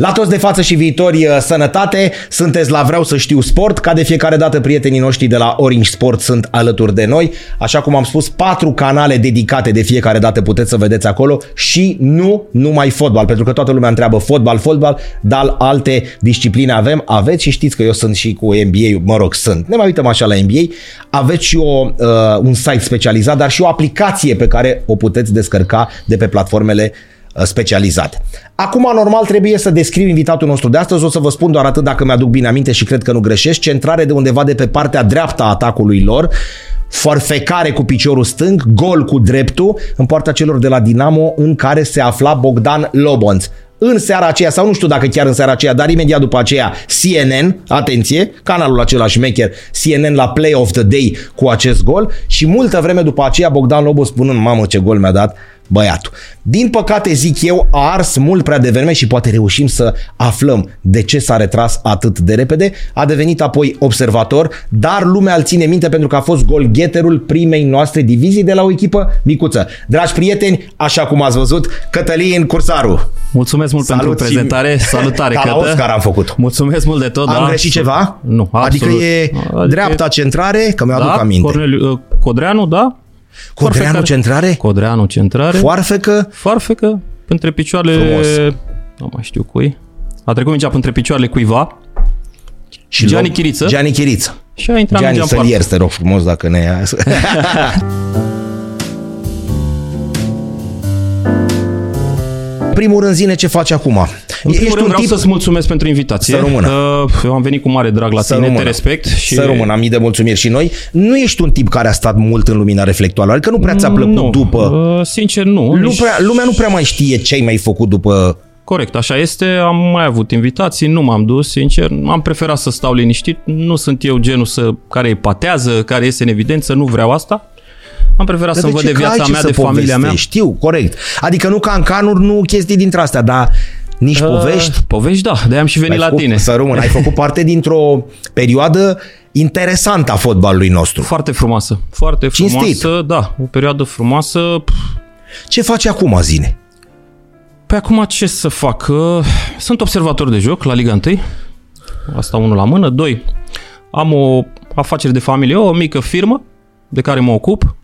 La toți de față și viitori, uh, sănătate! Sunteți la Vreau să știu sport. Ca de fiecare dată, prietenii noștri de la Orange Sport sunt alături de noi. Așa cum am spus, patru canale dedicate de fiecare dată puteți să vedeți acolo și nu numai fotbal, pentru că toată lumea întreabă fotbal, fotbal, dar alte discipline avem. Aveți și știți că eu sunt și cu NBA, mă rog, sunt. Ne mai uităm așa la NBA. Aveți și o, uh, un site specializat, dar și o aplicație pe care o puteți descărca de pe platformele uh, specializate. Acum, normal, trebuie să descriu invitatul nostru de astăzi. O să vă spun doar atât dacă mi-aduc bine aminte și cred că nu greșesc. Centrare de undeva de pe partea dreaptă a atacului lor, forfecare cu piciorul stâng, gol cu dreptul în partea celor de la Dinamo în care se afla Bogdan Lobonț în seara aceea, sau nu știu dacă chiar în seara aceea, dar imediat după aceea, CNN, atenție, canalul acela șmecher, CNN la Play of the Day cu acest gol și multă vreme după aceea Bogdan Lobo spunând, mamă ce gol mi-a dat băiatul. Din păcate, zic eu, a ars mult prea devreme și poate reușim să aflăm de ce s-a retras atât de repede. A devenit apoi observator, dar lumea îl ține minte pentru că a fost golgheterul primei noastre divizii de la o echipă micuță. Dragi prieteni, așa cum ați văzut, Cătălin Cursaru. Mulțumesc mult Salut pentru și- prezentare. Salutare, Ca la Cătă. Oscar am făcut. Mulțumesc mult de tot. Am da. greșit ceva? Nu, Adică absolut. e dreapta centrare, că mi-aduc da, aminte. Corneliu, uh, Codreanu, da? Codreanu Forfecare. centrare? Codreanu centrare. Foarfecă? Foarfecă. Între picioarele... Frumos. Nu mai știu cui. A trecut mingea între picioarele cuiva Și Gianni Lob- Chiriță. Gianni Chiriță. și a intrat Gianni, mingea în să-l poartă. ierți, te rog frumos, dacă ne ia. În primul rând, zine ce faci acum. În primul rând vreau să-ți mulțumesc pentru invitație. Să rămână. Uh, Eu am venit cu mare drag la Să tine, rămână. te respect. Și... Să rămână, am mii de mulțumiri și noi. Nu ești un tip care a stat mult în lumina reflectoarelor, adică nu prea ți-a plăcut nu, după... uh, Sincer, nu. Nu Nici- prea, lumea nu prea mai știe ce ai mai făcut după... Corect, așa este. Am mai avut invitații, nu m-am dus, sincer. Am preferat să stau liniștit. Nu sunt eu genul să, care epatează, care iese în evidență, nu vreau asta. Am preferat să-mi văd ce de că ai viața ce mea, să de familia mea. povestești, Știu, corect. Adică nu ca în canuri, nu chestii dintre astea, dar nici povești. Uh, povești, da. De am și venit Ai la făcut, tine. Să rămân, ai făcut parte dintr-o perioadă interesantă a fotbalului nostru. Foarte frumoasă. Foarte Cinstit. frumoasă, da. O perioadă frumoasă. Pf, Ce faci acum, zine? Păi acum ce să fac? Uh, Sunt observator de joc la Liga 1. Asta unul la mână. Doi, am o afacere de familie, o mică firmă de care mă ocup.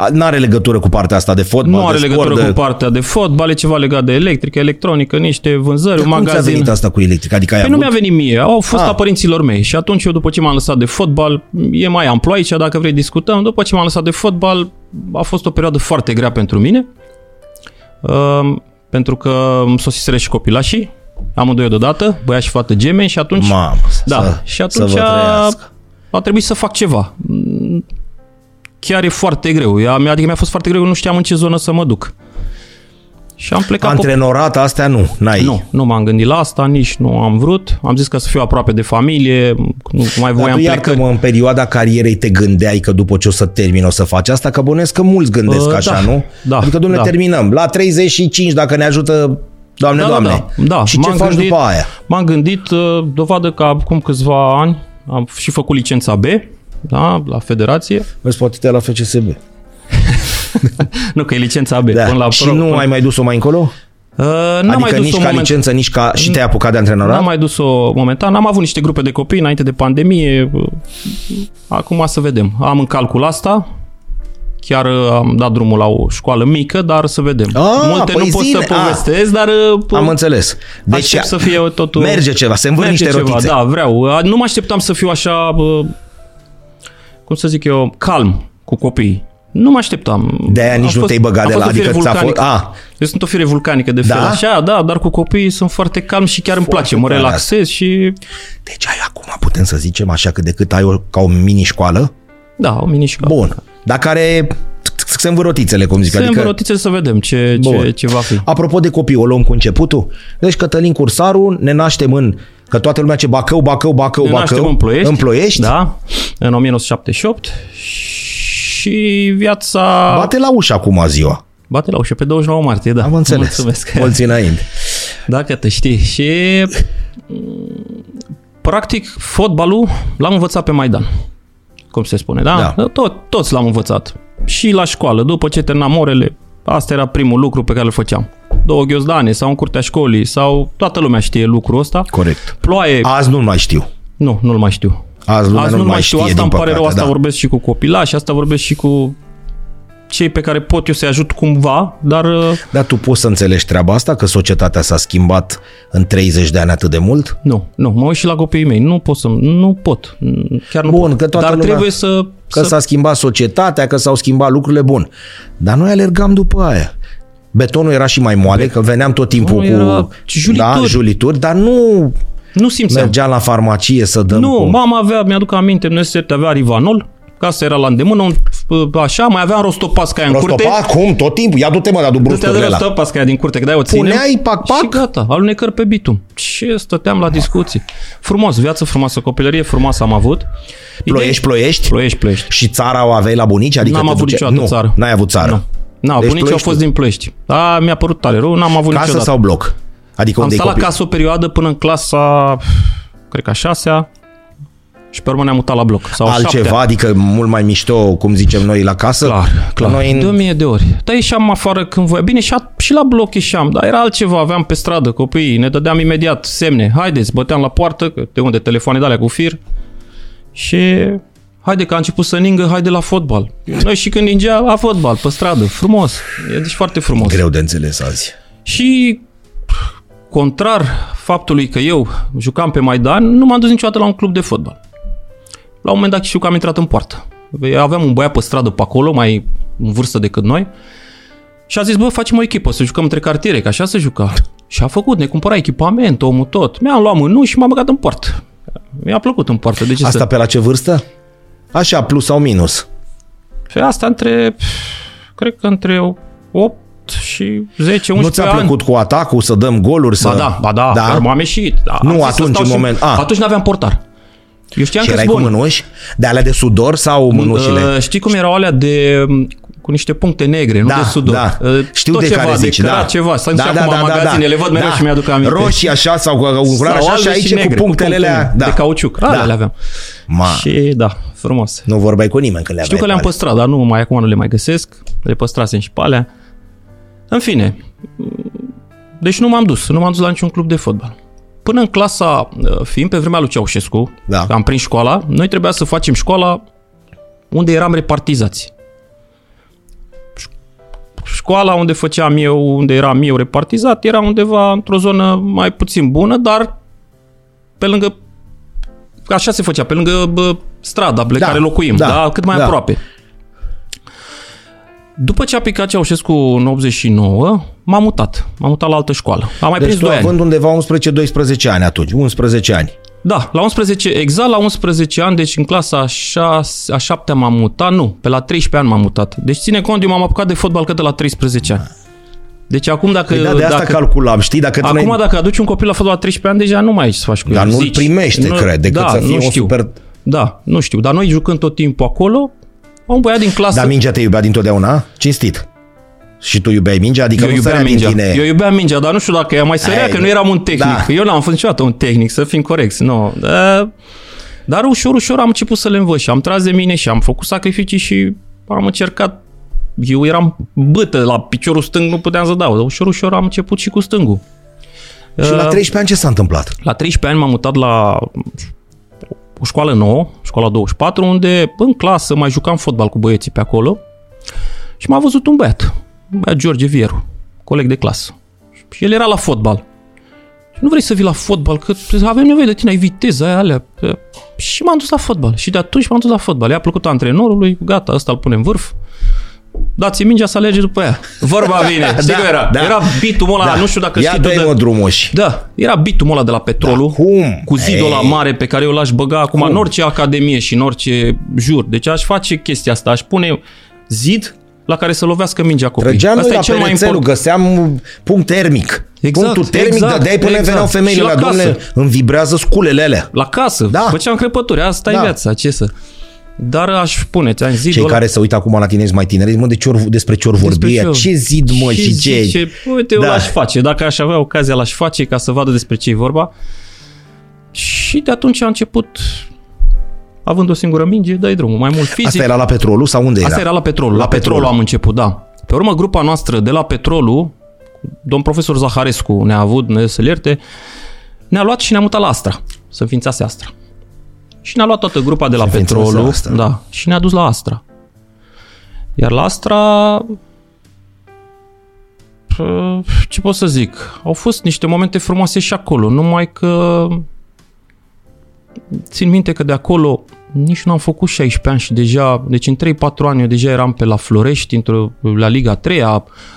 A, N-are legătură cu partea asta de fotbal, Nu are de legătură sport, cu de... partea de fotbal, e ceva legat de electrică, electronică, niște vânzări, un Cum ți-a magazin. venit asta cu electric? Adică ai Păi nu avut... mi-a venit mie, au fost Ah. a părinților mei și atunci eu după ce m-am lăsat de fotbal, e mai amplu aici, dacă vrei discutăm, după ce m-am lăsat de fotbal, a fost o perioadă foarte grea pentru mine, um, pentru că îmi sosiseră și copilașii, amândoi deodată, băiat și fată gemeni și atunci, Mamă, da, să, și atunci să vă a, trăiască. a trebuit să fac ceva. Mm, Chiar e foarte greu, Ea- adică mi-a fost foarte greu, nu știam în ce zonă să mă duc. Și am plecat pe Antrenorat, astea nu, n-ai. nu, nu m-am gândit la asta, nici nu am vrut. Am zis că să fiu aproape de familie, nu mai Dar voiam tu plecări. iartă-mă, în perioada carierei te gândeai că după ce o să termin o să faci asta? Că bănuiesc că mulți gândesc Uh, așa, da, nu? da, Adică, domnule, da. terminăm. La 35, dacă ne ajută, Doamne, Da, da, Doamne. da, da. Și ce M-am faci gândit- după aia? M-am gândit, uh, dovadă că acum câțiva ani am și făcut licența B, da, la federație. Vezi, poate te la FCSB. Nu, că e licența B. Da. Până la și pro, nu până... ai mai dus-o mai încolo? Uh, n-am Adică mai dus nici o ca moment... licență, nici ca... Și te-ai apucat de antrenorat? N-am mai dus-o momentan. Am avut niște grupe de copii înainte de pandemie. Acum să vedem. Am în calcul asta. Chiar uh, am dat drumul la o școală mică, dar să vedem. Ah, Multe păi nu pot zine, să ah. povestesc, dar uh, Am înțeles. Deci Aștept să fie totul... merge ceva, se învârt merge niște ceva, rotițe. Da, vreau. Nu mă așteptam să fiu așa, bă, cum să zic eu, calm cu copiii. Nu mă așteptam. De-aia nici Am nu fost- te-ai băgat am de fost la- o fire adică ți-a fost- vulcanică. a. Eu sunt o fire vulcanică de fel Da? așa, da, dar cu copiii sunt foarte calm și chiar îmi Foarte place. Mă tare relaxez și, Deci ai acum, putem să zicem așa, cât de cât ai o, ca o mini-școală. da, o minișcă. Bun. Dar care se învârt rotițele, cum zic. Să adică... adică... să vedem ce, Bun. ce, ce va fi. Apropo de copii, o luăm cu începutul. Deci Cătălin Cursaru, ne naștem în... Că toată lumea ce Bacău, Bacău, Bacău, Ne Bacău. naștem în Ploiești. În Ploiești. Da, în 1978 și viața... Bate la ușă acum ziua. Bate la ușă pe 29 martie, da. Am înțeles. Mulțumesc. Mulți înainte. Dacă te știi. Și mm, practic fotbalul l-am învățat pe Maidan. Cum se spune, da? Da. Tot, toți l-am învățat. Și la școală, după ce terminam orele, asta era primul lucru pe care îl făceam. două ghiozdane sau în curtea școlii sau toată lumea știe lucrul ăsta. Corect. Ploaie, Azi nu mai știu. nu, nu-l mai știu. Azi lumea Azi nu nu mai mai știu, știe, asta din îmi pare rău, păcate, asta da. vorbesc și cu copilași, asta vorbesc și cu cei pe care pot eu să-i ajut cumva, dar uh, Dar tu poți să înțelegi treaba asta, că societatea s-a schimbat în 30 de ani atât de mult? nu, nu, mă uit și la copiii mei, nu pot să, nu pot, chiar nu Bun, pot. că toată dar lumea- trebuie să, Că să s-a schimbat societatea, că s-au schimbat lucrurile bun. Dar noi alergam după aia. Betonul era și mai moale, că veneam tot timpul Nu, cu era julituri. Da, julituri, dar nu nu simțeam. mergeam la farmacie să dăm Nu, cu... mama avea, mi-aduc aminte, noi se avea Rivanol, casa era la îndemână, un, așa, mai aveam rostopasca aia în curte. Rostopa, cum? Tot timpul? Ia du-te mă, dar du Dă-te de brusturile ăla. rostopasca aia din curte, că dai o ținem. Puneai pac-pac? Și gata, alunecări pe bitum. Ce stăteam la discuții. Frumos, viață frumoasă, copilărie frumoasă am avut. Ploiești, ploiești? Ploiești, ploiești. Și țara o aveai la bunici? Adică N-am te avut duce... niciodată nu, țară. n-ai avut țară. Nu. Na, Deci deci bunicii au Ploiești fost din Ploiești. A, mi-a părut tare rău, n-am avut Casă niciodată. sau bloc? Adică Am unde stat la copil? casă o perioadă până în clasa, cred că a șasea, și pe urmă ne-am mutat la bloc. Sau a Altceva, șaptea. adică mult mai mișto, cum zicem noi, la casă? Clar, clar. Noi De o în... mie de ori. Dar ieșeam afară când voia. Bine, și, a, și la bloc ieșeam, dar era altceva. Aveam pe stradă copiii, ne dădeam imediat semne. Haideți, băteam la poartă, că de unde telefoane de alea cu fir. Și haide că a început să ningă, haide la fotbal. Noi și când ningea, la fotbal, pe stradă. Frumos. E deci foarte frumos. Greu de înțeles azi. Și contrar faptului că eu jucam pe Maidan, nu m-am dus niciodată la un club de fotbal. La un moment dat știu că am intrat în poartă. Aveam un băiat pe stradă pe acolo, mai în vârstă decât noi, și a zis, bă, facem o echipă, să jucăm între cartiere, că așa se juca. Și a făcut, ne cumpăra echipament, omul tot. Mi-am luat mânuși și m-am băgat în poartă. Mi-a plăcut în poartă. De ce Asta să... pe la ce vârstă? Așa, plus sau minus? Și asta între, cred că între 8 și 10, 11 Nu ți-a ani. plăcut cu atacul, să dăm goluri? Să... Ba da, ba da, da? da? m-am ieșit. Da, Nu, am zis să atunci, stau în și- moment- a. Atunci n-aveam portar. Eu știam Și că erai sunt cu bun. mânuși? De alea de sudor sau mânușile? Uh, știi cum erau alea de cu niște puncte negre, nu da, de sudor. da. Uh, Știu tot de ceva, care zici, de da. cărat ceva. Stau da, și da, acum da, în da, magazine, da. le văd mereu da. și mi-aduc aminte. Roșii așa sau cu un culoare Sau așa albe și aici negre, cu punctele alea. Da. De cauciuc. Alea Da. le aveam. Ma, Și da, frumos. nu vorbeai cu nimeni că le Știu că aveai le-am pe păstrat, dar nu mai acum nu le mai găsesc. Le păstrasem și pe alea. În fine. Deci nu m-am dus. Nu m-am dus la niciun club de fotbal. Până în clasa, uh, fiind pe vremea lui Ceaușescu, Da. am prins școala, noi trebuia să facem școala unde eram repartizați. Școala unde făceam eu, unde eram eu repartizat, era undeva într-o zonă mai puțin bună, dar pe lângă așa se făcea, pe lângă bă, strada pe Da, care locuim, da, da, cât mai da. aproape. După ce a picat Ceaușescu în 89, m-am mutat. M-am mutat la altă școală. Am mai Deci prins tu 2 ani. având undeva 11-12 ani atunci, 11 ani. Da, la 11, exact la 11 ani, deci în clasa a, 6, a 7 m-am mutat, nu, pe la 13 ani m-am mutat. Deci ține cont, eu m-am apucat de fotbal cât de la 13 ani. Deci acum dacă... Păi da, de asta dacă, calculam, știi? Dacă tu acum n-ai- dacă aduci un copil la fotbal la 13 ani, deja nu mai ai ce să faci cu Dar el. nu-l zici. primește, cred, decât da, să fie nu un știu. super- Da, nu știu, dar noi jucând tot timpul acolo, un băiat din clasă... Dar mingea te iubea dintotdeauna? Cinstit. Și tu iubeai mingea? Adică eu nu iubeam sărea din mingea. tine... Eu iubeam mingea, dar nu știu dacă ea mai sărea, Ei, că nu eram un tehnic. da. Eu n-am fost niciodată un tehnic, să fim corecți. Nu. Da. Dar ușor, ușor am început să le învăț și am tras de mine și am făcut sacrificii și am încercat. Eu eram bâtă la piciorul stâng, nu puteam să dau. Dar ușor, ușor am început și cu stângul. Și la Uh, 13 ani ce s-a întâmplat? la 13 ani m-am mutat la o școală nouă, școala 24, unde în clasă mai jucam fotbal cu băieții pe acolo și m-a văzut un băiat, un băiat George Vieru, coleg de clasă. Și el era la fotbal. Și nu vrei să vii la fotbal, că avem nevoie de tine, ai viteza aia, alea. Și m-am dus la fotbal. Și de atunci m-am dus la fotbal. I-a plăcut antrenorului, gata, ăsta îl punem în vârf. Dați mingea să alerge după ea. Vorba vine. Știi Da, cum era? da. Era bitul ăla, nu știu dacă Ia știi tu dă-i de... mă drumuși. Da, era bitul ăla de la petrolul. Da, cum? Cu zidul ăla Ei. mare pe care eu l-aș băga acum Cum? în orice academie și în orice jur. Deci aș face chestia asta. Aș pune zid la care să lovească mingea copiii. Trăgeam noi Asta la e cel mai perețelul, important. găseam punct termic. Exact, Punctul termic, exact, exact, de-aia până exact. veneau femeile Și la la domnule, casă. îmi vibrează sculele alea. La casă. Da. Făceam crăpături. Asta Da. e viața. Ce să... Dar aș pune, ți-am zis Cei care se uită acum la tine mai tineri, zic, mă, de ce ori, despre ce ori vorbi ea? Ce zid, mă, și ce... zice? Uite, eu Da. l-aș face. Dacă aș avea ocazia, l-aș face ca să vadă despre ce e vorba. Și de atunci a început, având o singură minge, dai drumul. Mai mult fizic. Asta era la petrolul sau unde era? Asta era la petrol. La, La la petrol Petrolul. am început, da. Pe urmă, grupa noastră de la petrolul, domn profesor Zaharescu ne-a avut, ne să ierte, ne-a luat și ne-a mutat la Astra, să înființase Astra. Și ne-a luat toată grupa de la Și înființase Petrolul Astra. da, și ne-a dus la Astra. Iar la Astra, pă, ce pot să zic, au fost niște momente frumoase și acolo, numai că țin minte că de acolo nici nu am făcut 16 ani și deja, deci în 3-4 ani eu deja eram pe la Florești, într-o, la Liga 3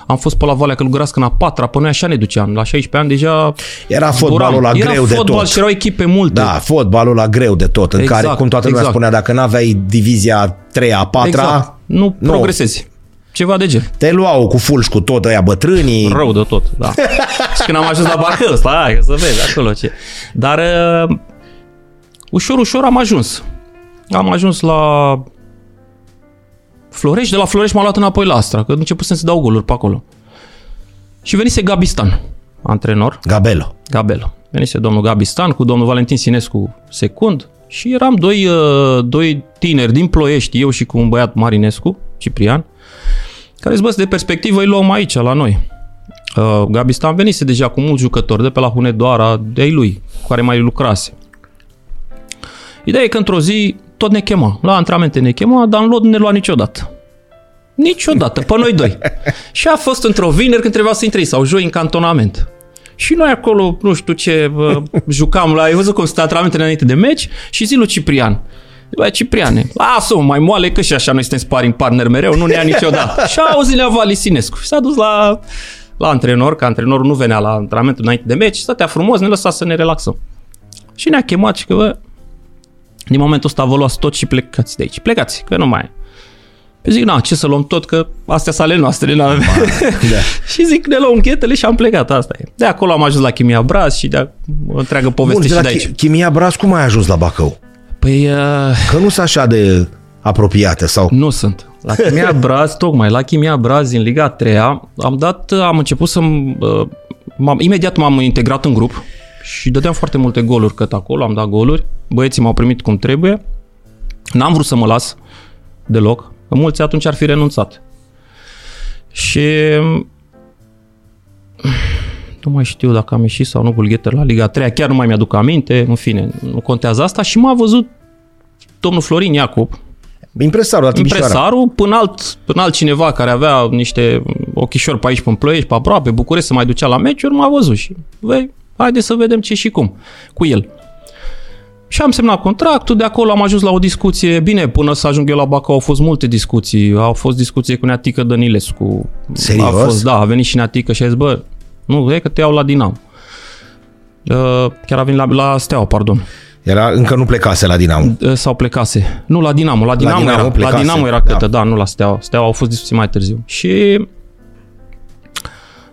am fost pe la Valea Călugărească în a 4 pe noi așa ne duceam. La 16 ani deja Era fotbalul la Era greu de fotbal tot. și erau echipe multe. Da, fotbalul la greu de tot, în Exact, care, cum toată lumea exact. spunea, dacă n-aveai divizia 3 a 4 exact. Nu, nu. progresezi. Ceva de gen. te luau cu fulgi cu tot ăia bătrânii. Rău de tot, da. și când am ajuns la Bacău, stai să vezi acolo ce. Dar uh, ușor, ușor am ajuns. Am ajuns la Florești, de la Florești m-a luat înapoi la Astra, că începusem să dau goluri pe acolo. Și venise Gabistan, antrenor, Gabelo. Gabel. Venise domnul Gabistan cu domnul Valentin Sinescu secund și eram doi, uh, doi tineri din Ploiești, eu și cu un băiat Marinescu, Ciprian, care zis, bă, de perspectivă îi luăm aici, la noi. Uh, Gabistan venise deja cu mulți jucători de pe la Hunedoara, de ai lui, cu care mai lucrase. Ideea e că într-o zi tot ne chema. La antrenamente ne chema, dar în lot nu ne lua niciodată. Niciodată, pe noi doi. Și a fost într-o vineri când trebuia să intre sau joi în cantonament. Și noi acolo, nu știu ce, bă, jucam la, ai văzut cum sunt antrenamentele înainte de meci și zi lui Ciprian. Bă, Cipriane, lasă-mă mai moale că și așa noi suntem sparring partner mereu, nu ne ia niciodată. și a auzit la Vali Sinescu și s-a dus la, la antrenor, că antrenorul nu venea la antrenamentul înainte de meci, stătea frumos, ne lăsa să ne relaxăm. Și ne-a chemat și că, bă, din momentul ăsta vă luați tot și plecați de aici. Plecați, că nu mai e. Păi zic, na, ce să luăm tot, că astea sunt ale noastre. Na. Da. și zic, ne luăm chetele și am plecat, asta e. De acolo am ajuns la Chimia Braz și de o întreagă poveste Bun, de și la de aici. Chi- Chimia Braz, cum ai ajuns la Bacău? Păi, uh, Că nu sunt așa de apropiate sau... nu sunt. La Chimia Braz, tocmai, la Chimia Braz, din Liga 3 am dat, am început să uh, m-am, imediat m-am integrat în grup și dădeam foarte multe goluri cât acolo, am dat goluri, băieții m-au primit cum trebuie, n-am vrut să mă las deloc, că mulți atunci ar fi renunțat. Și nu mai știu dacă am ieșit sau nu Bulgheter la Liga 3, chiar nu mai mi-aduc aminte, în fine, nu contează asta. Și m-a văzut domnul Florin Iacob, Impresarul la Timișoara. impresarul, până, alt, până altcineva care avea niște ochișori pe aici, pe Ploiești, pe aproape, București, să mai ducea la meciuri, m-a văzut și, vei, haide să vedem ce și cum cu el. Și am semnat contractul, de acolo am ajuns la o discuție, bine, până să ajung eu la Bacău au fost multe discuții, au fost discuții cu Neatică Dănilescu. Serios? A fost, da, a venit și Neatică și a zis, bă, nu, e că te iau la Dinamo. Uh, chiar a venit la, la Steaua, pardon. Era, încă nu plecase la Dinamo. Uh, sau plecase. Nu, la Dinamo. La Dinamo, Dinamo era, plecase, la Dinamo era da. cătă, da. da, nu la Steaua. Steaua au fost discuții mai târziu. Și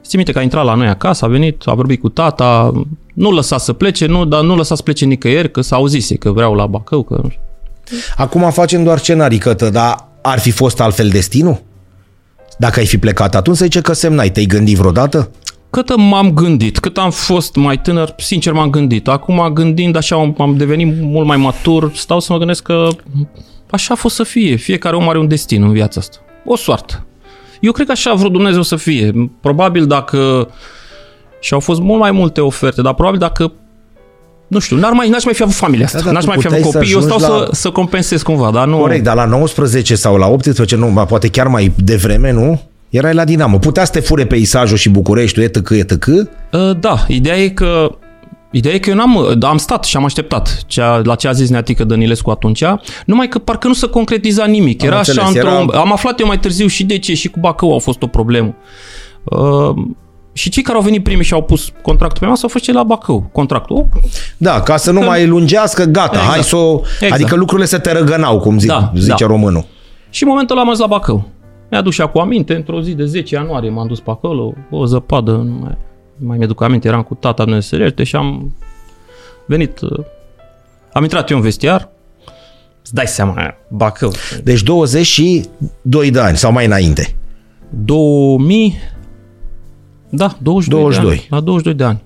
Țin minte că a intrat la noi acasă, a venit, a vorbit cu tata, nu lăsa să plece, nu, dar nu lăsa să plece nicăieri, că s-a auzise că vreau la Bacău, că nu știu. Acum facem doar scenarii, cătă, dar ar fi fost altfel destinul? Dacă ai fi plecat atunci, să zice că semnai. Te-ai gândit vreodată? Cât m-am gândit, cât am fost mai tânăr, sincer m-am gândit. Acum gândind așa, am- am devenit mult mai matur, stau să mă gândesc că așa a fost să fie. Fiecare om are un destin în viața asta. O soartă. Eu cred că așa a vrut Dumnezeu să fie. Probabil dacă... Și au fost mult mai multe oferte, dar probabil dacă nu știu, n-ar mai, n-aș mai fi avut familia asta. Da, Da, dar n-aș tu mai fi avut puteai să copii. Eu stau ajungi să, la- să compensez cumva, dar nu... Corect, dar la 19 sau la 18, nu, ba, poate chiar mai devreme, nu? Erai la Dinamo. Putea să te fure peisajul și Bucureștiul, etc., etc., Uh, Da, ideea e că Ideea e că eu n-am, da, am stat și am așteptat cea, la ce a zis Neatică Dănilescu atunci, numai că parcă nu se concretiza nimic. Am era înțeles, așa într-o... era- Am aflat eu mai târziu și de ce și cu Bacău a fost o problemă. Uh, și cei care au venit primi și au pus contractul pe masă au fost cei la Bacău. Contractul. Da, ca să nu mai lungească, gata, Exact. hai să o... Exact. Adică lucrurile se te răgănau, cum zic, Da, zice da. românul. Și în momentul ăla am ajuns la Bacău. Mi-a dus și acum aminte, într-o zi de 10 ianuarie m-am dus pe acolo, o zăpadă, nu mai, nu mai mi-aduc aminte, eram cu tata în sărește și am venit, uh, am intrat eu în vestiar, îți dai seama, Bacău, Deci 22 de ani sau mai înainte. 2000, da, 22, 22. De ani, la 22 de ani.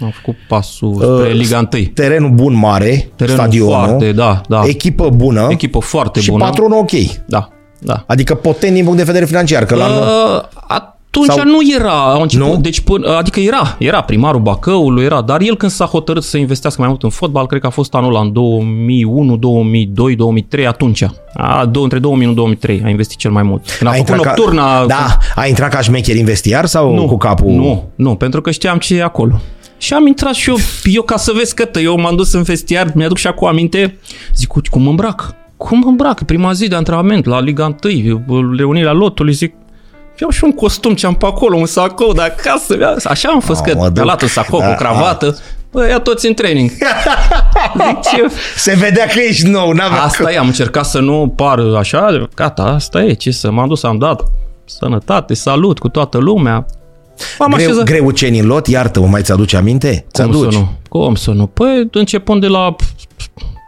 Am făcut pasul spre Uh, Liga 1. Terenul bun mare, Terenul stadionul, foarte, da, da. echipă bună Echipă foarte și bună. patronul ok. Da, da. Adică potent din punct de vedere financiar, că la Uh, a, Atunci Sau- nu era, au început, Nu? deci până, adică era, era primarul Bacăului, era, dar el când s-a hotărât să investească mai mult în fotbal, cred că a fost anul ăla în 2001, 2002, 2003, atunci. A, două, între 2001 2003 a investit cel mai mult. Când a, făcut intrat nocturna... Ca, da, a intrat ca șmecher în vestiar sau nu, cu capul? Nu, nu, pentru că știam ce e acolo. Și am intrat și eu, eu ca să vezi că eu m-am dus în vestiar, mi-aduc și acum aminte, zic, "Uite, cum mă îmbrac? Cum mă îmbrac? Prima zi de antrenament la Liga 1, reunirea lotului, zic, iau și un costum ce am pe acolo, un sacou de acasă. ia- Așa am fost, Oh, că mă duc. mi-a luat un sacou Da, cu cravată. Bă, ia toți în training. Zic, ce... Se vedea că ești nou, n-avea Asta e, am încercat să nu par așa, gata, asta e, ce să m-am dus, am dat sănătate, salut cu toată lumea. M-am Greu, așezat. greuceni în lot, iartă-mă, mai ți-aduce aminte? Cum Ți-aduci? să nu? Cum să nu? Păi, începând de la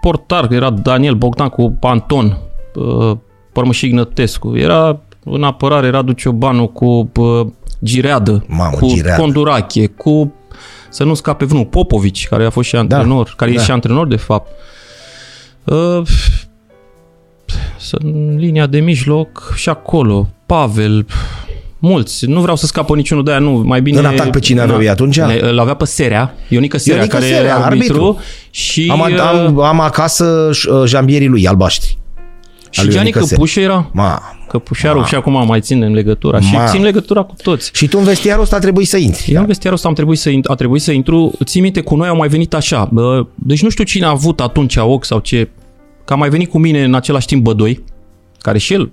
portar, că era Daniel Bogdan cu Anton, uh, Părmășic Nătescu, era în apărare Radu Ciobanu cu uh, Gireadă, Mamă, cu Gireadă. Condurache, cu să nu scape vreunul, Popovici, care a fost și antrenor, care da. e și antrenor de fapt. Uh, să- în linia de mijloc și acolo, Pavel, mulți, nu vreau să scapă niciunul de aia, nu, mai bine... În atac pe cine aveau ei atunci? Ne- Îl avea pe Serea, Ionica Serea, Ionică care Serea, era arbitru, arbitru. și, Am, uh, am, am acasă uh, jambierii lui albaștri. Și al lui Gianni Ionica Serea. Căpuș era, Ma. Căpușarul Ma. și acum mai ținem legătura și Ma. țin legătura cu toți. Și tu în vestiarul ăsta trebuie să intri. Eu în vestiarul ăsta am trebuit să, int- a trebuit să intru, ții minte, cu noi au mai venit așa, bă, deci nu știu cine a avut atunci ochi sau ce, că a mai venit cu mine în același timp Bădoi, care și el,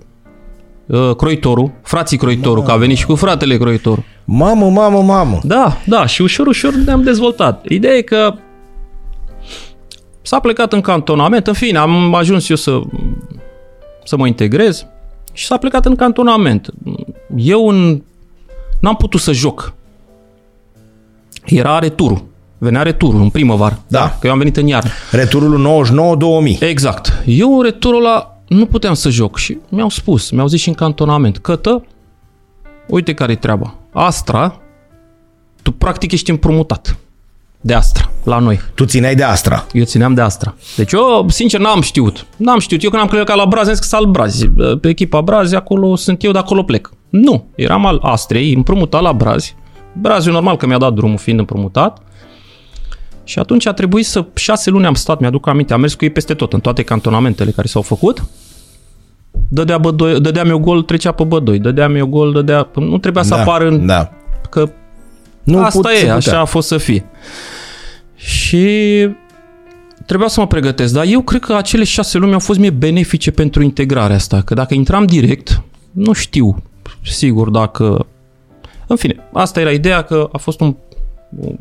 uh, Croitoru, frații Croitoru, că a venit și cu fratele Croitoru. Mamă, mamă, mamă. Da, da, și ușor, ușor ne-am dezvoltat. Ideea e că s-a plecat în cantonament, în fine, am ajuns eu să, să mă integrez și s-a plecat în cantonament. Eu în, n-am putut să joc. Era returul. Venea returul în primăvară. Da. Că eu am venit în iarnă. Returul 99-2000. Exact. Eu în returul ăla nu puteam să joc și mi-au spus, mi-au zis și în cantonament, Cătă, uite care e treaba. Astra, tu practic ești împrumutat de Astra la noi. Tu țineai de Astra. Eu țineam de Astra. Deci eu, sincer, n-am știut. N-am știut. Eu când am plecat la Brazi, am zis că sunt al Brazi. Pe echipa Brazi, acolo sunt eu, de acolo plec. Nu. Eram al Astrei, împrumutat la Brazi. Braziul normal că mi-a dat drumul fiind împrumutat. Și atunci a trebuit să... Șase luni am stat, mi-aduc aminte, am mers cu ei peste tot, în toate cantonamentele care s-au făcut. Dădea, bădoi, dădeam eu gol, trecea pe bădoi. Dădeam eu gol, dădea... Nu trebuia să da, apar în... Da. Că Nu Asta put- se e, putea. așa a fost să fie. Și trebuia să mă pregătesc, dar eu cred că acele șase luni au fost mie benefice pentru integrarea asta, că dacă intram direct, nu știu sigur dacă... În fine, asta era ideea că a fost un, un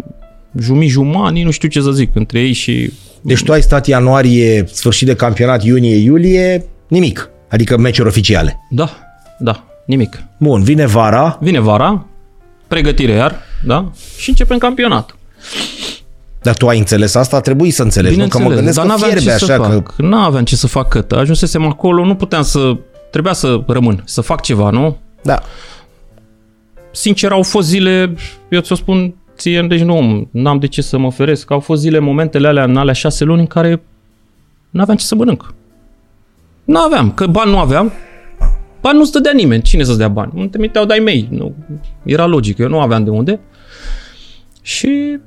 jumii-jumani, nu știu ce să zic, între ei și... Deci tu ai stat ianuarie, sfârșit de campionat, iunie, iulie, nimic. Adică meciuri oficiale. Da, da, nimic. Bun, vine vara. Vine vara, pregătire iar, da? Și începem campionatul. Dar tu ai înțeles asta? Trebuie să înțelegi. Nu? Că mă gândesc dar că n-aveam fierbe ce să așa că... fac. N-aveam ce să fac cât. Ajunsesem acolo, nu puteam să... Trebuia să rămân, să fac ceva, nu? Da. Sincer, au fost zile, eu ți-o spun ție, deci nu, n-am de ce să mă feresc. Au fost zile, momentele alea, în alea șase luni, în care n-aveam ce să mănânc. N-aveam, că bani nu aveam. Bani nu-ți dădea nimeni. Cine să-ți dea bani? Nu trimiteau de-ai mei. Nu. Era logic, eu nu aveam de unde. Și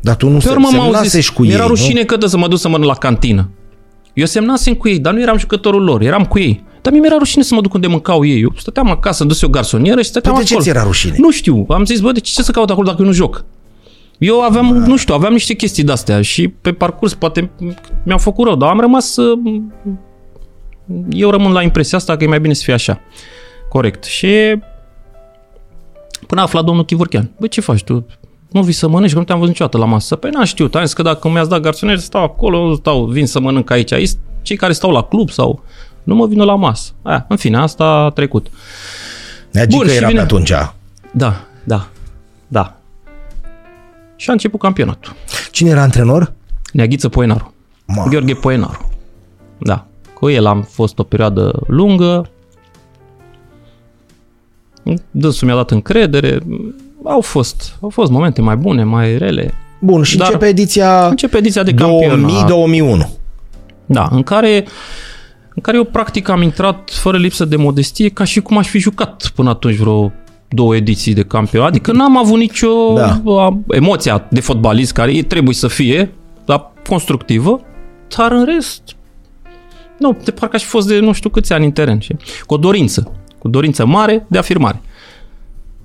Dar tu nu Pe se, urmă m-au semnasești zis, cu ei, mi-era nu? rușine că să mă duc să mănânc la cantină. Eu semnasem cu ei, dar nu eram jucătorul lor, eram cu ei. Dar mie mi-era rușine să mă duc unde mâncau ei. Eu stăteam acasă, îmi dus eu garsonieră și stăteam Păi de ce acolo. ți era rușine? Nu știu, am zis, bă, de ce să caut acolo dacă eu nu joc? Eu aveam, nu știu, aveam niște chestii de-astea și pe parcurs poate mi-au făcut rău, dar am rămas să... Eu rămân la impresia asta că e mai bine să fie așa. Corect. Și până a aflat domnul Chivurchean. Bă, ce faci tu? Nu vii să mănânci, că nu te-am văzut niciodată la masă. Păi n-am știut, am zis că dacă mi-ați dat garsonier, stau acolo, nu stau, vin să mănânc aici. Aici cei care stau la club sau nu mă vină la masă. Aia, în fine, asta a trecut. Neagică Bun, și era vine- pe atunci. Da, da, da. Și a început campionatul. Cine era antrenor? Neaghiță Poenaru. Ma. Gheorghe Poenaru. Da. Cu el am fost o perioadă lungă. Dânsul mi-a dat încredere. Au fost, au fost momente mai bune, mai rele. Bun, și Dar- începe ediția Începe ediția de campionat. 2000-2001. Da, în care în care eu practic am intrat fără lipsă de modestie ca și cum aș fi jucat până atunci vreo două ediții de campion. Adică n-am avut nicio Da. da. emoția de fotbalist care e- trebuie să fie, dar constructivă, dar în rest, nu, de parcă aș fi fost de nu știu câți ani în teren. Și, cu o dorință, cu o dorință mare de afirmare.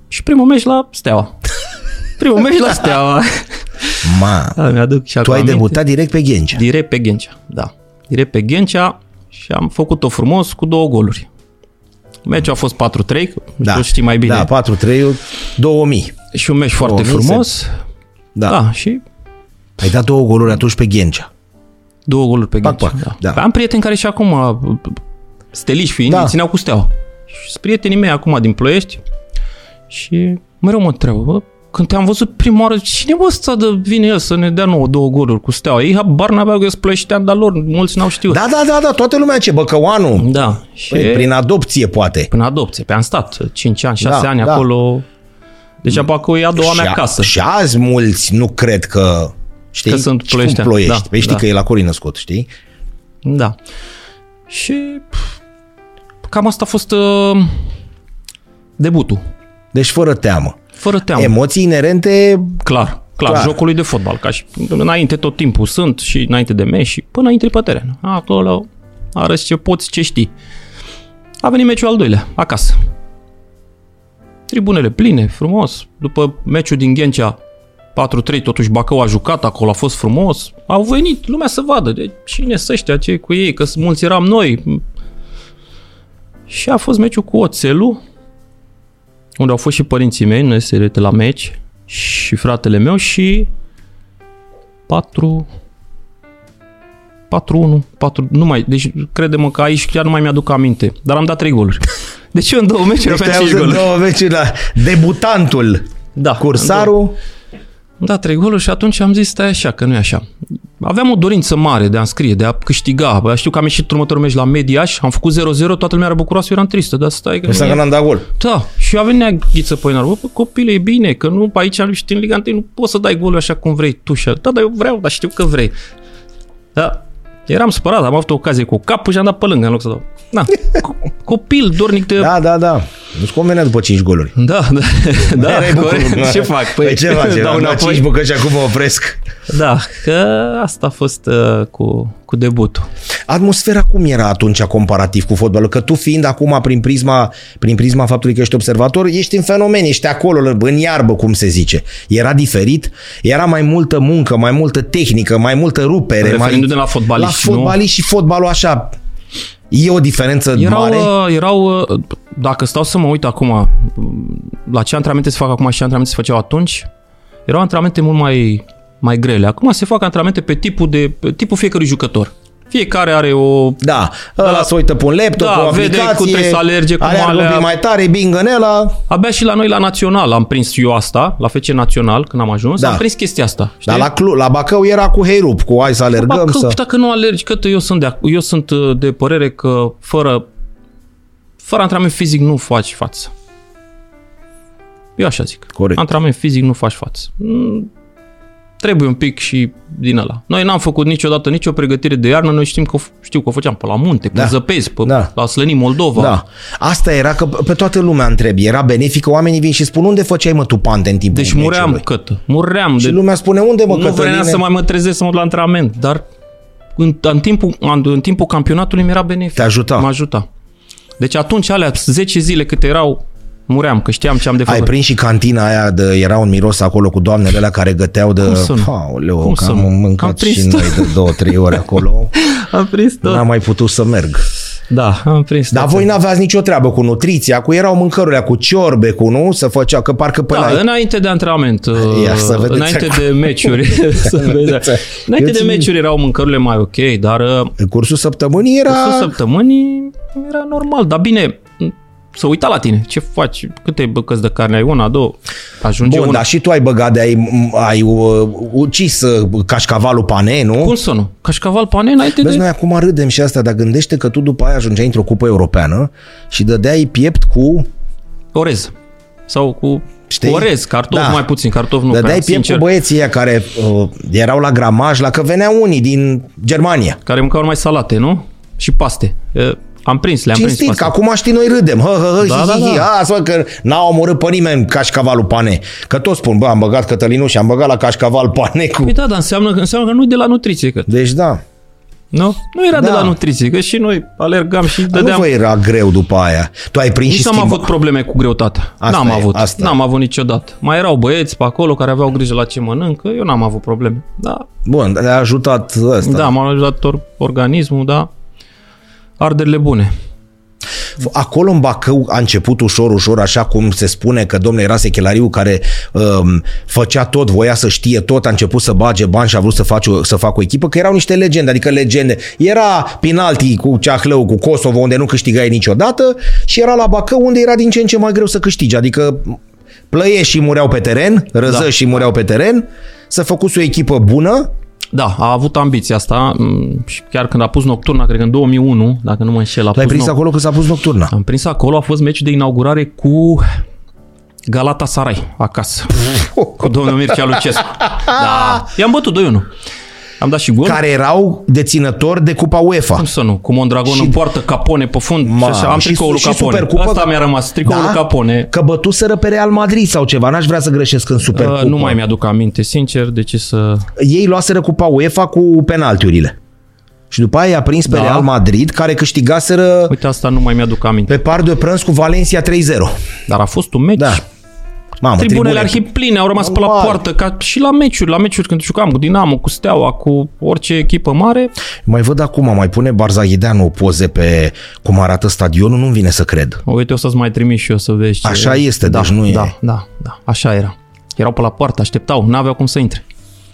Și primul meci la Steaua. Primul meci la Steaua. Ma, Da, mi-aduc și tu acum ai aminte. debutat direct pe Ghencea. Direct pe Ghencea, da. Direct pe Ghencea și am făcut-o frumos cu două goluri. Meciul a fost 4-3, da. tu știi mai bine. Da, 4-3, 2000. Și un meci foarte 2000 frumos. Da. Da. da, și Ai dat două goluri atunci pe Ghencea. Două goluri pe Pac, Ghencea. pac, da. da. Am prieteni care și acum, steliși fiind, Da. da. țineau cu steaua. Și sunt prietenii mei acum din Ploiești și mereu mă întreabă, bă, când te-am văzut prima oară, cine bă ăsta de vine el să ne dea nouă două goluri cu steaua? Ei habar n-aveau că sunt plăieștean, dar lor, mulți n-au știut. Da, da, da, da, toată lumea ce, Băcăuanu. Da. Și Păi, prin adopție, poate. până adopție. Pe am stat 5 ani, 6 Da, ani da. acolo. Deci Bacău e a doua mea și, a- casă. și azi mulți nu cred că... Știi? Că sunt Și cum ploieștean. ploiești. Da, Păi știi da. că e la Corin născut, știi? Da. Și pf, cam asta a fost uh, debutul. Deci fără teamă. Fără teamă. Emoții inerente... clar, clar, Clar. clar, jocului de fotbal. Ca și înainte tot timpul sunt și înainte de meci și până intri pe teren. Acolo arăți ce poți, ce știi. A venit meciul al doilea, acasă. Tribunele pline, frumos. După meciul din Ghencea, 4-3, totuși Bacău a jucat acolo, a fost frumos. Au venit lumea să vadă de cine sunt ăștia, ce cu ei, că mulți eram noi. Și a fost meciul cu Oțelul, unde au fost și părinții mei, noi se de la meci, și fratele meu și 4 4-1, 4, nu mai, deci crede-mă că aici chiar nu mai mi-aduc aminte, dar am dat 3 goluri. Deci eu în două meciuri Deci aveam te-ai 5 auzit goluri. două meciuri la debutantul, Da, cursarul. Am dat 3 goluri și atunci am zis, stai așa, că nu e așa. Aveam o dorință mare de a înscrie, de a câștiga. Bă, știu că am ieșit următorul meci la Mediaș, am făcut 0-0, toată lumea era bucuroasă, eu eram tristă, dar stai că Ăsta nu că e. n-am dat gol. Da, și a venit Ghiță Poinar, bă, bă, copile, e bine, că nu, pe aici știi, în Liga 1 nu poți să dai golul așa cum vrei tu și Da, dar eu vreau, dar știu că vrei. Da, eram supărat, am avut o ocazie cu capul și am dat pe lângă în loc să dau. Da, co- copil, dornic de... Da, da, da. Nu-ți convenea după 5 goluri. Da, da, da, Erai corect. bucur, ce fac? Păi ce faci? dau Am dat înapoi. 5 bucăți și acum mă opresc. Da, că asta a fost uh, cu, cu debutul. Atmosfera cum era atunci comparativ cu fotbalul? Că tu fiind acum prin prisma, prin prisma faptului că ești observator, ești în fenomen, ești acolo, în iarbă, cum se zice. Era diferit? Era mai multă muncă, mai multă tehnică, mai multă rupere? Mai... Referindu-ne la fotbaliști, La nu? fotbaliști și fotbalul așa. E o diferență Erau, mare? uh, erau, uh, dacă stau să mă uit acum uh, la ce antrenamente se fac acum și ce antrenamente se făceau atunci, erau antrenamente mult mai, mai grele. Acum se fac antrenamente pe tipul, de, pe tipul fiecărui jucător. Fiecare are o... Da, ăla Da. se uită pe un laptop, Da, pe o vede aplicație, cum trebuie să alerge, cum aleargă un alea- pic mai tare, bingănela, Abia și la noi la Național am prins eu asta, la FC Național, când am ajuns, Da. am prins chestia asta. Știi? dar la, Clu, la Bacău era cu heirup, cu hai să alergăm, Ba, că, să... dacă nu alergi, că eu sunt de, eu sunt uh, de părere că fără, fără antrenament fizic nu faci față. Eu așa zic. Corect. Antrenament fizic nu faci față. Mm, Trebuie un pic și din ăla. Noi n-am făcut niciodată nicio pregătire de iarnă, noi știm că, știu că o făceam pe la munte, pe Da. zăpezi, pe, Da. la Slănii Moldova. Da. Asta era că pe toată lumea întrebi. Era benefică, oamenii vin și spun unde făceai mă tu pante în timpul Deci muream, meciului?" cătă. Muream. Și de, lumea spune unde mă nu vreau Cătăline? să mai mă trezesc să mă duc la antrenament, dar în, în, timpul, în, în timpul campionatului mi-era benefic. Te ajuta. Mă ajuta. Deci atunci alea 10 zile câte erau, muream, că știam ce am de Ai făcut. prins și cantina aia de, era un miros acolo cu doamnele alea care găteau de... Cum să nu? Aoleu, Cum că să am nu? mâncat Am prins și tot. noi de două, trei ore acolo. Am prins tot. N-am mai putut să merg. Da, am prins Dar tot. voi n-aveați nicio treabă cu nutriția, cu erau mâncărurile cu ciorbe, cu nu? Să făcea, că parcă pe Da, la... înainte de antrenament, Ia să uh, vedeți înainte acum. de meciuri, să vedeți. înainte Eu de țin- meciuri erau mâncărurile mai ok, dar uh, În cursul săptămânii era... cursul săptămânii era normal. Dar bine, să uita la tine. Ce faci? Câte bucăți de carne ai? Una, două? Ajunge Bun, una. dar și tu ai băgat de ai, ai uh, ucis uh, cașcavalul pane, nu? Cum să nu? Cașcaval pane înainte Vezi, de... noi acum râdem și asta, dar gândește că tu după aia ajungeai într-o cupă europeană și dădeai piept cu... orez. Sau cu Știi? cu orez, cartof Da. mai puțin, cartof nu dădeai prea, piept sincer. cu băieții ăia care uh, erau la gramaj, la că veneau unii din Germania. Care mâncau mai salate, nu? și paste. Uh, am prins, le-am Cinstit, prins că paste. acum știi noi râdem. Hă, hă, hă, Da, hi, da, hi, hi. da. A, să văd că n-au omorât pe nimeni cașcavalul pane. Că toți spun, bă, am băgat Cătălinu și am băgat la cașcaval pane cu... Păi da, dar înseamnă, înseamnă că nu e de la nutriție, că, Deci da. nu? Nu era de Da. la nutriție, că și noi alergam și Dar nu dădeam... vă era greu după aia. Tu ai prins Nici și n-am schimba... avut probleme cu greutatea. Asta n-am e, avut. asta. N-am avut niciodată. Mai erau băieți pe acolo care aveau grijă la ce mănâncă. Eu n-am avut probleme. Da, Bun, dar a ajutat ăsta. da m-a ajutat or- organismul, da. Arderile bune. Acolo în Bacău a început ușor, ușor, așa cum se spune că domnul era sechelariu care um, făcea tot, voia să știe tot, a început să bage bani și a vrut să, faci, o- să facă o echipă, că erau niște legende, adică legende. Era penalti cu Ceahlău, cu Kosovo, unde nu câștigai niciodată și era la Bacău, unde era din ce în ce mai greu să câștigi. Adică plăieșii mureau pe teren, răzășii da. mureau pe teren, să făcuți o echipă bună, Da, a avut ambiția asta m, și chiar când a pus nocturna, cred că în 2001, dacă nu mă înșel, a tu ai pus prins noc- acolo că s-a pus nocturna. Am prins acolo, a fost meciul de inaugurare cu Galata Sarai, acasă, cu domnul Mircea Lucescu. Da, i-am bătut 2-1. Am dat și gol. Care erau deținători de Cupa UEFA. Cum să nu? Cu Mondragon Și- în poartă, Capone pe fund Ma, și așa. Am și- tricoul lui și Capone. Supercupă Asta că- mi-a rămas, tricoul lui Capone. Că bătuseră pe Real Madrid sau ceva, n-aș vrea să greșesc în Supercupă. Uh, nu mai mi-aduc aminte, sincer, de ce să... Ei luaseră Cupa UEFA cu penaltiurile. Și după aia i-a prins pe Da. Real Madrid, care câștigaseră Uite, asta nu mai mi-aduc aminte. pe par de prânz cu Valencia 3-0. Dar a fost un meci. Da. Mamă, Tribunele tribune. arhipline au rămas pe la Normal. poartă, ca și la meciuri, la meciuri când jucam cu Dinamo, cu Steaua, cu orice echipă mare. Mai văd acum, mai pune Barzaghideanu poze pe cum arată stadionul, nu-mi vine să cred. Uite, o să-ți mai trimit și eu să vezi ce... Așa este, da, deci nu e- Da, da, da, așa era. Erau pe la poartă, așteptau, n-aveau cum să intre.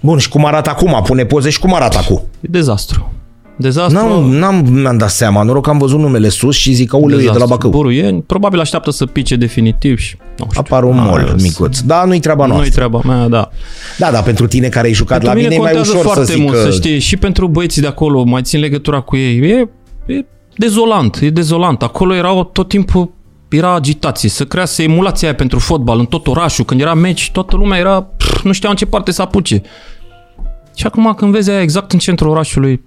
Bun, și cum arată acum? Pune poze și cum arată acum? E dezastru. Dezastru. N-am, n-am mi-am dat seama, noroc că am văzut numele sus și zic, auleu, e de la dezastru. Bacău. Buruieni, probabil așteaptă să pice definitiv și... Nu știu. Apar un N-am mol ales. micuț. Da, nu-i treaba Nu-i noastră. treaba mea, da. Da, dar pentru tine care ai jucat Pentru la mine, mine e mai contează ușor să foarte zic mult, că... să știi, și pentru băieții de acolo, mai țin legătura cu ei. E, e dezolant, e dezolant. Acolo erau tot timpul era agitație, să crease emulația aia pentru fotbal în tot orașul. Când era meci, toată lumea era, pf, nu știa în ce parte să apuce. Și acum când vezi aia exact în centrul orașului,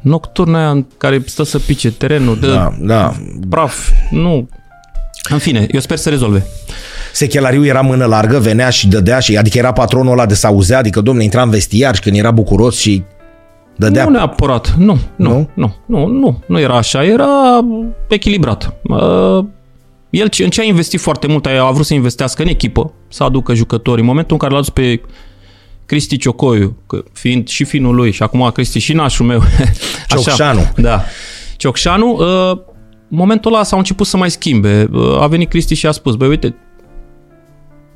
nocturna aia în care stă să pice terenul, de Da, da. praf, nu. În fine, eu sper să rezolve. Sechelariu era mână largă, venea și dădea și adică era patronul ăla de s-auzea, adică domne intra în vestiar și când era bucuros și dădea. Nu neapărat, nu, nu, Nu? nu, nu, nu, nu, nu era așa, era echilibrat. Uh, el ce- în ce a investit foarte mult, a a vrut să investească în echipă, să aducă jucători. În momentul în care l-a dus pe Cristi Ciocoiu, că fiind și finul lui și acum Cristi și nașul meu. Ciocșanu. Da. Ciocșanu, uh, în momentul ăla s-au început să mai schimbe. Uh, A venit Cristi și a spus, băi, uite,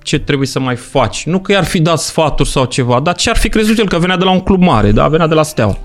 ce trebuie să mai faci. Nu că i-ar fi dat sfaturi sau ceva, dar ce ar fi crezut el că venea de la un club mare, da? venea de la Steaua.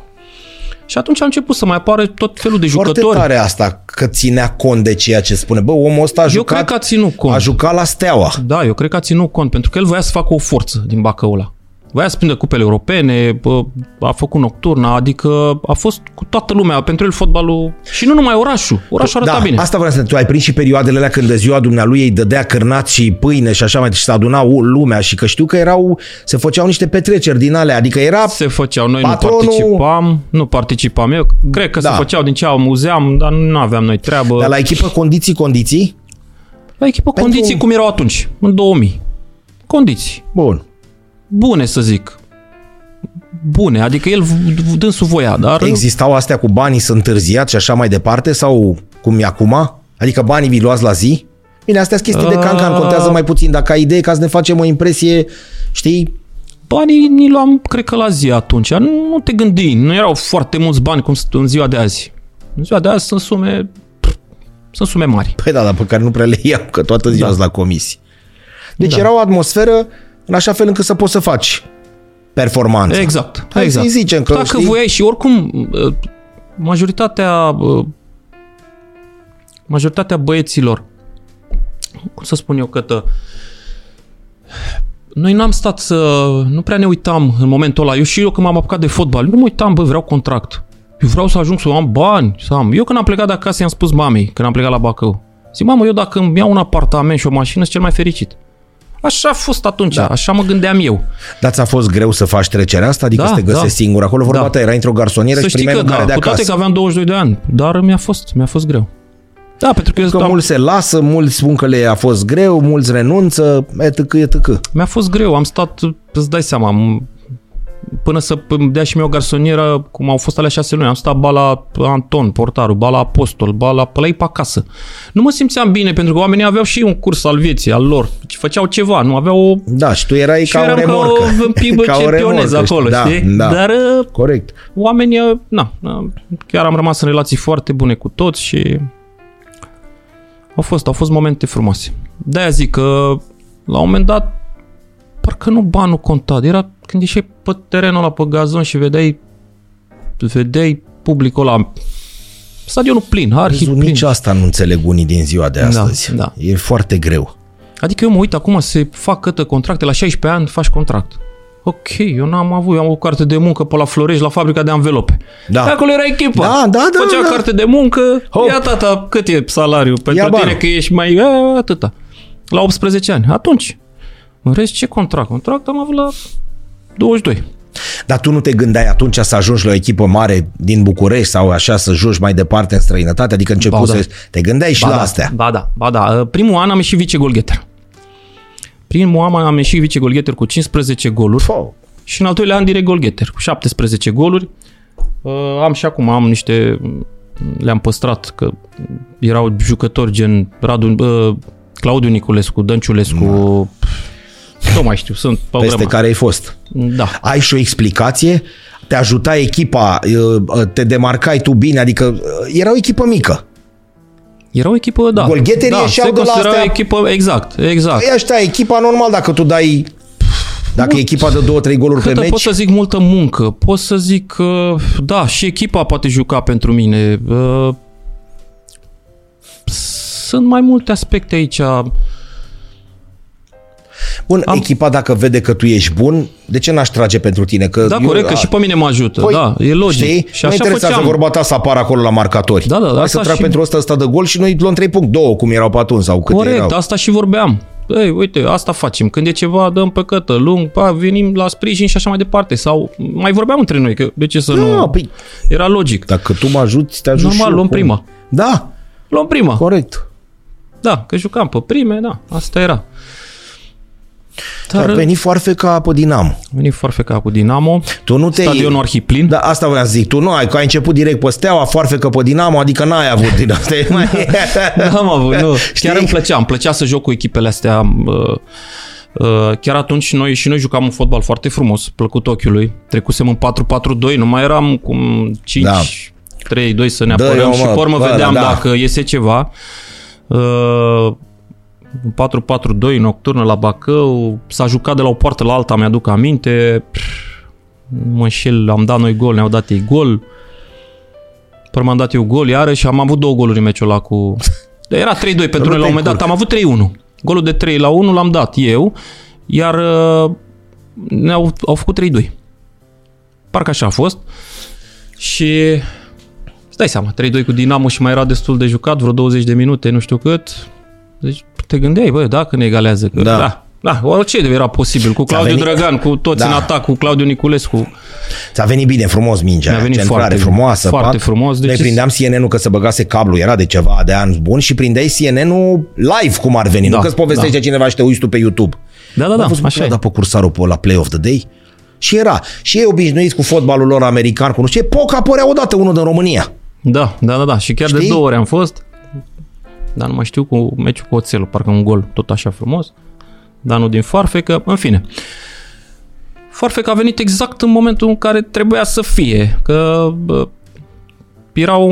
Și atunci a început să mai apară tot felul de Foarte jucători. tare asta, că ținea cont de ceea ce spune. Bă, omul ăsta a Eu jucat, cred că a ținut cont. a jucat la Steaua. Da, eu cred că a ținut cont, pentru că el voia să facă o forță din Bacăul ăla. Voia să prindă cupele europene, bă, a făcut nocturna, adică a fost cu toată lumea, pentru el fotbalul și nu numai orașul. Orașul arăta da, bine. asta vreau să tu ai prins și perioadele alea când de ziua dumnealui ei dădea cârnați și pâine și așa mai și se aduna lumea și că știu că erau, se făceau niște petreceri din alea, adică era Se făceau, noi Patronul- nu participam, nu participam eu, cred că Da. se făceau din ce auzeam, dar nu aveam noi treabă. dar la echipă condiții, condiții. la echipă pentru- condiții cum erau atunci, în 2000. Condiții. Bun. Bune, să zic. Bune, adică el v- dânsul voia, dar... Existau astea cu banii să întârziați și așa mai departe sau cum e acum? Adică banii vi luați la zi? Bine, astea sunt chestii de cancan, contează mai puțin. Dacă ai idee ca să ne facem o impresie, știi, Banii ni luam, cred că la zi atunci. Nu, nu te gândi, nu erau foarte mulți bani cum sunt în ziua de azi. În ziua de azi sunt sume, sunt sume mari. Păi da, dar pe care nu prea le iau, că toată ziua Da. da. la comisii. Deci Da. da. era o atmosferă în așa fel încât să poți să faci performanță. Exact. Hai exact. să-i zicem că, Dacă știi? voiai și oricum uh, majoritatea uh, majoritatea băieților cum să spun eu că noi n-am stat să... Nu prea ne uitam în momentul ăla. Eu și eu când m-am apucat de fotbal, nu mă uitam, bă, vreau contract. Eu vreau să ajung să am bani, să am. Eu când am plecat de acasă i-am spus mamei, când am plecat la Bacău. Zic, mamă, eu dacă îmi iau un apartament și o mașină, sunt cel mai fericit. Așa a fost atunci, da. așa mă gândeam eu. Dar ți-a fost greu să faci trecerea asta? Adică Da, să te găsești da. singur acolo? Vorba Da. ta era într-o garsonieră Să și știi primeai că, mâncare da, de cu toate acasă. că aveam 22 de ani, dar mi-a fost, mi-a fost greu. Da, pentru că, Că eu, am, mulți se lasă, mulți spun că le a fost greu, mulți renunță, etc, etc. mi-a fost greu, am stat, îți dai seama, m- până să îmi dea și mie o garsonieră, cum au fost alea șase luni, am stat ba la Anton, portarul, ba la Apostol, ba la, pe la ei pe acasă. Nu mă simțeam bine, pentru că oamenii aveau și un curs al vieții, al lor, făceau ceva, nu aveau o... Da, și tu erai și ca o eram remorcă. ca o pibă Ca o ce pionez remorcă, acolo, da, știi? Da, Dar uh, corect. oamenii, uh, na, na, chiar am rămas în relații foarte bune cu toți și au fost, au fost momente frumoase. De-aia zic că la un moment dat parcă nu banul conta, era când ieșeai pe terenul ăla pe gazon și vedeai vedeai publicul ăla stadionul plin, arhi Vezi, plin. nici asta nu înțeleg unii din ziua de astăzi. da. E foarte greu. Adică eu mă uit acum, se fac câte contracte, la 16 ani faci contract. Ok, eu n-am avut, eu am o carte de muncă pe la Florești, la fabrica de anvelope. Da. Pe acolo era echipa. Da, da, da, Făcea da. carte de muncă, Hop. ia tata, cât e salariul pentru Ia tine banul. că ești mai... A, atâta. La 18 ani. Atunci. În rest, ce contract? Contract am avut la 22. Dar tu nu te gândeai atunci să ajungi la o echipă mare din București sau așa să joci mai departe în străinătate? Adică început Ba, da. să... Te gândeai și ba la da, astea. Ba da, ba da. Primul an am ieșit vice-golgheter. Primul an am ieșit vice-golgheter cu 15 goluri. Fo. Și în al doilea an direct golgheter, cu 17 goluri. Uh, am și acum, am niște, le-am păstrat, că erau jucători gen Radu, uh, Claudiu Niculescu, Dănciulescu, nu mai știu, sunt pe o Peste grămadă. care ai fost. Da. Ai și o explicație? Te ajuta echipa, uh, te demarcai tu bine, adică uh, era o echipă mică. Era o echipă, da. Golgheterii da, ieșeau se de la considera astea- o echipă, exact, exact. Păi ăștia, echipa normal, dacă tu dai dacă e echipa de două, trei goluri pe Câtă meci, pot să zic multă muncă, pot să zic, uh, da, și echipa poate juca pentru mine. Uh, Sunt mai multe aspecte aici. Bun, Am- echipa dacă vede că tu ești bun, de ce n-aș trage pentru tine? Că Da, eu- corect, că a- și pe mine mă ajută. Păi, da, e logic. Știi? Și nu așa interesează făceam. vorba ta să apară acolo la marcatori. Da, da, da, Hai asta să trag și- pentru ăsta, ăsta de gol și noi luăm 3 puncte, 2 cum erau pe atunci sau câte Corect, erau. asta și vorbeam. Ei, uite, asta facem. Când e ceva, dăm pe cătă, lung, pa, venim la sprijin și așa mai departe. Sau mai vorbeam între noi, că de ce să Da, nu... păi, Era logic. dacă tu mă ajuți, te ajut Normal, și eu. luăm Cum? prima. Da, Luăm prima. corect. Da, că jucam pe prime, da, asta era. Dar Dar a venit foarfeca pe Dinamo. a venit Farfeca cu Dinamo, Tu nu te stadionul arhiplin. Da, asta vreau să zic. Tu nu ai, că ai început direct pe Steaua, foarfecă pe Dinamo, adică n-ai avut din asta. N-am avut, nu. Știi? Chiar îmi plăcea, îmi plăcea să joc cu echipele astea. uh, uh, Chiar atunci noi și noi jucam un fotbal foarte frumos, plăcut ochiului. Trecusem în 4-4-2, nu mai eram cum 5 Da. 3-2 să ne Dă-i, apărăm mă, și pe urmă bă, vedeam da. dacă iese ceva. Uh, în 4-4-2 nocturnă la Bacău, s-a jucat de la o poartă la alta, mi-aduc aminte. Pff, nu Mă înșel, am dat noi gol, ne-au dat ei gol. Până m-am dat eu gol iarăși, am avut două goluri în meciul ăla cu... Dar era 3-2 pentru noi la un moment dat, am avut 3-1. Golul de 3 la 1 l-am dat eu, iar uh, ne-au au făcut 3-2. Parcă așa a fost. Și îți dai seama, 3-2 cu Dinamo și mai era destul de jucat, vreo 20 de minute, nu știu cât. Deci te gândeai, bă, dacă ne egalează. Că, Da. da. Da, orice era posibil. Cu Claudiu venit- Drăgan, cu toți Da. în atac, cu Claudiu Niculescu. Ți-a venit bine, frumos mingea. Mi-a venit centrare foarte- frumoasă. foarte pac. frumos, deci- Noi prindeam CNN-ul că se băgase cablu, era de ceva de ani bun și prindeai CNN-ul live cum ar veni. Da, nu că-ți povestește da. cineva și te uiți tu pe YouTube. Da, da, Am da, văzut așa e. da pe cursarul pe la Play of the Day și era. Și ei obișnuiți cu fotbalul lor american, cu nu știu ce, poc apărea odată unul din România. Da, da, da, da. Și chiar Știi? de două ori am fost. Dar nu mai știu cu meciul cu Oțelul, parcă un gol tot așa frumos. Dar nu din Farfecă, în fine. Farfecă a venit exact în momentul în care trebuia să fie, că bă, era o,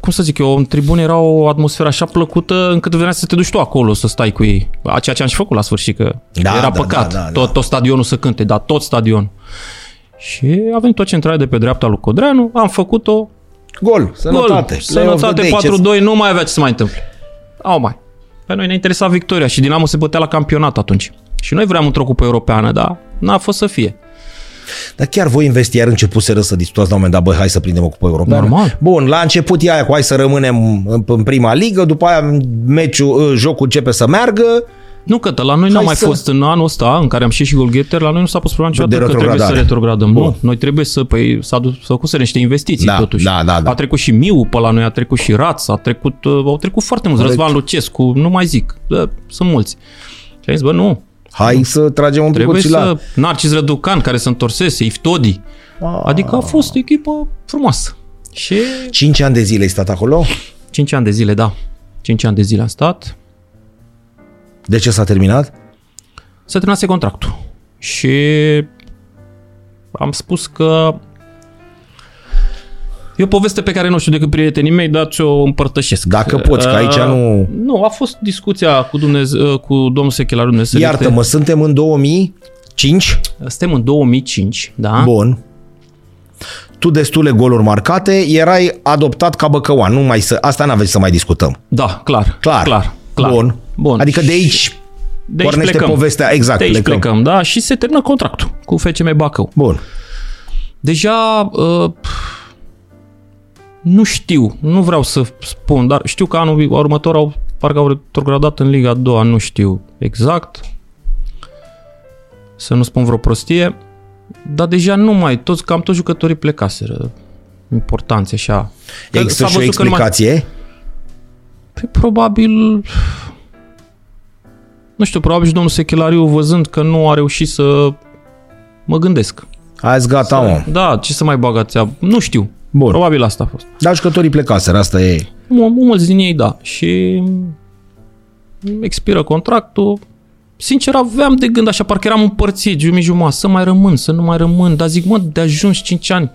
cum să zic eu, în tribune era o atmosferă așa plăcută încât venea să te duci tu acolo să stai cu ei. A Ceea ce am și făcut la sfârșit, că Da, era da, păcat da, da, da. tot, tot stadionul să cânte, dar tot stadionul. Și a venit o centrare de pe dreapta lui Codreanu, am făcut-o, Gol, sănătate. Gol, Play of the sănătate day, 4-2, nu mai avea ce să mai întâmple. Au mai. Pe noi ne interesa victoria și Dinamo se bătea la campionat atunci. Și noi vreau într-o cupă europeană, dar n-a fost să fie. Dar chiar voi în vestiar începuseră să discutați la un moment dat, băi, hai să prindem o cupă europeană. Normal. Bun, la început e aia cu hai să rămânem în, în prima ligă, după aia meciul, ă, jocul începe să meargă Nu, că la noi n-a Hai mai să- fost în anul ăsta în care am și și golgheter, la noi nu s-a pus problema niciodată De că trebuie să retrogradare. retrogradăm. Bun. Nu, noi trebuie să, păi, s-a dus, s-au făcut niște investiții Da, totuși. da, da, da. A trecut și Miu pe la noi, a trecut și Raț, a trecut, uh, au trecut foarte mulți, Corect. Răzvan Lucescu, nu mai zic, da, sunt mulți. Și am zis, bă, nu, Hai să tragem un pic trebuie la... să... Narcis Răducan, care se întorsese, Iftodi. Adică a fost o echipă frumoasă. Și 5 ani de zile ai stat acolo? 5 ani de zile, da. 5 ani de zile am stat. De ce s-a terminat? Se terminase contractul. Și am spus că E o poveste pe care nu știu decât prietenii mei, dar ți-o împărtășesc. Dacă poți, că aici Uh, nu- Nu, a fost discuția cu, Dumnezeu, cu domnul Sechelariu Dumnezeu. Iartă-mă, suntem în 2005? Suntem în 2005, da? Bun. Tu destule goluri marcate, erai adoptat ca băcăuan. Nu mai să, asta n-aveți să mai discutăm. Da, clar. Clar. Clar. Clar. Bun. Bun. Adică de aici de aici pornește plecăm. povestea. Exact, De aici plecăm. plecăm. da? Și se termină contractul cu FCM Bacău. Bun. Deja uh, nu știu, nu vreau să spun, dar știu că anul următor au, parcă au retrogradat în Liga a doua, nu știu exact. Să nu spun vreo prostie. Dar deja nu mai, toți, cam toți jucătorii plecaseră. Importanți așa. Că Există s-a și o văzut că nu mai- explicație? Păi, probabil... Nu știu, probabil și domnul Sechelariu văzând că nu a reușit să mă gândesc. Azi gata, mă. Da, ce să mai bagați? Nu știu. Bun. Probabil asta a fost. Dar jucătorii plecaseră, asta e... Mul- Mulți din ei, da. Și expiră contractul. Sincer, aveam de gând așa, parcă eram împărțit, jumătate jumătate, să mai rămân, să nu mai rămân. Dar zic, mă, de ajuns 5 ani.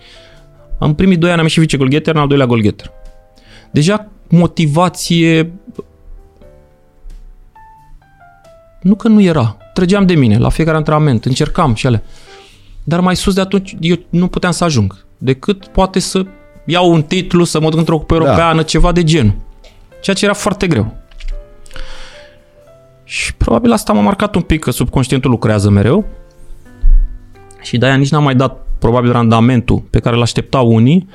Am primit 2 ani, am ieșit vice-golgheter, în al doilea golgheter. Deja motivație... Nu că nu era. Trăgeam de mine la fiecare antrenament, încercam și alea. Dar mai sus de atunci eu nu puteam să ajung. Decât poate să iau un titlu, să mă duc într-o cupă europeană, ceva de genul. Ceea ce era foarte greu. Și probabil asta m-a marcat un pic, că subconștientul lucrează mereu. Și de-aia nici n-am mai dat probabil randamentul pe care l-așteptau unii.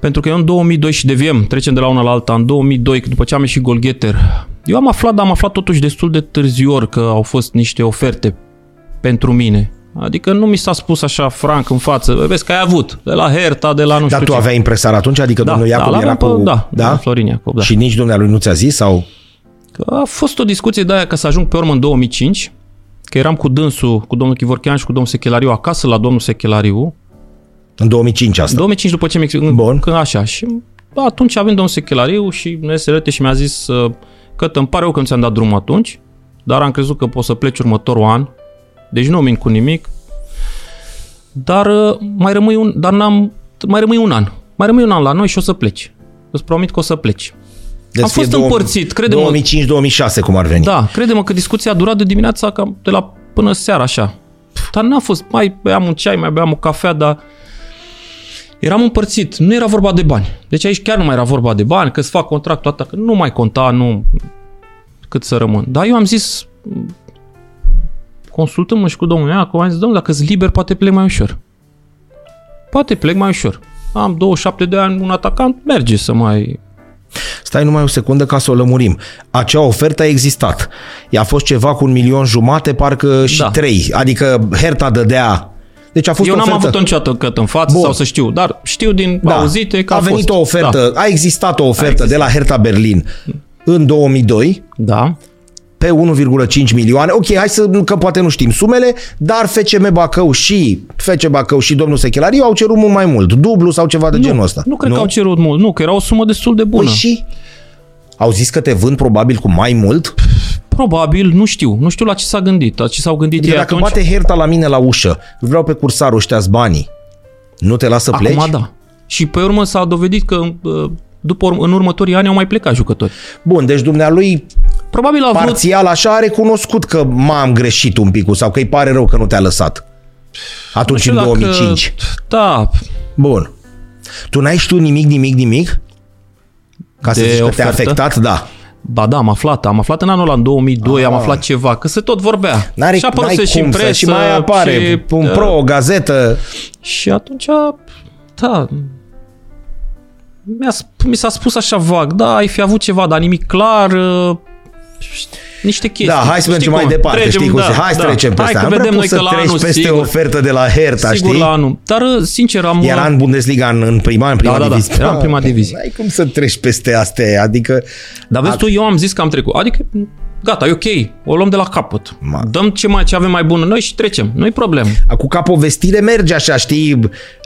Pentru că eu în 2002 și deviem, trecem de la una la alta, în 2002, după ce am ieșit golgheter, eu am aflat, dar am aflat totuși destul de târziu ori că au fost niște oferte pentru mine. Adică nu mi s-a spus așa franc în față, "Bă, vezi că ai avut, de la Herta, de la nu Dar știu tu ce. aveai impresar atunci? Adică da, domnul Iacob da, era l-aveam cu... pe, da, da, Florin Iacob, da. Și nici dumnealui nu ți-a zis? Sau... Că a fost o discuție de aia că să ajung pe urmă în 2005, că eram cu dânsul, cu domnul Chivorchean și cu domnul Sechelariu acasă la domnul Sechelariu. În 2005 asta. În 2005 după ce mi Bun. Când așa. Și da, atunci avem domnul Sechelariu și ne se și mi-a zis uh, că îmi pare rău că nu ți-am dat drumul atunci, dar am crezut că poți să pleci următorul an. Deci nu mint cu nimic. Dar uh, mai rămâi un, dar n-am, mai rămâi un an. Mai rămâi un an la noi și o să pleci. Îți promit că o să pleci. Deci am fie fost două- împărțit, crede-mă. 2005-2006 cum ar veni. Da, crede-mă că discuția a durat de dimineața cam de la până seara așa. Dar n-a fost, mai beam un ceai, mai beam o cafea, dar eram împărțit. Nu era vorba de bani. Deci aici chiar nu mai era vorba de bani, că îți fac contractul atât, că nu mai conta, nu cât să rămân. Dar eu am zis, consultăm și cu domnul Iacob, am zis, domnule, dacă sunt liber, poate plec mai ușor. Poate plec mai ușor. Am 27 de ani, un atacant, merge să mai Stai numai o secundă ca să o lămurim. Acea ofertă a existat. Ea a fost ceva cu un milion jumate, parcă și Da. trei. Adică Herta dădea... Deci a fost Eu o n-am ofertă... avut-o niciodată căt în față Bun. sau să știu, dar știu din da. auzite că a, a venit fost. o ofertă, a existat o ofertă A de la Hertha Berlin în 2002 Da. da. pe 1,5 milioane. Ok, hai să, că poate nu știm sumele, dar FCM Bacău și FC Bacău și domnul Sechelariu au cerut mult mai mult, dublu sau ceva de Nu, genul ăsta. nu cred că au cerut mult, nu, că era o sumă destul de bună. Păi și au zis că te vând probabil cu mai mult? Probabil, nu știu, nu știu la ce s-a gândit, la ce s-au gândit Adică ei dacă atunci. bate Herta la mine la ușă, vreau pe cursarul ăștia banii, nu te lasă pleci? Acum da. Și pe urmă s-a dovedit că uh, după, urm- în următorii ani au mai plecat jucători. Bun, deci dumnealui Probabil a vrut... parțial așa a recunoscut că m-am greșit un pic sau că îi pare rău că nu te-a lăsat. Atunci știu în dacă- 2005. Da, Bun. Tu n-ai știut nimic, nimic, nimic? Ca să De zici că te-a ofertă? afectat? Da. Ba da, am aflat. Am aflat în anul ăla, în 2002, am Ah. aflat ceva, că se tot vorbea. N-are, și a apărut n-ai și în cum să, presă. și mai apare și, un uh, pro, o gazetă. Și atunci, da, mi-a, sp- mi s-a spus așa vag, da, ai fi avut ceva, dar nimic clar. uh, niște chestii. Da, hai să Știi mergem mai cum? departe, Trecem, știi cum da, se- hai să da. trecem peste Hai că asta. Nu vedem prea noi poți că să la treci anul, peste sigur, ofertă de la Hertha, sigur știi? la anul. Dar, sincer, am... Era în Bundesliga în, în prima, în prima da, da, divizie. era în prima divizie. N-ai cum să treci peste astea, adică... Dar vezi tu, eu am zis că am trecut. Adică, gata, e ok, o luăm de la capăt. Ma- Dăm ce mai ce avem mai bun în noi și trecem. Nu-i problemă. Cu ca povestire merge așa, știi?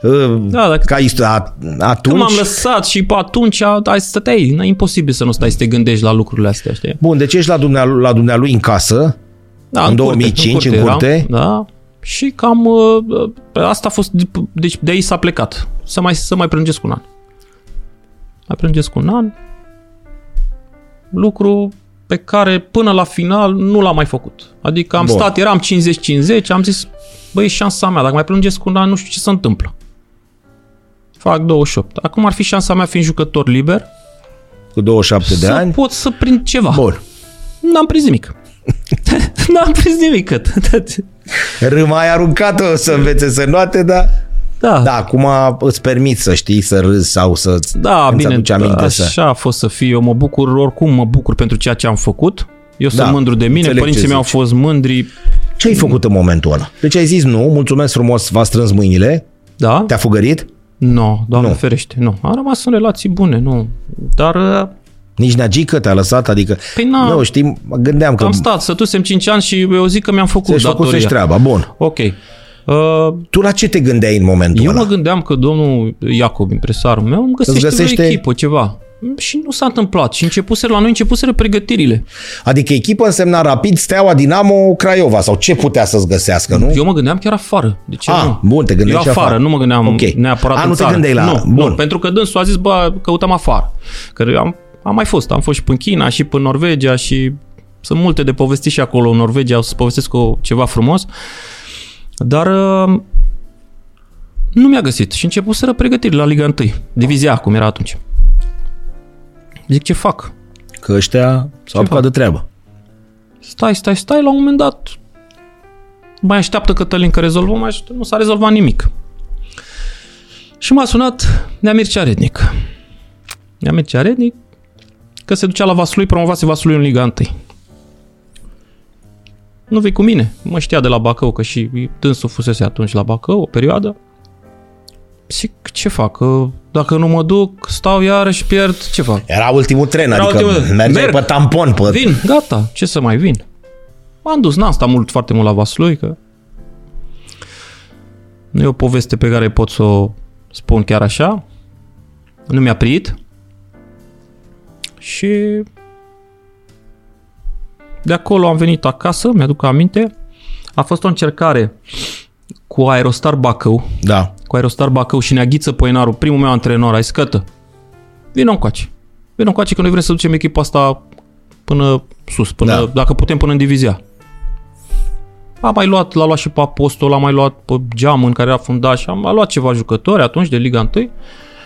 uh, Da, dacă- Ca isto- a- atunci... Când m-am lăsat și pe atunci, ai stăteai, e imposibil să nu stai să te gândești la lucrurile astea, știi? Bun, deci ești la dumnealui, la dumnealui în casă, Da, În 2005, în curte? Eram, da, și cam uh, uh, asta a fost, deci de aici s-a plecat. Să mai, să mai prelungesc un an. Mai prelungesc un an. Lucru pe care până la final nu l-am mai făcut. Adică am Bun. stat, eram 50-50, am zis, băi, e șansa mea, dacă mai prelungesc un an, nu știu ce se întâmplă. Fac 28. Acum ar fi șansa mea fiind jucător liber cu 27 de să ani. pot să prind ceva. Bun. N-am prins nimic. N-am prins nimic. atât. Râma ai aruncat-o să învețe să noate, dar... Da, Da, acum îți permit să știi, să râzi sau să Da, îți bine, aduci aminte să... așa a fost să fie. Eu mă bucur, oricum mă bucur pentru ceea ce am făcut. Eu Da, sunt mândru de mine, înțeleg părinții ce mei au zici. fost mândri. Ce ai făcut în momentul ăla? Deci ai zis nu, mulțumesc frumos, v-a strâns mâinile, Da? te-a fugărit, Nu, no, doamne Nu. nu. ferește, nu. Am rămas în relații bune, nu. Dar uh, nici neagică te-a lăsat, adică... Păi n-am- Nu, știi, mă gândeam că am stat, sătusem 5 ani și eu zic că mi-am făcut ți-ai făcut datoria. să treaba, bun. Ok. Uh, Tu la ce te gândeai în momentul eu ăla? mă gândeam că domnul Iacob, impresarul meu, îmi găsește, găsește- găsește... o echipă, ceva. Și nu s-a întâmplat. Și începuseră la noi, începuseră pregătirile. Adică echipă însemna Rapid, Steaua, Dinamo, Craiova sau ce putea să-ți găsească, nu? Eu mă gândeam chiar afară. De ce Ah, nu? bun, te gândeai Eu și afară, afară. nu mă gândeam Ok. neapărat A, în nu te țară. gândeai la- Nu, bun. nu, pentru că dânsul a zis, bă, căutăm afară. Că am, am mai fost, am fost și până în China și până în Norvegia și sunt multe de povesti și acolo în Norvegia, o să povestesc cu ceva frumos. Dar uh, nu mi-a găsit și începuseră pregătiri la Liga 1, Divizia A, cum era atunci. Zic, ce fac? Că ăștia s-au apucat de treabă. Stai, stai, stai, la un moment dat mai așteaptă Cătălin că rezolvăm, mai așteaptă, nu s-a rezolvat nimic. Și m-a sunat Nea Mircea Rednic. Nea Mircea Rednic că se ducea la Vaslui, promovase Vaslui în Liga 1. Nu vei cu mine. Mă știa de la Bacău, că și dânsul fusese atunci la Bacău, o perioadă. Zic, ce fac? Că dacă nu mă duc, stau iarăși, pierd, ce fac? Era ultimul tren, Era adică ultimul- mergeai Merg. pe tampon, pe... Vin, gata, ce să mai vin? M-am dus, n-am stat mult, foarte mult la Vaslui, că nu e o poveste pe care pot să o spun chiar așa. Nu mi-a prit. Și de acolo am venit acasă, mi-aduc aminte. A fost o încercare cu Aerostar Bacău, Da. cu Aerostar Bacău și Neaghiță Poenaru, primul meu antrenor, ai scătă. Vino încoace. Vino încoace că noi vrem să ducem echipa asta până sus, până, Da. da. dacă putem până în divizia. Am mai luat, l-a luat și pe Apostol, am mai luat pe Geamăn care era fundaș, am mai luat ceva jucători atunci de Liga 1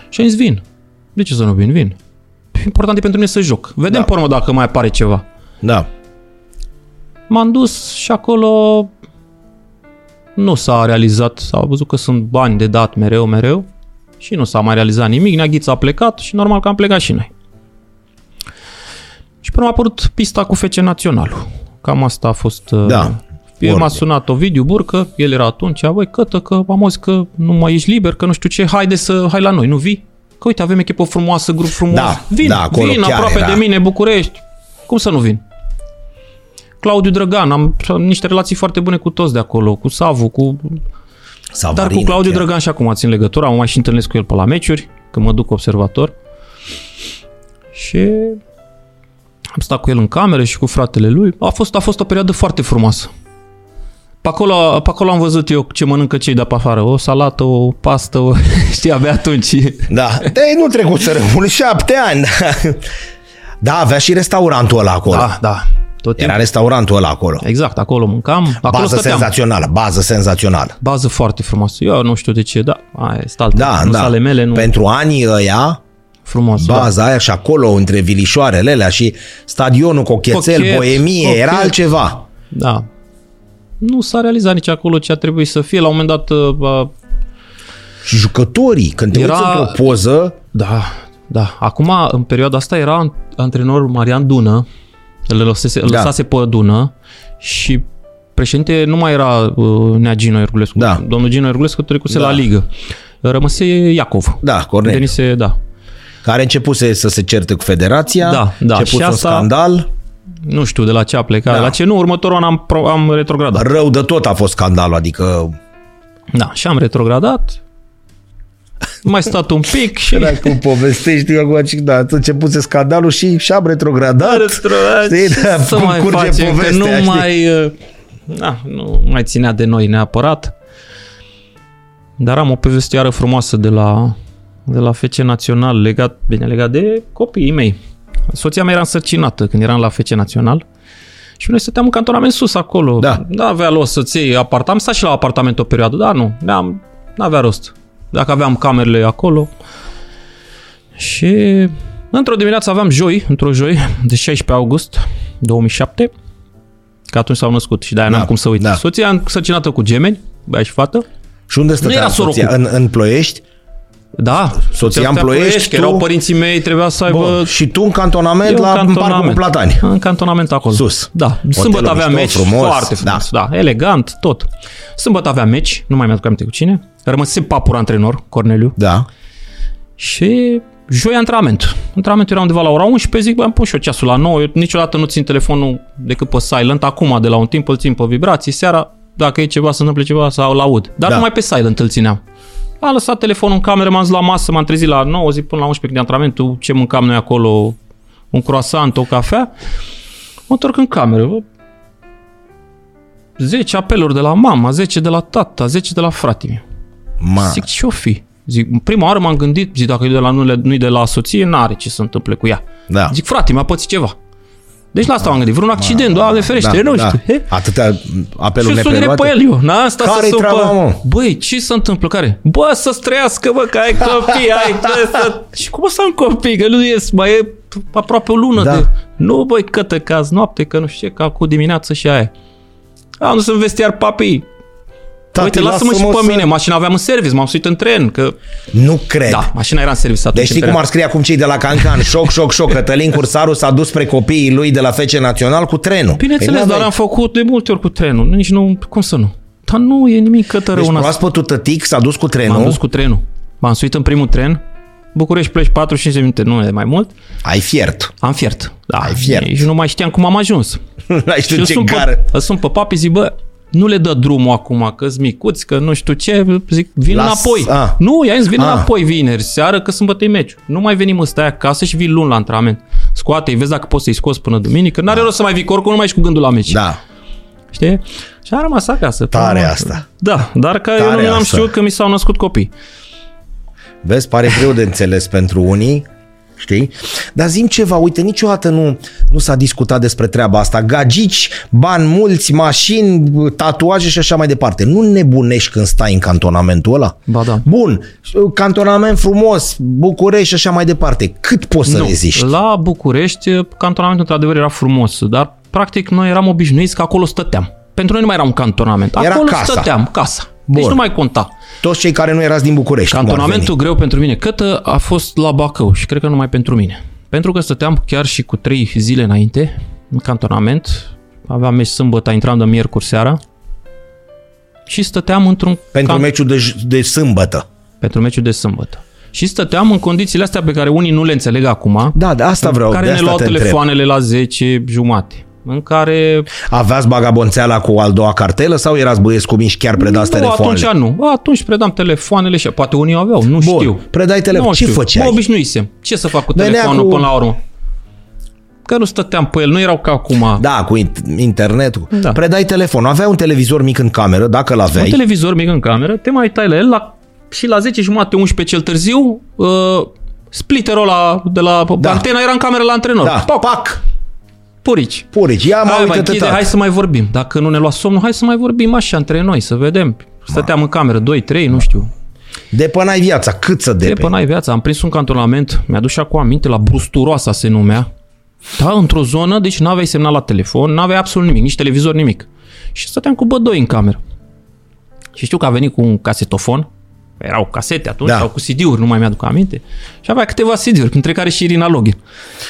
și am zis vin. De ce să nu vin? Vin. Important e pentru mine să joc. Vedem Da. da. pe urmă dacă mai apare ceva. Da. M-am dus și acolo nu s-a realizat, s-a văzut că sunt bani de dat mereu, mereu și nu s-a mai realizat nimic. Neaghița a plecat și normal că am plecat și noi. Și până a apărut pista cu FC Naționalul. Cam asta a fost... uh, Da. El m-a Ordine. sunat Ovidiu Burcă, el era atunci, băi, cătă, că am auzit că nu mai ești liber, că nu știu ce, haide să, hai la noi, nu vii? Că uite, avem echipă frumoasă, grup frumos. Da, vin, da, acolo vin chiar aproape era. de mine, București. Cum să nu vin? Claudiu Drăgan, am, am niște relații foarte bune cu toți de acolo, cu Savu, cu... Savarin, Dar cu Claudiu chiar. Drăgan și acum țin legătura, mă mai și întâlnesc cu el pe la meciuri, când mă duc observator. Și am stat cu el în cameră și cu fratele lui. A fost, a fost o perioadă foarte frumoasă. Pe acolo, pe acolo am văzut eu ce mănâncă cei de pe afară. O salată, o pastă, o... știi, abia atunci. Da, de nu trecut să rămân șapte ani. Da. da, avea și restaurantul ăla acolo. Da, da. Tot Era timpul. restaurantul ăla acolo. Exact, acolo mâncam. Acolo bază stăteam. senzațională, bază senzațională. Bază foarte frumoasă. Eu nu știu de ce, da. Aia este altă. Da, nu da. ale mele, nu Pentru anii ăia, frumos. da. baza aia și acolo, între vilișoarele alea și stadionul Cochețel, Cochet, Boemie, Cochet. era altceva. Da. Nu s-a realizat nici acolo ce a trebuit să fie. La un moment dat, uh, Și jucătorii, când te Era- uiți într-o poză, da, da. Acum, în perioada asta, era antrenor Marian Dună, îl lăsase, îl Da. lăsase pe dună și președinte nu mai era uh, Nea Gino Ergulescu. Da. Domnul Gino Ergulescu trecuse Da. la ligă. Rămăse Iacov. Da, Corneliu. Venise, da. Care începuse să se certe cu federația, Da, da. începuse Și un asta- scandal, Nu știu de la ce a plecat, Da. la ce nu, următorul an am, pro- am retrogradat. rău de tot a fost scandalul, adică Da, și am retrogradat. Mai stat un pic și... Dacă povestești, eu acum, da, atunci începuse scandalul și și-am retrogradat. Știi, da, să cum mai curge facem, că povestea, nu știi? mai, uh, da, nu mai ținea de noi neapărat. Dar am o povestioară frumoasă de la, de la FC Național, legat, bine, legat de copiii mei. Soția mea era însărcinată când eram la FC Național și noi stăteam în cantonament sus acolo. Da. Nu avea rost să-ți iei apartament. Am stat și la apartament o perioadă, dar nu, n-am, n-avea rost. Dacă aveam camerele acolo. Și într-o dimineață aveam joi, într-o joi, de 16 august 2007, că atunci s-au născut și de-aia Da, n-am cum să uit. da. Soția însărcinată cu gemeni, băiat și fată. Și unde stătea era soția? sorocul. În, în Ploiești? Da, Soția în stătea Ploiești, că tu- erau părinții mei, trebuia să aibă Bun. Și tu în cantonament Eu la în Parcul cantonament. Platani. În cantonament acolo. Sus. Da. Hotelul Sâmbătă avea mișto, meci, frumos. foarte frumos. Da. da. elegant, tot. Sâmbătă avea meci, nu mai mi-aduc aminte cu cine. Rămăsese papur antrenor, Corneliu. Da. Și joi antrenament. Antrenamentul era undeva la ora 11, zic, bă, am pus și eu ceasul la 9, eu niciodată nu țin telefonul decât pe silent, acum de la un timp îl țin pe vibrații, seara, dacă e ceva, să întâmple ceva, să îl aud. Dar Da. numai pe silent îl țineam. Am lăsat telefonul în cameră, m-am dus la masă, m-am trezit la 9, zic până la 11 de antrenamentul, ce mâncam noi acolo, un croissant, o cafea. Mă întorc în cameră, bă. 10 apeluri de la mama, 10 de la tata, 10 de la fratele meu. Ma. Zic, ce-o fi? Zic, prima oară m-am gândit, zic, dacă e de la, nu, nu de la soție, n-are ce să întâmple cu ea. Da. Zic, frate, mi-a pățit ceva. Deci la asta m-am gândit, vreun accident, doamne ferește, nu știu. He? Atâtea apeluri Și sun direct nepreluate. pe el eu. N-am stat Care-i să sun treaba, pe... mă? Băi, ce se întâmplă? Care? Bă, să-ți trăiască, bă, că ai copii, ai bă, să... Și cum o să am copii? Că nu ies, mai e aproape o lună Da. de... Nu, băi, că te caz noapte, că nu știu ce, că acum dimineață și aia. Am dus în vestiar papii. Tati, Uite, lasă-mă și pe să- mine. Mașina aveam în service, m-am suit în tren, că... Nu cred. Da, mașina era în service atunci. Deci știi în cum perioadă. ar scrie acum cei de la Cancan? Șoc, șoc, șoc. Cătălin Cursaru s-a dus spre copiii lui de la FC Național cu trenul. Bineînțeles, Păi dar n-aveai- am făcut de multe ori cu trenul. Nici nu... Cum să nu? Dar nu e nimic cătărău Deci în asta. proaspătul tătic s-a dus cu trenul. M-am dus cu trenul. M-am suit în primul tren. București pleci 45 de minute, nu e mai mult. Ai fiert. Am fiert. Da, Ai fiert. Și nu mai știam cum am ajuns. N-ai știu îl ce sun gară. pe, îl sun pe papi, zic, bă, nu le dă drumul acum, că sunt micuți, că nu știu ce, zic, vin Las- înapoi. a. Nu, i-am zis, vin A. înapoi vineri, seară, că sâmbătă e meciu. Nu mai venim ăsta acasă și vii luni la antrenament. Scoate-i, vezi dacă poți să-i scoți până duminică. N-are rost să mai vii, că oricum nu mai ești cu gândul la meci. Da. Știi? Și am rămas acasă. Tare Până- asta. Da, dar că eu Tare nu am asta. știut că mi s-au născut copii. Vezi, pare greu de înțeles pentru unii, știi? Dar zim ceva, uite, niciodată nu, nu s-a discutat despre treaba asta. Gagici, bani mulți, mașini, tatuaje și așa mai departe. Nu nebunești când stai în cantonamentul ăla? Ba da. Bun, cantonament frumos, București și așa mai departe. Cât poți să Nu. reziști? La București, cantonamentul într-adevăr era frumos, dar practic noi eram obișnuiți că acolo stăteam. Pentru noi nu mai era un cantonament. Era Acolo casa. stăteam, casa. Deci Bun. nu mai conta. Toți cei care nu erați din București. cum ar Cantonamentul veni? greu pentru mine. Cătă a fost la Bacău și cred că numai pentru mine. Pentru că stăteam chiar și cu trei zile înainte în cantonament. Aveam meci sâmbătă, intram de miercuri seara. Și stăteam într-un Pentru can- meciul de, j- de sâmbătă. pentru meciul de sâmbătă. Și stăteam în condițiile astea pe care unii nu le înțeleg acum. Da, de asta vreau, care de ne asta luau te întreb. telefoanele la 10 jumate. În care... Aveați bagabonțeala cu al doua cartelă sau erați băieți cu mici chiar predați nu, telefoanele? atunci nu. Atunci predam telefoanele și poate unii aveau, nu Bun, știu. predai telefon. Nu Ce știu. făceai? Mă obișnuisem. Ce să fac cu Venea telefonul cu- până la urmă? Că nu stăteam pe el, nu erau ca acum. Da, cu in- internetul. Da. Predai telefon. Aveai un televizor mic în cameră, dacă îl Un aveai. televizor mic în cameră, te mai tai la el la, și la 10 jumate, 11 cel târziu, uh, splitterul ăla de la Da. antena era în cameră la antrenor. Da, Poc, pac, purici. purici. Ia mă, Hai, mai uite-te, închide, tată. hai să mai vorbim. Dacă nu ne lua somnul, hai să mai vorbim așa între noi, să vedem. Stăteam în cameră 2, 3, nu știu. Depănai viața, cât să De depe. până ai viața. Am prins un cantonament, mi-a dus și acum aminte, la Brusturoasa se numea. Da, într-o zonă, deci n-aveai semnal la telefon, n-aveai absolut nimic, nici televizor, nimic. Și stăteam cu bădoi în cameră. Și știu că a venit cu un casetofon erau casete atunci, Da. sau cu CD-uri, nu mai mi-aduc aminte. Și avea câteva CD-uri, între care și Irina Login.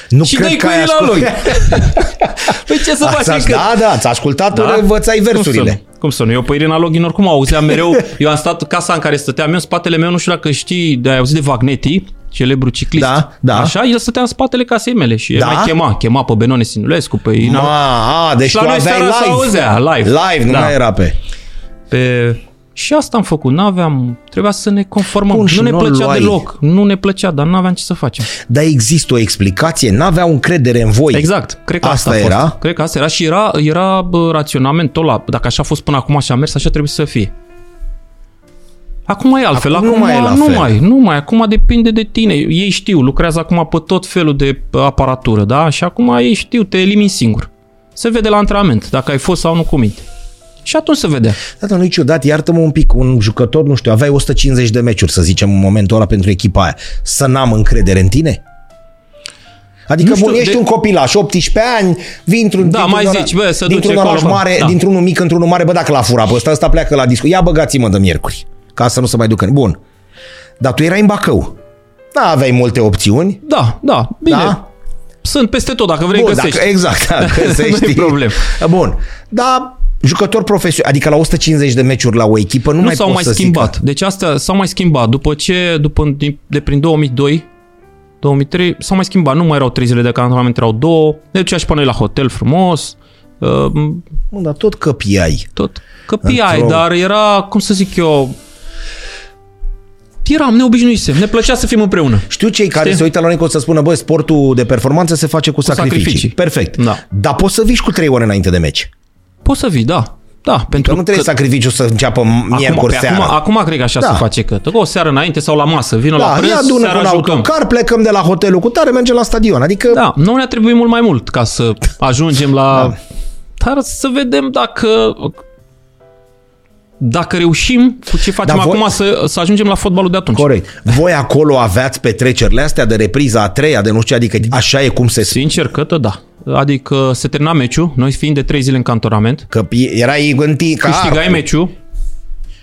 Nu și cred dai că cu ai Irina ascult- Login. păi ce să faci? Ați- că... Da, da, ați ascultat, Da? învățai Cum să versurile. nu? Cum să nu? Eu pe Irina Login oricum auzeam mereu. Eu am stat casa în care stăteam eu, în spatele meu, nu știu dacă știi, de ai auzit de Vagnetti, celebru ciclist. Da, da. Așa, el stătea în spatele casei mele și el Da? mai chema, chema pe Benone Sinulescu, pe Ina, Ma, a, deci Și la tu noi aveai seara se live. auzea, live. Live, nu Da. mai era pe... pe... Și asta am făcut, n-aveam, trebuia să ne conformăm. Bun, și nu ne nu-l plăcea luai. deloc, nu ne plăcea, dar n-aveam ce să facem. Dar există o explicație? N-aveau încredere în voi. Exact, cred că Asta asta, a era? fost. Cred că asta era și era, era bă, raționamentul ăla. Dacă așa a fost până acum și a mers, așa trebuie să fie. Acum e altfel. Acum Acum, nu mai e la nu fel. mai, nu mai. Acum depinde de tine. Ei știu, lucrează acum pe tot felul de aparatură, da? Și acum ei știu, te elimini singur. Se vede la antrenament, dacă ai fost sau nu cu minte. Și atunci se vedea. Da, dar nu-i ciudat, iartă-mă un pic, un jucător, nu știu, aveai 150 de meciuri, să zicem, în momentul ăla pentru echipa aia, să n-am încredere în tine? Adică, Nu știu, bun, ești de- un copilaș, 18 ani, vii într-un, Da, dintr-un mai oraș- zici, bă, să dintr-un duce oraș acolo, mare, da. dintr-unul mic într-unul mare, bă, dacă l-a furat pe ăsta, ăsta pleacă la disco. Ia băgați-mă de miercuri, ca să nu se mai ducă. Bun. Dar tu erai în Bacău. Da, aveai multe opțiuni. Da, da, bine. Da? Sunt peste tot, dacă vrei Bun, găsești. dacă, exact, da, găsești. Nu-i problem. Bun. Dar jucător profesional, adică la 150 de meciuri la o echipă, nu, nu mai s-au poți mai să schimbat. Zică. Deci astea s-au mai schimbat. După ce, după, din- de prin 2002, 2003, s-au mai schimbat. Nu mai erau trei zile de cantonament, erau două. Ne ducea și pe noi la hotel frumos. Uh, Bun, dar tot căpiai. tot căpiai, Într-o- dar era, cum să zic eu, eram, ne obișnuisem, ne plăcea să fim împreună. Știu cei care Știi? se uită la noi că o să spună, băi, sportul de performanță se face cu, sacrificii. sacrificii. Perfect. Da. Dar poți să vii și cu trei ore înainte de meci. Poți să vii, da. Da, Că pentru nu trebuie sacrificiu să înceapă miercuri pe seara. acum, acum cred că așa Da. se face că o seară înainte sau la masă, vină la da, prânz, ia adună seara cu un jucăm. autocar, plecăm de la hotelul cu tare, mergem la stadion. Adică, Da, nu ne-a trebuit mult mai mult ca să ajungem la... Da. Dar să vedem dacă dacă reușim cu ce facem Dar voi- acum să, să ajungem la fotbalul de atunci. corect. Voi acolo aveați petrecerile astea de repriza a treia, de nu știu, adică așa e cum se... Sincer că tă, da. Adică se termina meciul, noi fiind de trei zile în cantonament, Că erai în ti- ca câștigai arcul. meciul,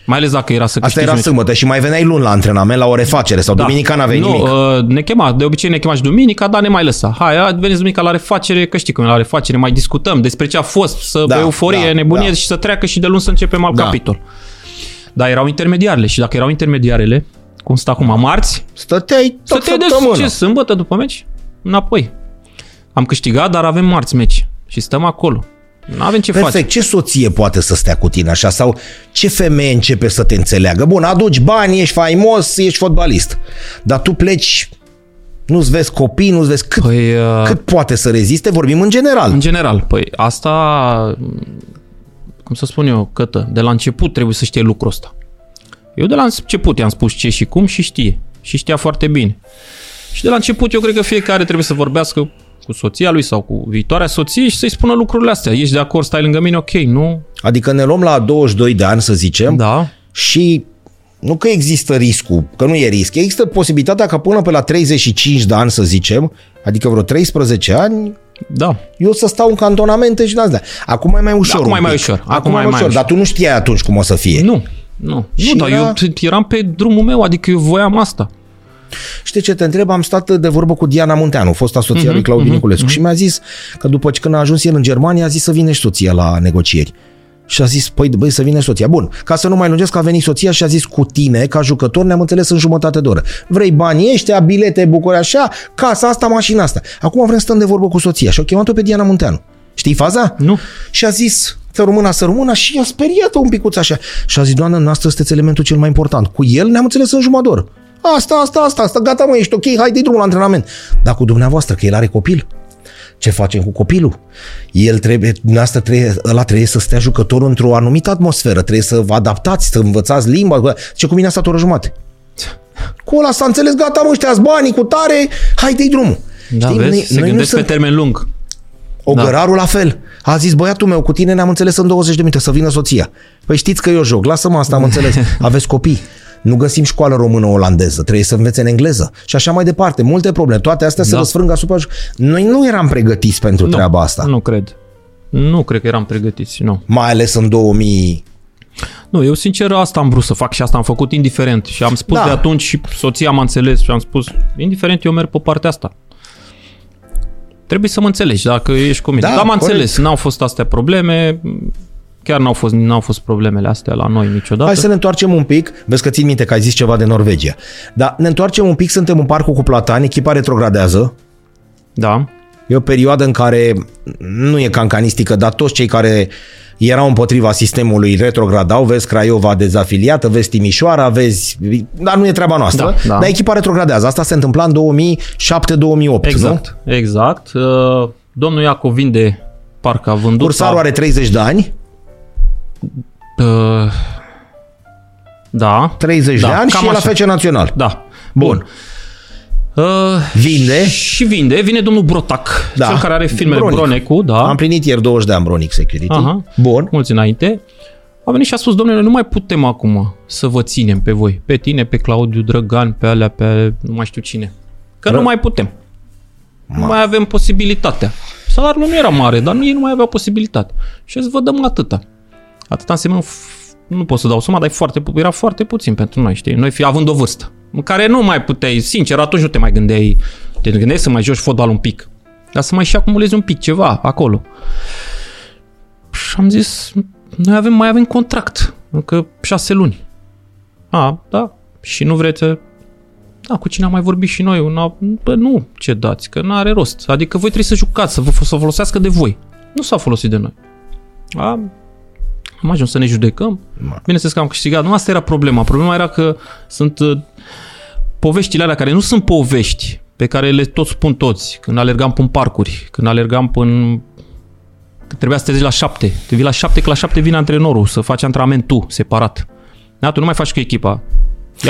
mai ales dacă era să Asta câștigi era meciul. sâmbătă și mai veneai luni la antrenament, la o refacere sau duminica n-aveai nu, nimic. Uh, ne chema, de obicei ne chema și duminica, dar ne mai lăsa. Hai, hai, veniți duminica la refacere, că știi cum e la refacere, mai discutăm despre ce a fost, să Da, da, euforie, da, da, nebunie da. și să treacă și de luni să începem alt Da. da. capitol. Dar erau intermediarele și dacă erau intermediarele, cum stă acum, marți, Stăteai să tot te duci săptămâna. ce, sâmbătă după meci, înapoi. Am câștigat, dar avem marți meci și stăm acolo. Nu avem ce face. Perfect. Ce soție poate să stea cu tine așa? Sau ce femeie începe să te înțeleagă? Bun, aduci bani, ești faimos, ești fotbalist. Dar tu pleci, nu-ți vezi copii, nu-ți vezi cât, Păi, uh, cât poate să reziste, vorbim în general. În general, păi asta, cum să spun eu, cătă, de la început trebuie să știe lucrul ăsta. Eu de la început i-am spus ce și cum și știe. Și știa foarte bine. Și de la început eu cred că fiecare trebuie să vorbească cu soția lui sau cu viitoarea soție și să-i spună lucrurile astea. Ești de acord, stai lângă mine, ok, nu? Adică ne luăm la 22 de ani, să zicem, Da. și nu că există riscul, că nu e risc, există posibilitatea ca până pe la 35 de ani, să zicem, adică vreo 13 ani, Da. eu să stau în cantonamente și din astea. Acum e mai ușor. Acum un e mai pic. ușor. Acum, e mai ușor, dar tu nu știai atunci cum o să fie. Nu. Nu. Și nu, dar era- eu t- eram pe drumul meu, adică eu voiam asta. Știi ce te întreb? Am stat de vorbă cu Diana Munteanu, fosta soția Mhm, lui Claudiu Niculescu și mi-a zis că după ce când a ajuns el în Germania, a zis să vină și soția la negocieri. Și a zis, păi, băi, să vină soția. Bun, ca să nu mai lungesc, a venit soția și a zis cu tine, ca jucător, ne-am înțeles în jumătate de oră. Vrei banii ăștia, bilete, bucuri așa, casa asta, mașina asta. Acum vrem să stăm de vorbă cu soția și au chemat-o pe Diana Munteanu. Știi faza? Nu. Și a zis, să rămână, să rămână și a speriat-o un picuț așa. Și a zis, doamnă, noastră sunteți elementul cel mai important. Cu el ne-am înțeles în jumătate de oră. Asta, asta, asta, asta, gata mă, ești ok, hai de drumul la antrenament. Dar cu dumneavoastră, că el are copil. Ce facem cu copilul? El trebuie, dumneavoastră trebuie, ăla trebuie să stea jucătorul într-o anumită atmosferă, trebuie să vă adaptați, să învățați limba. bă. Ce cu mine a stat o oră jumate. Cu ăla s-a înțeles, gata mă, ăștia banii cu tare, hai de drumul. Da, Știi, vezi? noi- Se noi nu gândesc pe sunt- termen lung. Ogărarul la fel. A zis, băiatul meu, cu tine ne-am înțeles în 20 de minute, să vină soția. Păi știți că eu joc, lasă-mă asta, am înțeles. Aveți copii. Nu găsim școală română-olandeză, trebuie să învețe în engleză. Și așa mai departe, multe probleme. Toate astea se Da. răsfrâng asupra... Noi nu eram pregătiți pentru treaba asta. Nu cred. Nu cred că eram pregătiți, nu. Mai ales în 2000... Nu, eu sincer asta am vrut să fac și asta am făcut indiferent. Și am spus Da. de atunci și soția m-a înțeles și am spus, indiferent, eu merg pe partea asta. Trebuie să mă înțelegi dacă ești cu mine. Da, Dar m-am corect. înțeles, n-au fost astea probleme, chiar n-au fost, n-au fost problemele astea la noi niciodată. Hai să ne întoarcem un pic, vezi că țin minte că ai zis ceva de Norvegia. Dar ne întoarcem un pic, suntem în parcul cu Platani, echipa retrogradează. Da, E o perioadă în care nu e cancanistică, dar toți cei care erau împotriva sistemului retrogradau, vezi Craiova dezafiliată, vezi Timișoara, vezi... Dar nu e treaba noastră. Da, da. Dar echipa retrogradează. Asta se întâmpla în 2007-2008, exact, nu? exact. Uh, Domnul Iacov vinde parcă a vândut... Cursarul are 30 de ani, Uh, da, 30 Da, de ani cam și e la așa. FC Național. da. Bun. Uh, Vinde. și vinde, vine domnul Brotac, Da. cel care are filmele Bronic. Bronecu, da. Am plinit ieri 20 de ani Bronic Security. Aha. Bun. mulți înainte, a venit și a spus, domnule, nu mai putem acum să vă ținem pe voi, pe tine, pe Claudiu Drăgan, pe alea, pe nu mai știu cine. Că nu Ră- mai putem. Nu mai avem posibilitatea. Salariul nu era mare, dar ei nu mai aveau posibilitate. Și să vă dăm atâta. Atâta înseamnă, f- nu pot să dau suma, dar e foarte, pu- era foarte puțin pentru noi, știi? Noi fi având o vârstă în care nu mai puteai, sincer, atunci nu te mai gândeai, te gândeai să mai joci fotbal un pic. Dar să mai și acumulezi un pic ceva acolo. Și am zis, noi avem, mai avem contract, încă șase luni. A, da, și nu vreți să... Da, cu cine am mai vorbit și noi? Una, bă, nu, ce dați, că nu are rost. Adică voi trebuie să jucați, să vă să folosească de voi. Nu s-a folosit de noi. A, am ajuns să ne judecăm. Bineînțeles că am câștigat. Nu asta era problema. Problema era că sunt uh, poveștile alea care nu sunt povești pe care le tot spun toți. Când alergam până parcuri, când alergam până că trebuia să te trezi la șapte. Te vii la șapte, că la șapte vine antrenorul să faci antrenament tu, separat. Da, tu nu mai faci cu echipa.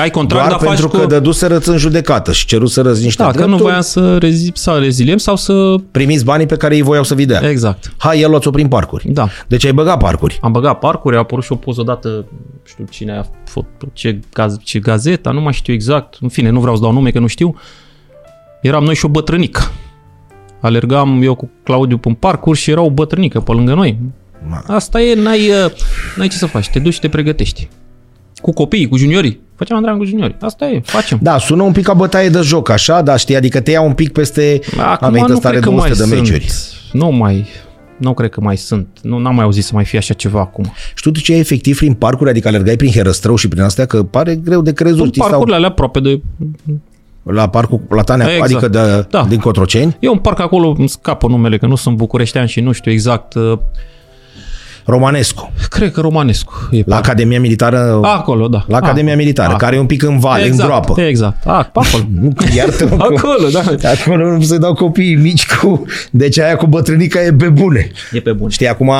Ai contract, Doar dar faci pentru cu... că dăduseră în judecată și ceruseră niște da, că drepturi, nu voiam să, rezi, să reziliem sau să... primiți banii pe care ei voiau să vi dea. Exact. Hai, ia luați-o prin parcuri. Da. Deci ai băgat parcuri. Am băgat parcuri, a apărut și o poză dată, nu știu cine a fost, ce, gaz, ce gazeta, nu mai știu exact, în fine, nu vreau să dau nume, că nu știu. Eram noi și o bătrânică. Alergam eu cu Claudiu în parcuri și era o bătrânică pe lângă noi. Ma. Asta e, n-ai, uh, n-ai ce să faci, te duci și te pregătești. Cu copiii, cu juniorii. Făceam antrenament cu juniorii. Asta e, facem. Da, sună un pic ca bătaie de joc, așa, dar știi, adică te ia un pic peste... Acum a venit nu ăsta are cred că 200 mai de meciuri. sunt. Nu mai, nu cred că mai sunt. Nu, n-am mai auzit să mai fie așa ceva acum. Și tu ce ai efectiv prin parcuri, adică alergai prin Herăstrău și prin astea, că pare greu de crezut, Sunt știi, sau parcurile alea aproape de la parcul Platanea, Exact. adică de, Da. din Cotroceni, E un parc acolo, îmi scapă numele, că nu sunt bucureștean și nu știu exact. Uh, Romanescu, Cred că Romanescu e la parc. Academia Militară, Acolo, da. la Academia Ah, Militară, ah. care e un pic în vale, exact, în groapă. Exact. Ah, pe acolo. Nu, iartă acolo, da. Acolo nu se dau copiii mici cu... Deci aia cu bătrânica e pe bune. E pe bun. Știi, acum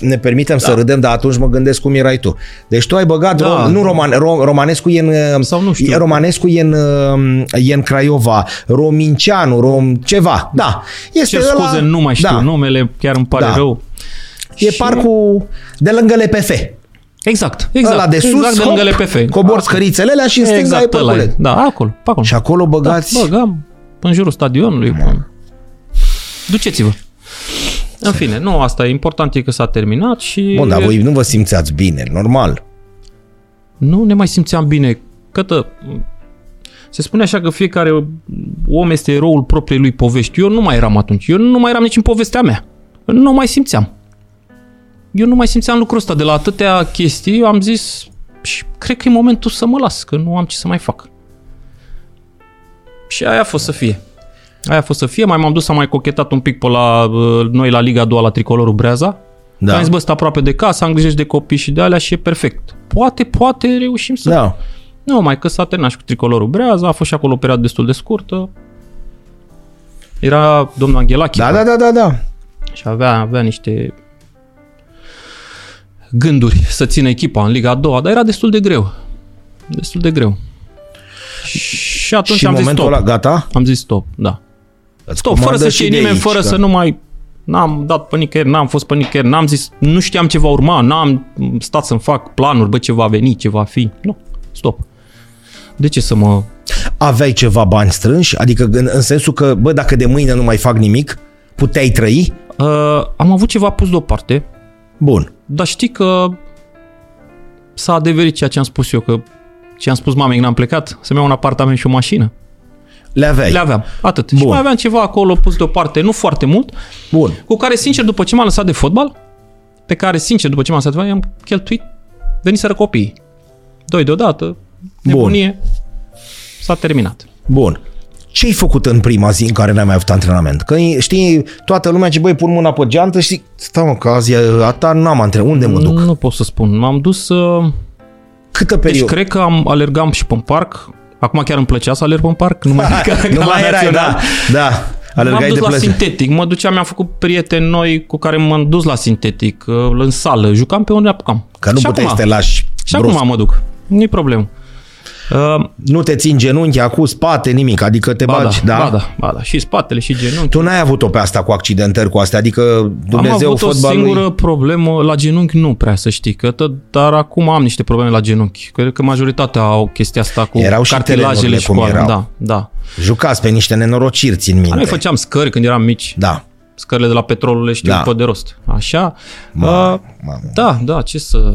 ne permitem să râdem, dar atunci mă gândesc cum erai tu. Deci tu ai băgat, Da. rom, nu Roman, ro, Romanescu e în... Sau nu știu. e- Romanescu e în, e în Craiova, Rominceanu, Rom, ceva. Da. Este Ce ăla- scuze, nu mai știu da. numele, chiar îmi pare Da. rău. E Și- parcul de lângă LPF. Exact, exact. Ăla de sus, exact de lângă hop, LPF. cobori scărițele alea și în stânga exact, e ăla e. parculeț. Da, acolo, pe acolo. Și acolo băgați... Da, băgam în jurul stadionului. Da. Duceți-vă. În fine, nu, asta e important e că s-a terminat și Bun, dar voi nu vă simțeați bine, normal. nu ne mai simțeam bine. Cătă, se spune așa că fiecare om este eroul propriei lui povești. Eu nu mai eram atunci. Eu nu mai eram nici în povestea mea. Eu nu mai simțeam. Eu nu mai simțeam lucrul ăsta. De la atâtea chestii am zis și cred că e momentul să mă las, că nu am ce să mai fac. Și aia a fost să fie. Aia a fost să fie. Mai m-am dus, am mai cochetat un pic pe la uh, noi la Liga 2 la Tricolorul Breaza. Da. Da. Am zis, bă, stă aproape de casă, am grijă de copii și de alea și e perfect. Poate, poate reușim să... Da. Nu, mai că s-a terminat și cu tricolorul Breaza, a fost și acolo o perioadă destul de scurtă. Era domnul Anghelache Da, da, da, da, da. și avea, avea niște gânduri să țină echipa în Liga a doua, dar era destul de greu. Destul de greu. Și atunci și în am zis momentul stop. ăla, gata? Am zis stop, da. Îți Stop, fără comandă să și știe de nimeni, aici, fără da. să nu mai... N-am dat pe nicăieri, n-am fost pe nicăieri, n-am zis, nu știam ce va urma, n-am stat să-mi fac planuri, bă, ce va veni, ce va fi. Nu, stop. De ce să mă... Aveai ceva bani strânși? Adică în, în sensul că, bă, dacă de mâine nu mai fac nimic, puteai trăi? Uh, am avut ceva pus deoparte, Bun. Dar știi că s-a adeverit ceea ce am spus eu, că ce am spus mamei când am plecat, să-mi iau un apartament și o mașină. Le aveai. Le aveam, atât. Bun. Și mai aveam ceva acolo pus deoparte, nu foarte mult, Bun. cu care, sincer, după ce m-am lăsat de fotbal, pe care, sincer, după ce m-am lăsat de fotbal, i-am cheltuit, veniseră copiii. Doi deodată, nebunie, s-a terminat. Bun. Ce ai făcut în prima zi în care n-ai mai avut antrenament? Că știi, toată lumea ce băi, pun mâna pe geantă și stai mă, că azi e a ta, n-am antrenament. Unde mă duc? Nu pot să spun. M-am dus... Uh, Câtă deci perioadă? cred că am alergam și pe parc. Acum chiar îmi plăcea să alerg pe parc. Nu mai, ca, nu ca la mai erai, național. da. Da. M-am Alergai dus de la plăcere. sintetic, mă duceam, mi-am făcut prieteni noi cu care m-am dus la sintetic, uh, în sală, jucam pe unde apucam. Că nu și puteai acum, să te lași Și brusc. acum mă duc, nu-i problemă. Uh, Nu te țin genunchi, acum spate, nimic, adică te ba, bagi, da, da? ba da, ba da, și spatele și genunchi. Tu n-ai avut-o pe asta cu accidentări cu astea, adică Dumnezeu am avut fotbalului... o singură problemă la genunchi, nu prea să știi, că tot, dar acum am niște probleme la genunchi. Cred că majoritatea au chestia asta cu Erau și cartilajele terenurile și cum cu alea. erau. Da, da. Jucați pe niște nenorociri, țin minte. Noi făceam scări când eram mici. Da. Scările de la petrolul le știu Da. pe de rost. Așa? Mamă, Uh, mamă. da, da, ce să...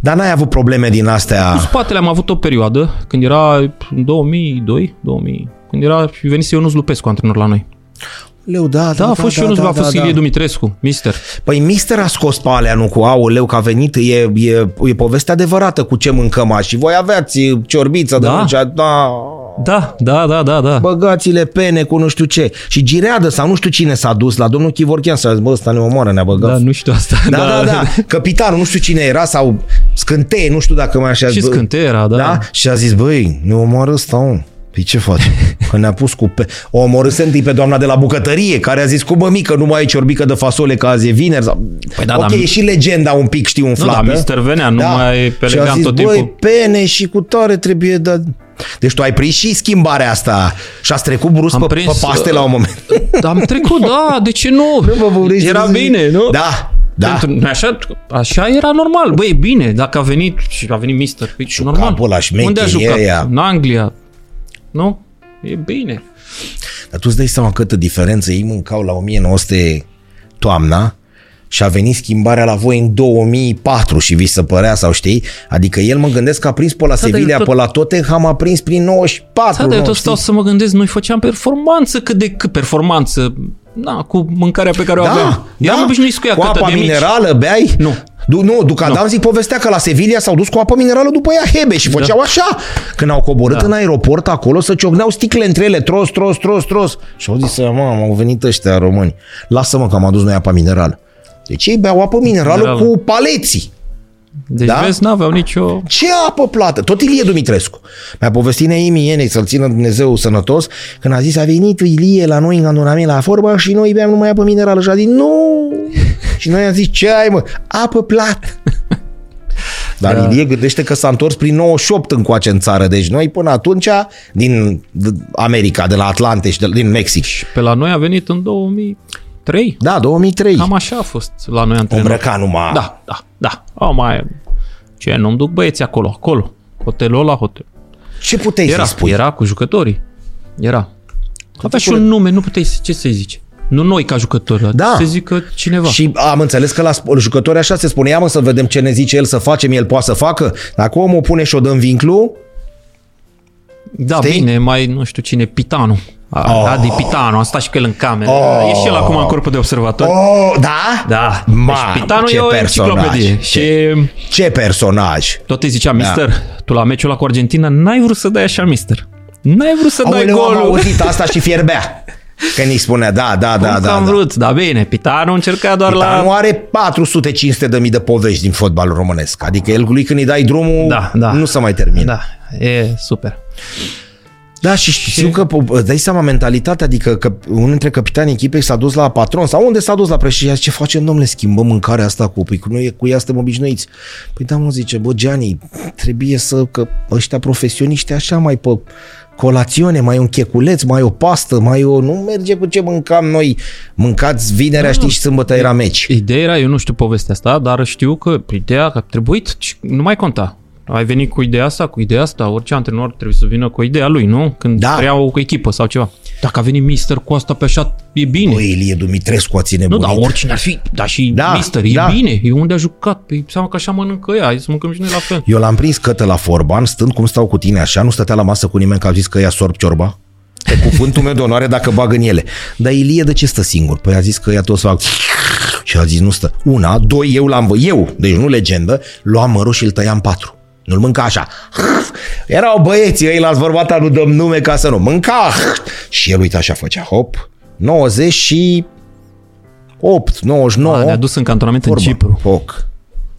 Dar n-ai avut probleme din Cu astea... spatele am avut o perioadă, când era în 2002, 2000, când era și venise Ionuț Lupescu antrenor la noi. Leu, da, Da, a fost și Ionuț, a fost Ilie Dumitrescu, mister. Păi mister a scos pe alea, nu cu auleu, că a venit, e, e, e poveste adevărată cu ce mâncăm azi. Și voi aveați ciorbiță de Da. muncea, da, Da, da, da, da, da. băgați-le pene cu nu știu ce. Și gireadă sau nu știu cine s-a dus la domnul Chivorchean să a zis, bă, ăsta ne omoară, ne-a băgat. Da, nu știu asta. Da, da, da, Capitanul, nu știu cine era, sau scânteie, nu știu dacă mai așa. Și bă, scânteie era, da. Da? Și a zis, băi, ne omoară ăsta, om. Păi ce faci? Că ne-a pus cu... Pe... O omorâse întâi pe doamna de la bucătărie, care a zis, cu bă, mică, nu mai ai ciorbică de fasole, că azi e vineri. Sau... Păi da, ok, dar- e și legenda un pic, știi, Nu, umflată. da, Mister venea, nu mai pe și a legan zis, tot băi, timpul. pene și cu tare trebuie, da... Deci tu ai prins și schimbarea asta și ați trecut brusc Am pe, prins, pe paste la un moment. Am trecut, da, de ce nu? Bă, vă vreți Era să zic? bine, nu? Da, da. Pentru, noi așa, așa era normal. Băi, e bine, dacă a venit și a venit Mister, păi, Juca normal. pe ăla șmecherie Unde a jucat? aia. În Anglia. Nu? E bine. Dar tu îți dai seama câtă diferență ei mâncau la 1900 toamna și a venit schimbarea la voi în 2004 și vi se părea sau știi? Adică el mă gândesc că a prins pe la dar eu Sevilla, tot- pe la Tottenham a prins prin 94. Da, dar eu nu, tot stau știi? să mă gândesc, noi făceam performanță cât de cât performanță. Na, cu mâncarea pe care o aveam. Eram obișnuiți cu ea cu cât apa de mici. minerală beai? Nu. Du, nu, Ducadam zic povestea că la Sevilla s-au dus cu apă minerală după ea Hebe și făceau așa. Când au coborât Da. în aeroport acolo să ciocneau sticle între ele, tros, tros, tros, tros. Și au zis, mamă, au venit ăștia români. Lasă-mă că am adus noi apă minerală. Deci ei beau apă minerală Minerală. cu paleții. Deci Da? vezi, n-aveau nicio... Ce apă plată? Tot Ilie Dumitrescu. Mi-a povestit Neimi Ienei să-l țină Dumnezeu sănătos când a zis a venit Ilie la noi în cantonament la forba și noi beam numai apă minerală și a zis nu. și noi am zis ce ai mă? Apă plată. Dar da. Ilie gândește că s-a întors prin 98 încoace în țară. Deci noi până atunci din America, de la Atlante și de, din Mexic. Pe la noi a venit în 2003. Da, 2003. Cam așa a fost la noi o antrenor. îmbrăca numai. Da, da, da. Au mai... Ce, nu-mi duc băieții acolo, acolo. Hotelul ăla, hotel. Ce puteai Era, să spui? era cu jucătorii. Era. Avea și tipul un nume, nu puteai, să- ce să-i zici? Nu noi ca jucători, Da. să zică cineva. Și am înțeles că la sp- jucători așa se spune, ia mă să vedem ce ne zice el să facem, el poate să facă. Dacă omul pune și o dă în vinclu, da, știi? bine, mai nu știu cine, Pitanu. A, Oh. Adi Pitanu, a stat și cu el în cameră. Oh. E și el acum în corpul de observator. oh, da? Da, Ma, deci Pitanu ce e o personaj. enciclopedie. Și Ce personaj! tot îi zicea, Da. mister, tu la meciul ăla cu Argentina n-ai vrut să dai așa, mister. N-ai vrut să dai Aoleu, am golul. auzit asta și fierbea. Când îi spunea, da, da, da, Cum că da. am da. vrut, da bine, Pitanu încerca doar Dar la... nu are 400-500 de mii de povești din fotbalul românesc. Adică el lui când îi dai drumul, Da, da. nu se mai termină. Da, e super. Da, și știu că îți dai seama mentalitatea, adică că unul dintre capitanii echipei s-a dus la patron sau unde s-a dus la președinte, ce facem, domnule, schimbăm mâncarea asta cu, păi cu noi cu ea suntem obișnuiți. Păi da, mă zice, bă, Gianni, trebuie să, că ăștia profesioniști așa mai pe colațiune, mai un checuleț, mai o pastă, mai o... Nu merge cu ce mâncam noi. Mâncați vinerea, știți, și sâmbătă era meci. Ideea era, eu nu știu povestea asta, dar știu că ideea că a trebuit, și nu mai conta. Ai venit cu ideea asta, cu ideea asta, orice antrenor trebuie să vină cu ideea lui, nu? Când Da. da. preia o echipă sau ceva. Dacă a venit Mister cu asta pe așa, e bine. Băi, Ilie Dumitrescu a ține nu, dar oricine ar fi, dar și Da, Mister, e da. bine, e unde a jucat, pe seama că așa mănâncă ea, hai să mâncăm și noi la fel. Eu l-am prins cătă la Forban, stând cum stau cu tine așa, nu stătea la masă cu nimeni că a zis că ea sorb ciorba. Pe cuvântul meu de onoare dacă bag în ele. Dar Ilie de ce stă singur? Păi a zis că ea toți fac și a zis nu stă. Una, doi, eu l-am vă- eu, deci nu legendă, luam mărul și îl tăiam patru. Nu-l mânca așa. Erau băieții, ei l-ați vorbat, nu dăm nume ca să nu. Mânca. Și el, uite, așa făcea. Hop. 90 și 8, 99. A, ne-a dus în cantonament Vorba. în Cipru. Foc.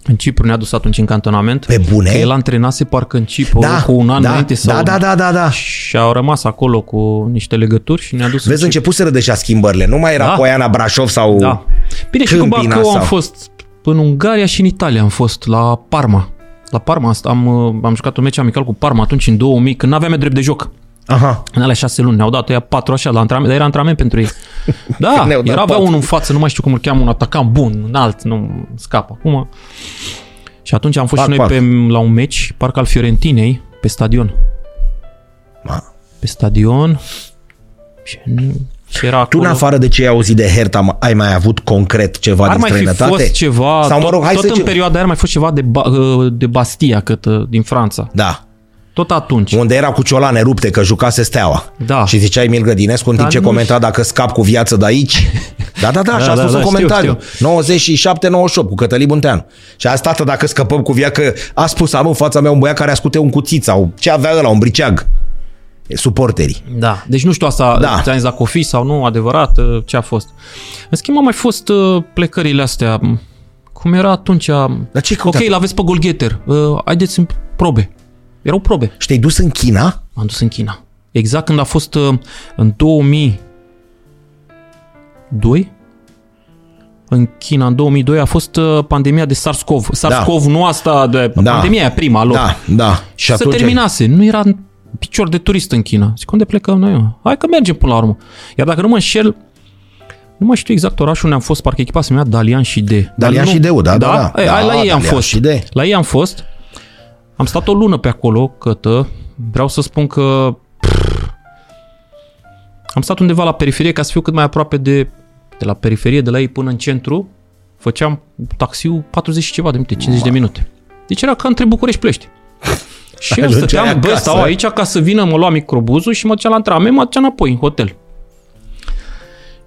În Cipru ne-a dus atunci în cantonament. Pe bune? Că el antrenase parcă în Cipru Da, cu un an da, înainte sau... da, da, da, da, da. Și au rămas acolo cu niște legături și ne-a dus Vezi, în Cipru. începuseră deja schimbările. Nu mai era Da. Poiana Brașov sau... Da. Bine, și cu Câmpina Bacău am sau- fost în Ungaria și în Italia am fost, la Parma. La Parma asta am, uh, am jucat un meci amical cu Parma atunci în 2000, când n-aveam eu drept de joc. Aha. În alea șase luni, ne-au dat ăia patru așa la antrenament, dar era antrenament pentru ei. Da, Ne-au dat era avea patru. unul în față, nu mai știu cum îl cheamă, un atacant bun, înalt, nu scap acum. Și atunci am fost Pac, și noi pac. pe, la un meci, parcă al Fiorentinei, pe stadion. Ma. Pe stadion și, și era Tu, în acolo. afară de ce ai auzit de Herta, m- ai mai avut concret ceva Ar din mai fi străinătate? fost ceva, Sau, mă tot, rog, hai tot să în zicem- perioada aia ar mai fost ceva de, ba, de Bastia, cât, uh, din Franța. Da. Tot atunci. Unde era cu ciolane rupte, că jucase steaua. Da. Și ziceai Emil Grădinescu în timp Dar ce nu comenta dacă scap cu viață de aici. Da, da, da, și a da, spus da, în știu, comentariu. 97-98 cu Cătălin Bunteanu. Și asta tată dacă scăpăm cu viață, că a spus am în fața mea un băiat care ascute un cuțit sau ce avea ăla, un briceag. E Suporterii. Da, deci nu știu asta, Da. da. ți-am zis dacă o fi sau nu, adevărat, uh, ce a fost. În schimb, au mai fost uh, plecările astea, m, cum era atunci, Dar ce ok, l-aveți pe Golgheter, uh, haideți în probe. Erau probe. Și te-ai dus în China? M-am dus în China. Exact când a fost uh, în 2002, în China, în 2002, a fost uh, pandemia de SARS-CoV. SARS-CoV, nu asta de Da. pandemia aia prima lor. Da, da. Și Și se atunci... terminase. Nu era picior de turist în China. Zic, unde plecăm noi? mă? Hai că mergem până la urmă. Iar dacă nu mă înșel, nu mai știu exact orașul unde am fost, parcă echipa se numea Dalian și D. Dar Dalian nu- și Deu, da, da, da. Ei, hai, Da, la ei am Dalian fost. și D. La ei am fost. Am stat o lună pe acolo, cătă. Vreau să spun că pff, am stat undeva la periferie ca să fiu cât mai aproape de, de la periferie, de la ei până în centru. Făceam taxiul 40 și ceva de minute, 50 de minute. Deci era ca între București Plești. Și eu Ajungeai stăteam, bă, acasă. stau aici ca să vină, mă lua microbuzul și mă duceam la antrenament, mă duceam înapoi în hotel.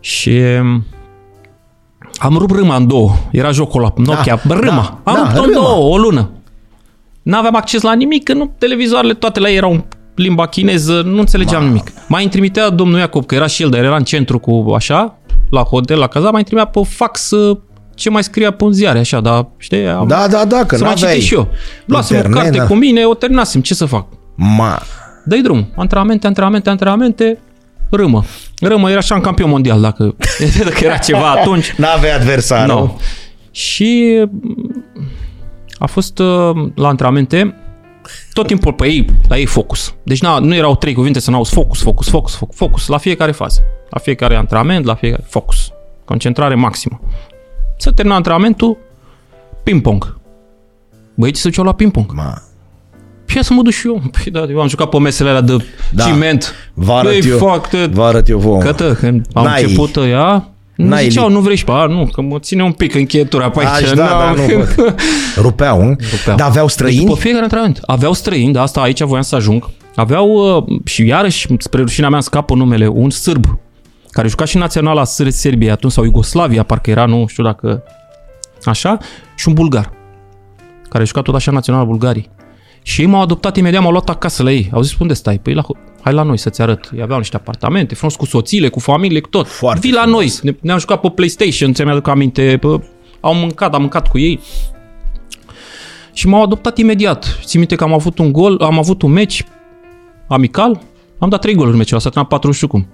Și am rupt râma în două. Era jocul ăla, Nokia, Da, râma. da, am da, rupt-o în râma. două, o lună. N-aveam acces la nimic, că nu, televizoarele toate la ei erau în limba chineză, nu înțelegeam nimic. Mai îmi trimitea domnul Iacob, că era și el, dar era în centru cu așa, la hotel, la caza, mai îmi trimitea pe fax uh, ce mai scria pe un ziare, așa, dar știi, am, Da, da, da, că să mai n-aveai citesc și eu. Luasem o internet, carte da. cu mine, o terminasem, ce să fac? Ma, Dă-i drum, antrenamente, antrenamente, antrenamente, râmă. Râmă era așa în campion mondial, dacă, dacă era ceva atunci. n-aveai adversar. Nu. nu? Și mm, a fost uh, la antrenamente tot timpul pe ei, la ei focus. Deci na, nu erau trei cuvinte să n-auzi focus, focus, focus, focus, focus la fiecare fază. La fiecare antrenament, la fiecare focus. Concentrare maximă. Să termina antrenamentul, ping-pong. Băieții se duceau la ping-pong. Ma, Păi să mă duc și eu. Păi da, eu am jucat pe mesele alea de Da. da. ciment. vă arăt Băi, eu, fac, te... vă arăt eu vouă. Cătă, când am N-ai- început ea, nu n-ai ziceau, li- nu vrei și pe, a, nu, că mă ține un pic încheietura pe aici. Aș, da, n-am- da, nu, bă. Rupeau, nu? Rupeau. Dar aveau Deci străini? după fiecare antrenament. Aveau străini, de asta aici voiam să ajung. Aveau, uh, și iarăși, spre rușinea mea, îmi scapă numele, un sârb, care juca și naționala Sâr- Serbiei atunci, sau Iugoslavia, parcă era, nu știu dacă... Așa, și un bulgar, care juca tot așa naționala Bulgarii. Și ei m-au adoptat imediat, m-au luat acasă la ei. Au zis, unde stai? Păi la, hai la noi să-ți arăt. Ei aveau niște apartamente, frumos cu soțiile, cu familie, cu tot. Foarte Vii la noi. Ne, ne-am jucat pe PlayStation, ți-mi aduc aminte. Pe, au mâncat, am mâncat cu ei. Și m-au adoptat imediat. Țin minte că am avut un gol, am avut un meci amical, am dat trei goluri în meciul ăsta, s-a terminat 4 nu știu cum.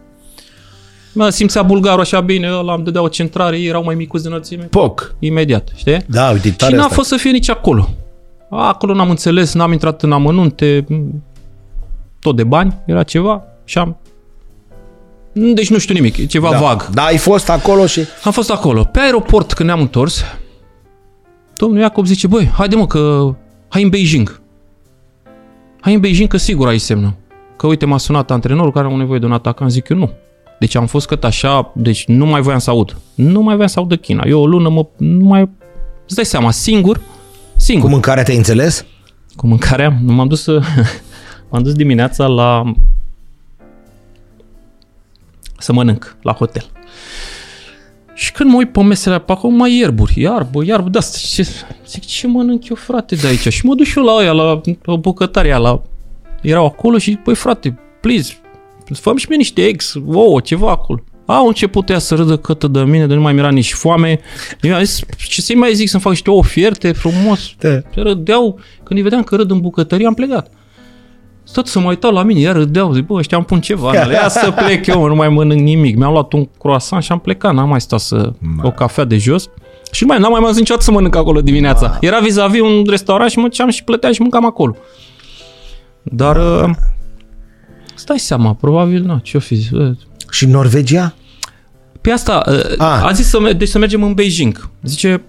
Mă simțea bulgarul așa bine, ăla îmi dădea o centrare, ei erau mai micuți de înălțime. Poc. Imediat, știi? Da, uite, tare și n-a asta. fost să fie nici acolo. Acolo n-am înțeles, n-am intrat în amănunte, m, tot de bani, era ceva și am... Deci nu știu nimic, e ceva da. vag. Da, ai fost acolo și... Am fost acolo. Pe aeroport, când ne-am întors, domnul Iacob zice, băi, haide mă, că hai în Beijing. Hai în Beijing, că sigur ai semnă. Că uite, m-a sunat antrenorul care are nevoie de un atacant. Zic eu, nu. Deci am fost cât așa, deci nu mai voiam să aud. Nu mai voiam să aud de China. Eu o lună mă, nu mai... Îți dai seama, singur, singur. Cu mâncarea te-ai înțeles? Cu mâncarea, m-am dus, să, m-am dus dimineața la să mănânc la hotel. Și când mă uit pe mesele pe acolo, mai ierburi, iarbă, iarbă de asta. Ce, zic, ce mănânc eu, frate, de aici? Și mă duc și eu la oia, la, la bucătarea, la... Erau acolo și zic, băi, frate, please, fă și mie niște eggs, ouă, ceva acolo. Au început ea să râdă câtă de mine, de nu mai mi-era nici foame. Eu am zis, ce să-i mai zic, să-mi fac niște ofierte frumos. Da. Se râdeau, când îi vedeam că râd în bucătărie, am plecat. Tot să mă uitau la mine, iar râdeau, zic, bă, ăștia îmi pun ceva, în ele. ia să plec eu, nu mai mănânc nimic. Mi-am luat un croissant și am plecat, n-am mai stat să o cafea de jos. Și nu mai, n-am mai mai niciodată să mănânc acolo dimineața. Era vis-a-vis un restaurant și mă duceam și plăteam și mâncam acolo. Dar, uh, stai seama, probabil, nu, ce-o fi zis? Uh, Și în Norvegia? Pe asta, Ah. a, a zis să, me- deci să mergem în Beijing. Zice,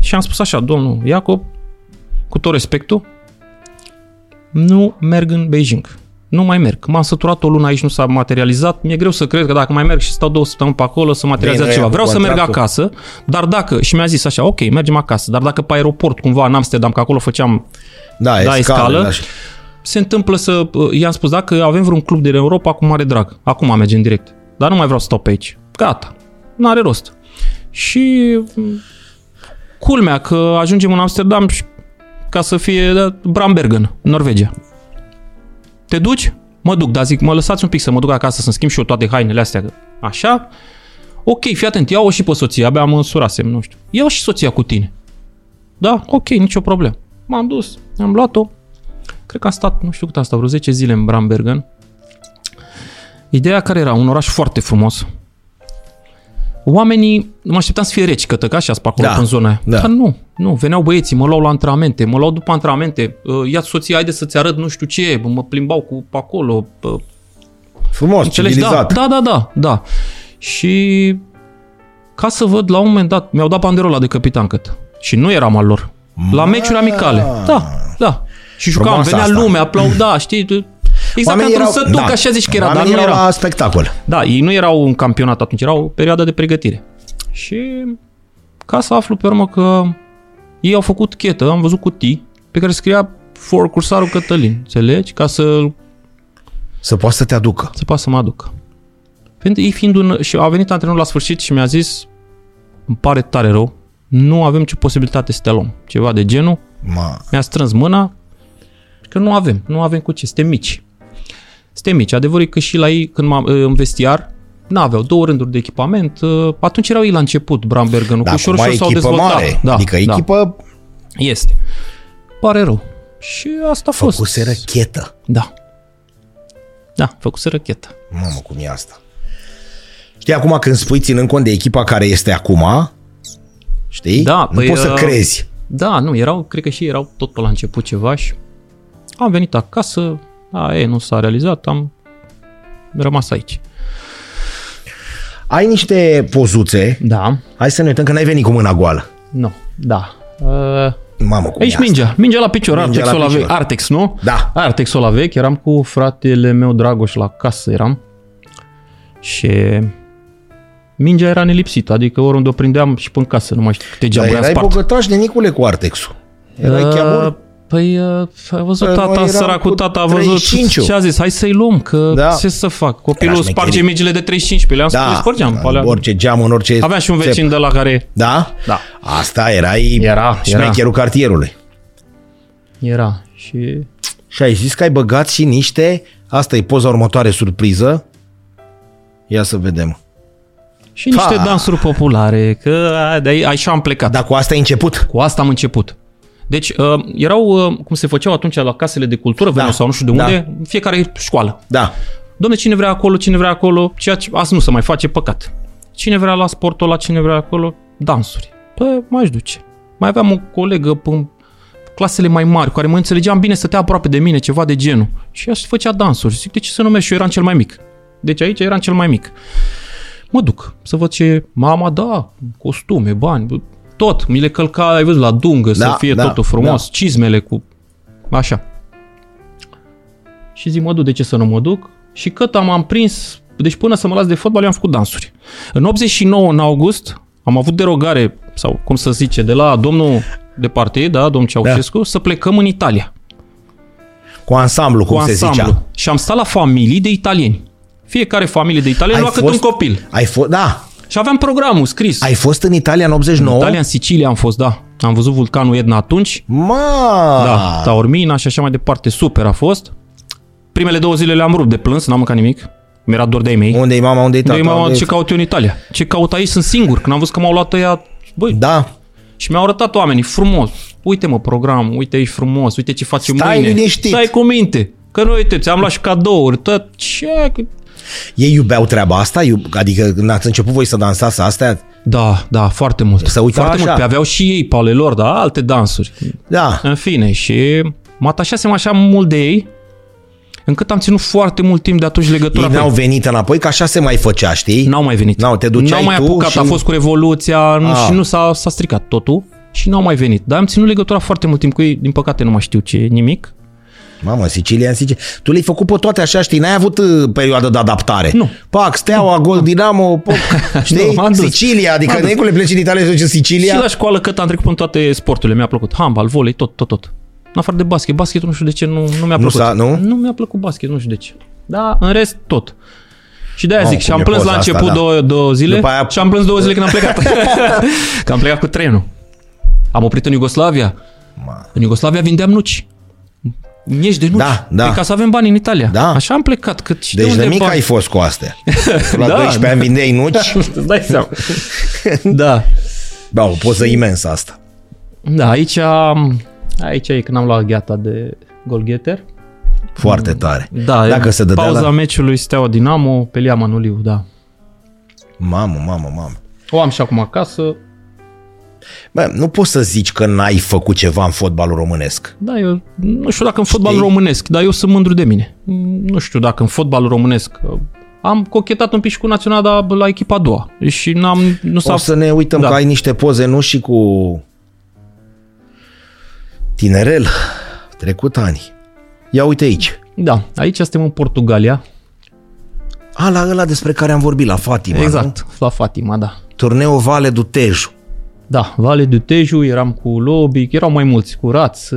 și am spus așa, domnul Iacob, cu tot respectul, nu merg în Beijing. Nu mai merg. M-am săturat o lună aici, nu s-a materializat. Mi-e greu să cred că dacă mai merg și stau două săptămâni pe acolo, să materializează Bine, ceva. ia cu Vreau să merg contractul. acasă, dar dacă, și mi-a zis așa, ok, mergem acasă, dar dacă pe aeroport, cumva, în Amsterdam, că acolo făceam Da, Da, e scală. escală. Da, și- se întâmplă să... I-am spus, dacă avem vreun club din Europa, cu mare drag. Acum mergem direct. Dar nu mai vreau să stau pe aici. Gata. N-are rost. Și m, culmea că ajungem în Amsterdam și ca să fie da, Brambergen, Norvegia. Te duci? Mă duc, dar zic, mă lăsați un pic să mă duc acasă să-mi schimb și eu toate hainele astea. că Așa? Ok, fii atent, ia-o și pe soția, abia mă însurasem, nu știu. Ia-o și soția cu tine. Da? Ok, nicio problemă. M-am dus, am luat-o, cred că am stat, nu știu cât am stat, vreo 10 zile în Brambergen. Ideea care era? Un oraș foarte frumos. Oamenii, mă așteptam să fie reci, că tăcași pe acolo Da, în zona aia. da. Dar nu, nu, veneau băieții, mă luau la antrenamente, mă luau după antrenamente, uh, ia soția, haide să-ți arăt nu știu ce, mă plimbau cu pe acolo, uh, Frumos, Înțelegi? Da, civilizat. da, da, da, da. Și ca să văd, la un moment dat, mi-au dat banderola de capitan cât. Și nu eram al lor. La meciuri amicale. Da, da. Și jucam, Frumoasă venea asta. lumea, aplauda, știi? Exact Oamenii ca într-un sătuc, da, așa zici că era, dar oamenii nu erau era. la spectacol. Da, ei nu erau un campionat atunci, erau o perioadă de pregătire. Și ca să aflu pe urmă că ei au făcut chetă, am văzut cutii pe care scria for cursarul Cătălin, înțelegi? Ca să Să poată să te aducă. să poată să mă aduc. Pentru ei fiind un... Și a venit antrenorul la sfârșit și mi-a zis îmi pare tare rău, nu avem ce posibilitate să te luăm. Ceva de genul. Ma, Mi-a strâns mâna că nu avem, nu avem cu ce, suntem mici. Suntem mici. Adevărul e că și la ei, când m-am, în vestiar, n-aveau două rânduri de echipament. uh, Atunci erau ei la început, Brambergenul, da, cu ușor, acum ușor e s-au echipă dezvoltat. mare. Da, adică da, echipă este. Pare rău. Și asta a fost. făcuseră chetă. Da. Da, făcuse răchetă. Mamă, cum e asta. Știi, acum când spui ținând cont de echipa care este acum, știi? Da, nu păi, poți să uh, crezi. Da, nu, erau, cred că și ei erau tot pe la început ceva și am venit acasă, a, e, nu s-a realizat, am rămas aici. Ai niște pozuțe, Da, hai să ne uităm că n-ai venit cu mâna goală. nu, da. Uh, Mamă, cum aici e asta? mingea, mingea la picior, Mingea Artex la la picior. vechi, Artex, nu? Da. Artex la vechi, eram cu fratele meu Dragoș la casă, eram. Și mingea era nelipsită, adică oriunde o prindeam și până în casă, nu mai știu câte Dar geamuri am erai spart. bogătaș de Nicule cu Artexul. Erai Uh, chiar Păi, uh, a văzut Păi, noi tata, eram săracul cu tata a văzut 35. și a zis, hai să-i luăm, că Da. ce să fac? Copilul Era sparge șmecherie. mingile de 35 pe le-am spus, da, spărgeam. pe alea. în orice geam, în orice... Avea și un vecin de la care Da? Da. Asta erai Era, șmecherul cartierului. era și... Și ai zis că ai băgat și niște... Asta e poza următoare, surpriză. Ia să vedem. Și niște Pa! dansuri populare, că a, de aici așa am plecat. Dar cu asta ai început. Cu asta am început. Deci, uh, erau, uh, cum se făceau atunci la casele de cultură, veneau sau nu știu de da. unde, în fiecare școală. Da. Domne, cine vrea acolo, cine vrea acolo, ceea ce asta nu se mai face, păcat. Cine vrea la sportul la cine vrea acolo, dansuri. Păi, m-aș duce. Mai aveam o colegă pe clasele mai mari, cu care mă înțelegeam bine, stătea aproape de mine, ceva de genul. Și ea făcea dansuri. Zic, de ce să nu merg? Și eu eram cel mai mic. Deci aici eram cel mai mic. Mă duc să văd ce... Mama, da, costume, bani, bă, tot. Mi le călca, ai văzut, la dungă, să Da, fie da, totul frumos, da. cizmele cu... Așa. Și zic, mă duc, de ce să nu mă duc? Și cât am, am prins deci până să mă las de fotbal, eu am făcut dansuri. În 89, în august, am avut derogare, sau cum să zice, de la domnul de partid, da, domnul Ceaușescu, da. să plecăm în Italia. Cu ansamblu, cum cu se ansamblu. zicea. Și am stat la familii de italieni. Fiecare familie de italieni lua câte un copil. Ai fost, da. Și aveam programul scris. Ai fost în Italia în 89? În Italia, în Sicilia am fost, da. Am văzut vulcanul Etna atunci. Ma! Da, Taormina și așa mai departe. Super a fost. Primele două zile le-am rupt de plâns, n-am mâncat nimic. Mi-era dor de ei mei. Unde e mama, unde e tata? Băi, mama, unde ce caut eu în Italia? Ce caut aici? Sunt singur. Când am văzut că m-au luat ăia, băi, Da. și mi-au arătat oamenii frumos. Uite mă, program, uite aici frumos, uite ce facem Stai mâine. liniștit. Stai cu minte. Că nu uite, ți-am luat și cadouri, tot ce... Ei iubeau treaba asta? Iub- Adică când ați început voi să dansați astea? Da, da, foarte mult. Să uita foarte așa. mult. Pe aveau și ei, pe ale lor, da, alte dansuri. Da. În fine, și mă atașasem așa mult de ei, încât am ținut foarte mult timp de atunci legătura Ei cu n-au ei. venit înapoi, că așa se mai făcea, știi? N-au mai venit. N-au, te duceai N-au mai tu apucat, și- a fost cu Revoluția nu, Ah. și nu s-a, s-a stricat totul și n-au mai venit. Dar am ținut legătura foarte mult timp cu ei, din păcate nu mai știu ce, nimic. Mamă, Sicilia în Sicilia. Tu le-ai făcut pe toate așa, știi? N-ai avut uh, perioadă de adaptare. Nu. Pac, Steaua, Gol, Dinamo, poc, știi? Nu, m-am dus. Sicilia, adică M-am dus. nu e cum le pleci în Italia și să duci în Sicilia. Și la școală cât am trecut în toate sporturile, mi-a plăcut. Handbal, volei, tot, tot, tot. În afară de basket. Basketul nu știu de ce nu, nu mi-a Nu plăcut. s-a- nu? Nu mi-a plăcut basket, nu știu de ce. Da, în rest, tot. Și de-aia Mamă, zic, și cum am e plâns poza la asta, început da. două, două zile După aia- și am plâns două zile când am plecat. că am plecat cu trenul. Am oprit în Iugoslavia. Ma. În Iugoslavia vindeam nuci. Miești de nuci. Da, da. Păi ca să avem bani în Italia. Da. Așa am plecat. Cât și Deci de de unde mic bani? ai fost cu astea. La Da, 12 ani vindeai nuci. Îți dai seama. da. Da, o poză imensă asta. Da, aici, aici e când am luat gheata de golgheter. Foarte tare. Da, Dacă se dădea pauza la... meciului Steaua Dinamo, Pelia Manuliu, da. Mamă, mamă, mamă. O am și acum acasă. Bă, nu poți să zici că n-ai făcut ceva în fotbalul românesc. Da, eu nu știu dacă în fotbal Știi? românesc, dar eu sunt mândru de mine. Nu știu dacă în fotbal românesc am cochetat un pic și cu naționala dar la echipa a doua. Și n-am, nu s-a... O să ne uităm Da. că ai niște poze, nu? Și cu tinerel, trecut ani. Ia uite aici. Da, aici suntem în Portugalia. A, la ăla despre care am vorbit, la Fatima, exact, nu? la Fatima, da. Turneu Vale du Teju. Da, Vale de Teju, eram cu Lobic, erau mai mulți, cu Raț,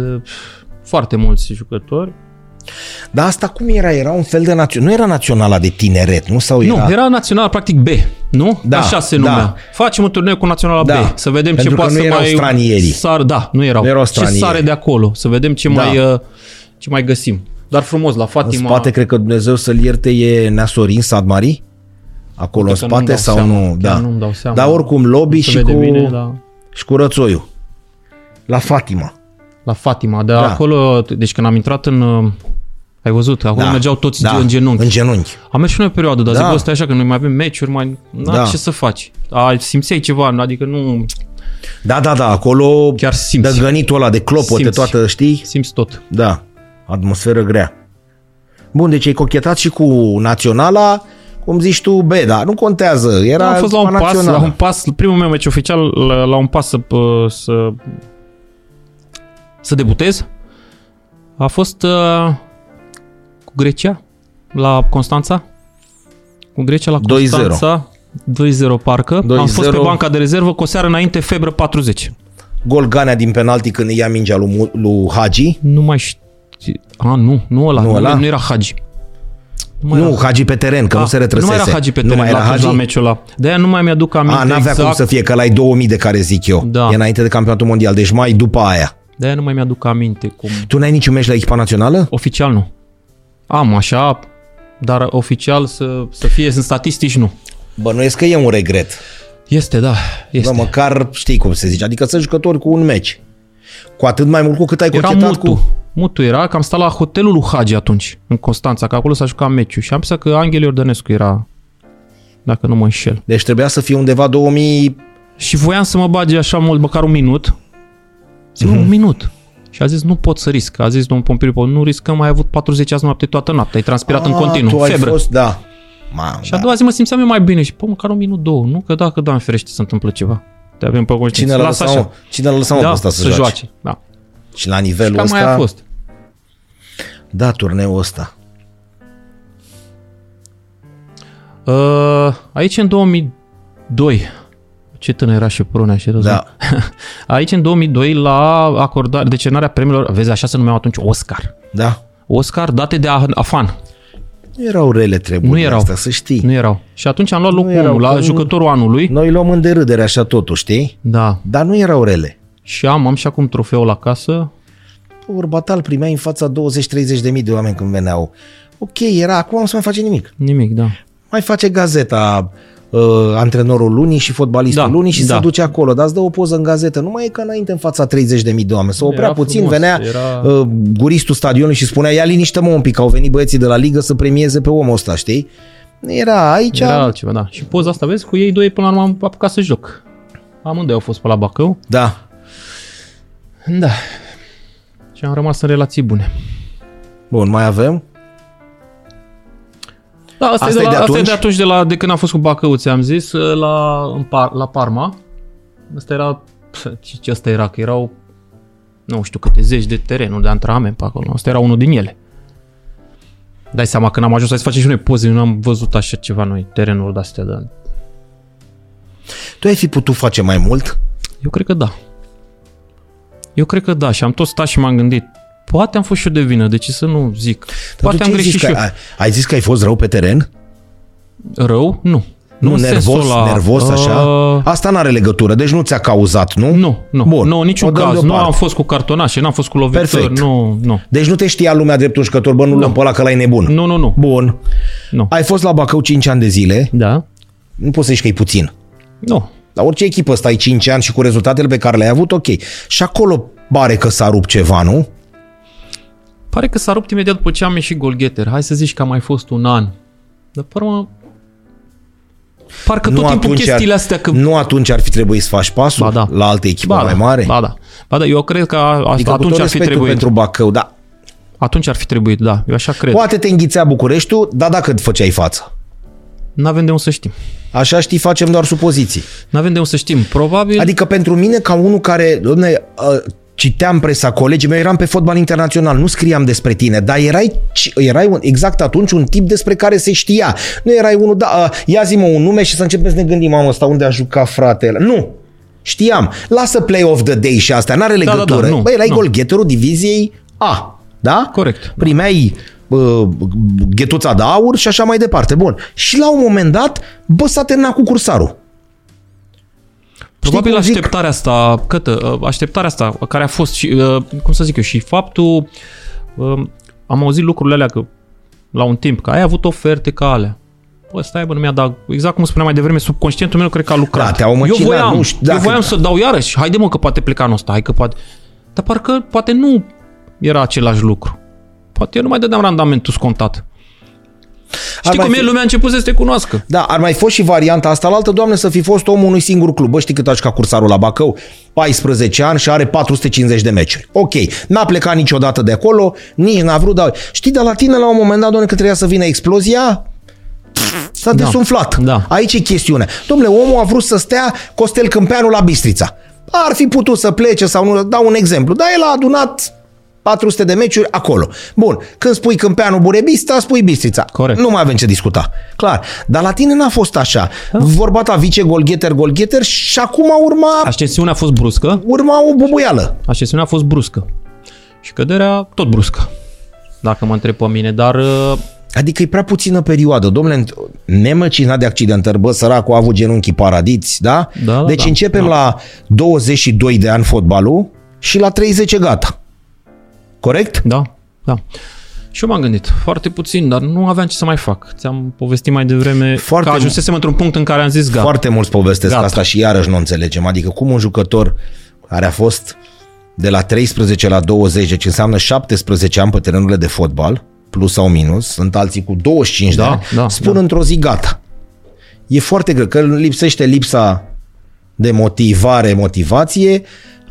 foarte mulți jucători. Dar asta cum era? Era un fel de național. Nu era naționala de tineret, nu? Sau Nu, era... era național practic B, nu? Da, Așa se da. numea. Facem un turneu cu naționala Da, B, să vedem pentru ce că poate nu să erau mai stranierii. Sar, da, nu erau. Nu erau ce stranieri. sare de acolo, să vedem ce Da. mai uh, ce mai găsim. Dar frumos la În Fatima. spate, cred că Dumnezeu să-l ierte, e Neasorin Sadmari? Acolo în Uite că nu-mi spate dau sau seama, nu? chiar Da. nu-mi dau seama. Dar oricum, lobby se și vede cu, bine, da. și cu rățoiul. La Fatima. La Fatima, de Da. acolo, deci când am intrat în uh, ai văzut, acolo Da. mergeau toți Da, în genunchi. În genunchi. Am mers și noi o perioadă, dar Da. zic, bă, stai așa că noi mai avem meciuri, mai... Na, Da. ce să faci? A, simțeai ceva, adică nu... Da, da, da, acolo Chiar simți. dăgănitul ăla de clopote, Simți. toată, știi? Simți tot. Da, atmosferă grea. Bun, deci ai cochetat și cu naționala, cum zici tu, B, dar nu contează, era Da, am fost la un pas, națională. la un pas, primul meu meci oficial, la, la un pas să, pă, să, să debutez. A fost uh, cu Grecia, la Constanța. Cu Grecia la 2-0. Constanța. 2-0 parcă. 2-0. Am fost pe banca de rezervă cu o seară înainte, febră 40. Gol Ganea din penalti când ia mingea lui, Mu- lui Hagi. Nu mai știu. A, nu, nu ăla. Nu Nu, ăla? nu era Hagi. Mai Nu, era- Hagi pe teren, că A, nu se Nu retrăsese. mai era Hagi pe teren nu mai la, era atunci Hagi? la meciul ăla. De-aia nu mai mi-aduc aminte A, n-avea exact. cum să fie, că la ai 2000 de care zic eu. Da. E înainte de campionatul mondial, deci mai după aia. De-aia nu mai mi-aduc aminte cum... Tu n-ai niciun meci la echipa națională? Oficial nu. Am așa, dar oficial să, să fie în statistici nu. Bănuiesc că e un regret. Este, da, este. Bă, măcar știi cum se zice, adică să jucători cu un meci. Cu atât mai mult cu cât ai era cochetat mutu. cu... Mutu era că am stat la hotelul lui Hagi atunci, în Constanța, că acolo s-a jucat meciul și am pensat că Angel Iordănescu era, dacă nu mă înșel. Deci trebuia să fie undeva 2000... Și voiam să mă bage așa mult, măcar un minut. Zic, Mhm. mm-hmm. un minut. Și a zis, nu pot să risc. A zis domnul Pompiriu, nu riscăm, ai avut 40 azi noapte toată noaptea, ai transpirat în A, continuu, tu ai febră. fost, da. Mamă, Și a da. doua zi mă simțeam eu mai bine și, pă, măcar un minut, două, nu? Că dacă, da, în ferește se întâmplă ceva. Te avem pe conștiință. Cine l-a Lasă lăsat, mă, cine l-a lăsat mă, da, pe ăsta să, să joace? joace. Da. Și la nivelul Cam ăsta... mai a fost. Da, turneul ăsta. Uh, aici în 2002, ce tânăr era și Prunea și Răzvan. Da. Aici în 2002 la acordare, decernarea premiilor, vezi, așa se numeau atunci Oscar. Da. Oscar date de AFAN. Nu erau rele treburi Nu erau. astea, să știi. Nu erau. Și atunci am luat locul erau, 1 la că nu- jucătorul anului. Noi luăm în derâdere așa totul, știi? Da. Dar nu erau rele. Și am, am și acum trofeul la casă. Urbatal primea în fața 20-30 de mii de oameni când veneau. Ok, era, acum nu se mai face nimic. Nimic, da. Mai face gazeta uh, antrenorul lunii și fotbalistul Da, lunii și da. se duce acolo, dar îți dă o poză în gazetă. Nu mai e ca înainte în fața 30 de mii de oameni. Se oprea Era puțin, frumos, venea era- uh, guristul stadionului și spunea, ia liniște mă un pic, au venit băieții de la ligă să premieze pe omul ăsta, știi? Era aici... Era altceva, da. Și poza asta, vezi, cu ei doi până la urmă am apucat să joc. Amândoi au fost pe la Bacău. Da. Da. Și am rămas în relații bune. Bun, mai avem? Da, asta, Asta e, e de, la, de asta e atunci? de atunci, de, la, de când am fost cu Bacău, ți-am zis, la, în Par, la Parma. Asta era, pf, ce, ce asta era, că erau, nu știu câte zeci de terenuri de antrenament pe acolo. Asta era unul din ele. Dai seama, când am ajuns să facem și noi poze, nu am văzut așa ceva noi, terenuri de-astea. De... Tu ai fi putut face mai mult? Eu cred că da. Eu cred că da și am tot stat și m-am gândit, poate am fost și eu de vină, de ce să nu zic? Dar Poate tu am ce ai greșit zis și că, eu. ai, ai zis că ai fost rău pe teren? Rău? Nu. Nu, în nervos, sensul ăla, nervos așa? uh, Asta n-are legătură, deci nu ți-a cauzat, nu? Nu, nu, Bun, nu, o niciun dăm caz. Nu deoparte. am fost cu cartonașe, n-am fost cu lovituri, Perfect. nu, nu. Deci nu te știa lumea dreptul jucător, bă, nu luăm pe ăla că la e nebun. Nu, nu, nu. Bun. Nu. Ai fost la Bacău 5 ani de zile, Da? nu poți să zici că e puțin. Nu. La orice echipă stai 5 ani și cu rezultatele pe care le-ai avut, ok. Și acolo pare că s-a rupt ceva, nu? Pare că s-a rupt imediat după ce am ieșit golgheter. Hai să zici că a mai fost un an. Dar pe urmă... Parcă tot timpul atunci chestiile ar, astea că... Nu atunci ar fi trebuit să faci pasul Ba da. la alte echipe mai da, mare? Ba da. Ba da, eu cred că a, Adică cu atunci tot ar fi respectul trebuit. pentru Bacău, da. Atunci ar fi trebuit, da. Eu așa cred. Poate te înghițea Bucureștiul, dar dacă făceai față. N-avem de unde să știm. Așa știi, facem doar supoziții. N-avem de unde să știm. Probabil... Adică pentru mine, ca unul care, domne, uh, citeam presa colegii mei, eram pe fotbal internațional, nu scriam despre tine, dar erai, erai un, exact atunci un tip despre care se știa. Nu erai unul, da, uh, ia zi-mă un nume și să începem să ne gândim, mamă, ăsta unde a jucat fratele. Nu! Știam. Lasă play of the day și astea, n-are da, legătură. da, nu, Băi, erai nu. golgheterul diviziei A, da? Corect. Primeai uh, ghetuța de aur și așa mai departe. Bun. Și la un moment dat, bă, s-a terminat cu cursarul. Probabil cum zic? așteptarea asta, cătă, așteptarea asta care a fost și, uh, cum să zic eu, și faptul, uh, am auzit lucrurile alea că la un timp, că ai avut oferte ca alea. Bă, stai bă, nu mi-a dat, exact cum spuneam mai devreme, subconștientul meu cred că a lucrat. Da, te-au eu măcinat, voiam, nu știu, eu dacă- voiam să dau iarăși, haide mă că poate pleca anul ăsta, hai că poate, dar parcă poate nu era același lucru. Poate eu nu mai dădeam randamentul scontat. Știi mai cum fi- e? Lumea a început să te cunoască. Da, ar mai fost și varianta asta la altă, doamne, să fi fost omul unui singur club. Bă, știi cât aș jucat cursarul la Bacău? 14 ani și are 450 de meciuri. Ok, n-a plecat niciodată de acolo, nici n-a vrut, dar știi, de la tine la un moment dat, doamne, că trebuia să vină explozia, s-a Da. desumflat. Da. Aici e chestiunea. Domnule, omul a vrut să stea Costel Câmpeanu la Bistrița. Ar fi putut să plece sau nu, dau un exemplu, dar el a adunat 400 de meciuri acolo. Bun, când spui Câmpeanu Burebista, spui Bistrița. Corect. Nu mai avem ce discuta. Clar. Dar la tine n-a fost așa. Vorba ta, vice golgheter, golgheter și acum urma, Ascensiunea a fost bruscă, urma o bubuială. ascensiunea a fost bruscă. Și căderea tot bruscă. Dacă mă întreb pe mine, dar uh, Adică e prea puțină perioadă. Domnule, nemăcinat de accidentări, bă, săracul a avut genunchii paradiți, da? Da, da, deci da. începem Da. la 22 de ani fotbalul și la 30 e gata. Corect? da, da. Și eu m-am gândit, foarte puțin, dar nu aveam ce să mai fac. Ți-am povestit mai devreme Foarte că ajunsesem într-un punct în care am zis gata. Foarte mulți povestesc Gata. asta și iarăși nu înțelegem. Adică cum un jucător care a fost de la 13 la 20, deci înseamnă 17 ani pe terenurile de fotbal, plus sau minus, sunt alții cu 25 de Da, ani, da, spun da. într-o zi gata. E foarte greu, că lipsește lipsa de motivare, motivație,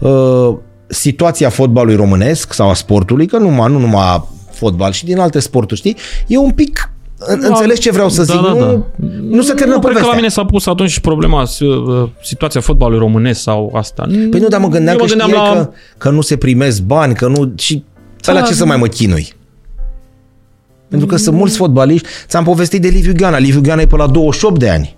uh, situația fotbalului românesc sau a sportului, că numai, nu numai fotbal și din alte sporturi, știi, e un pic Da, Înțelegi ce vreau să zic? Da, da, da. Nu, nu se termină nu, cred că povestea. la mine s-a pus atunci și problema, uh, situația fotbalului românesc sau asta. Păi nu, dar mă gândeam, Eu că, știai la... că, că nu se primesc bani, că nu... Și da, la ce să mai mă chinui? Pentru că sunt mulți fotbaliști. Ți-am povestit de Liviu Gheana. Liviu Gheana e pe la 28 de ani.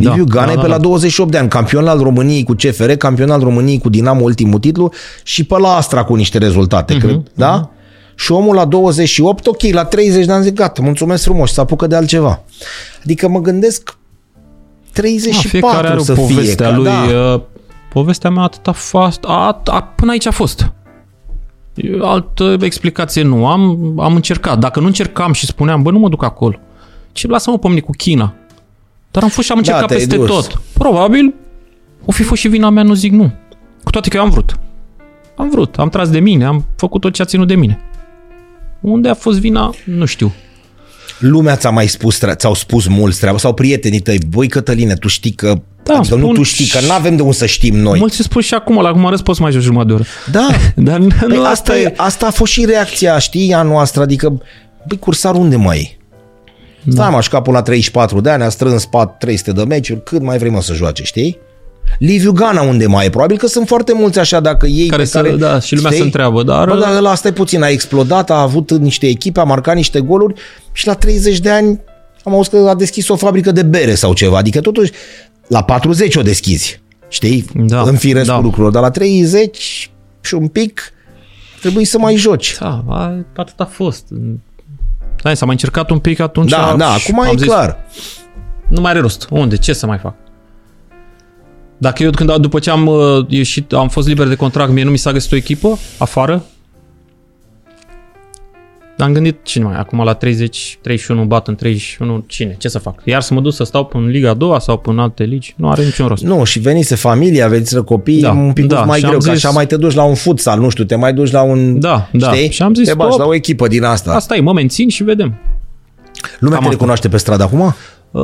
Liviu Da, Gana da, e da, pe la da. 28 de ani, campion al României cu CFR, campion al României cu Dinamo ultimul titlu și pe la Astra cu niște rezultate, Mhm, cred, da? Și omul la 28, ok, la 30 de ani zic, gata, mulțumesc frumos, se apucă de altceva. Adică mă gândesc 34 Da, fiecare are să o fie. poveste a ca- lui. Da. uh, Povestea mea atâta fast, a, a, până aici a fost. Eu Altă explicație nu am, am încercat. Dacă nu încercam și spuneam, bă, nu mă duc acolo. Ce lasă-mă pe mine cu China. Dar am fost și am încercat Da, te-ai peste dus. tot. Probabil o fi fost și vina mea, nu zic nu. Cu toate că eu am vrut. Am vrut, am tras de mine, am făcut tot ce a ținut de mine. Unde a fost vina, nu știu. Lumea ți-a mai spus, tre- ți-au spus mulți treaba sau prietenii tăi, băi Cătăline, tu știi că Da, adică nu spun tu știi, că nu avem de unde să știm noi. Mulți spun și acum, la cum arăți, poți să mai joci jumătate de oră. Da, Dar Păi nu asta, e, asta a fost și reacția, știi, a noastră, adică, băi, cursar unde mai e? Stai mă, și până la 34 de ani, a strâns 4 300 de meciuri, cât mai vrei mă să joace, știi? Liviu Gana unde mai e? Probabil că sunt foarte mulți așa, dacă ei... Care pe să- care, da, și lumea se întreabă, dar- Bă, dar ăla asta e puțin, a explodat, a avut niște echipe, a marcat niște goluri și la 30 de ani am auzit că a deschis o fabrică de bere sau ceva, adică totuși la 40 o deschizi, știi? Da, În firesc da. cu lucrurilor, dar la 30 și un pic trebuie să mai joci. Da, a, atât a fost. Da, s-a mai încercat un pic atunci. Da, da, și acum am e zis, clar. Nu mai are rost. Unde? Ce să mai fac? Dacă eu când după ce am uh, ieșit, am fost liber de contract, mie nu mi s-a găsit o echipă afară, dar am gândit cine mai, acum la 30, 31, bat în 31, cine? Ce să fac? Iar să mă duc să stau în Liga a doua sau în alte ligi? Nu are niciun rost. Nu, și venise familia, veniți copii, Da, da, un pic da, mai și greu, am că zis- așa mai te duci la un futsal, nu știu, te mai duci la un... Da, da. Știi? Și am zis, te bagi stop. la o echipă din asta. Asta e, mă mențin și vedem. Lumea cam te asta. recunoaște pe stradă acum? Uh,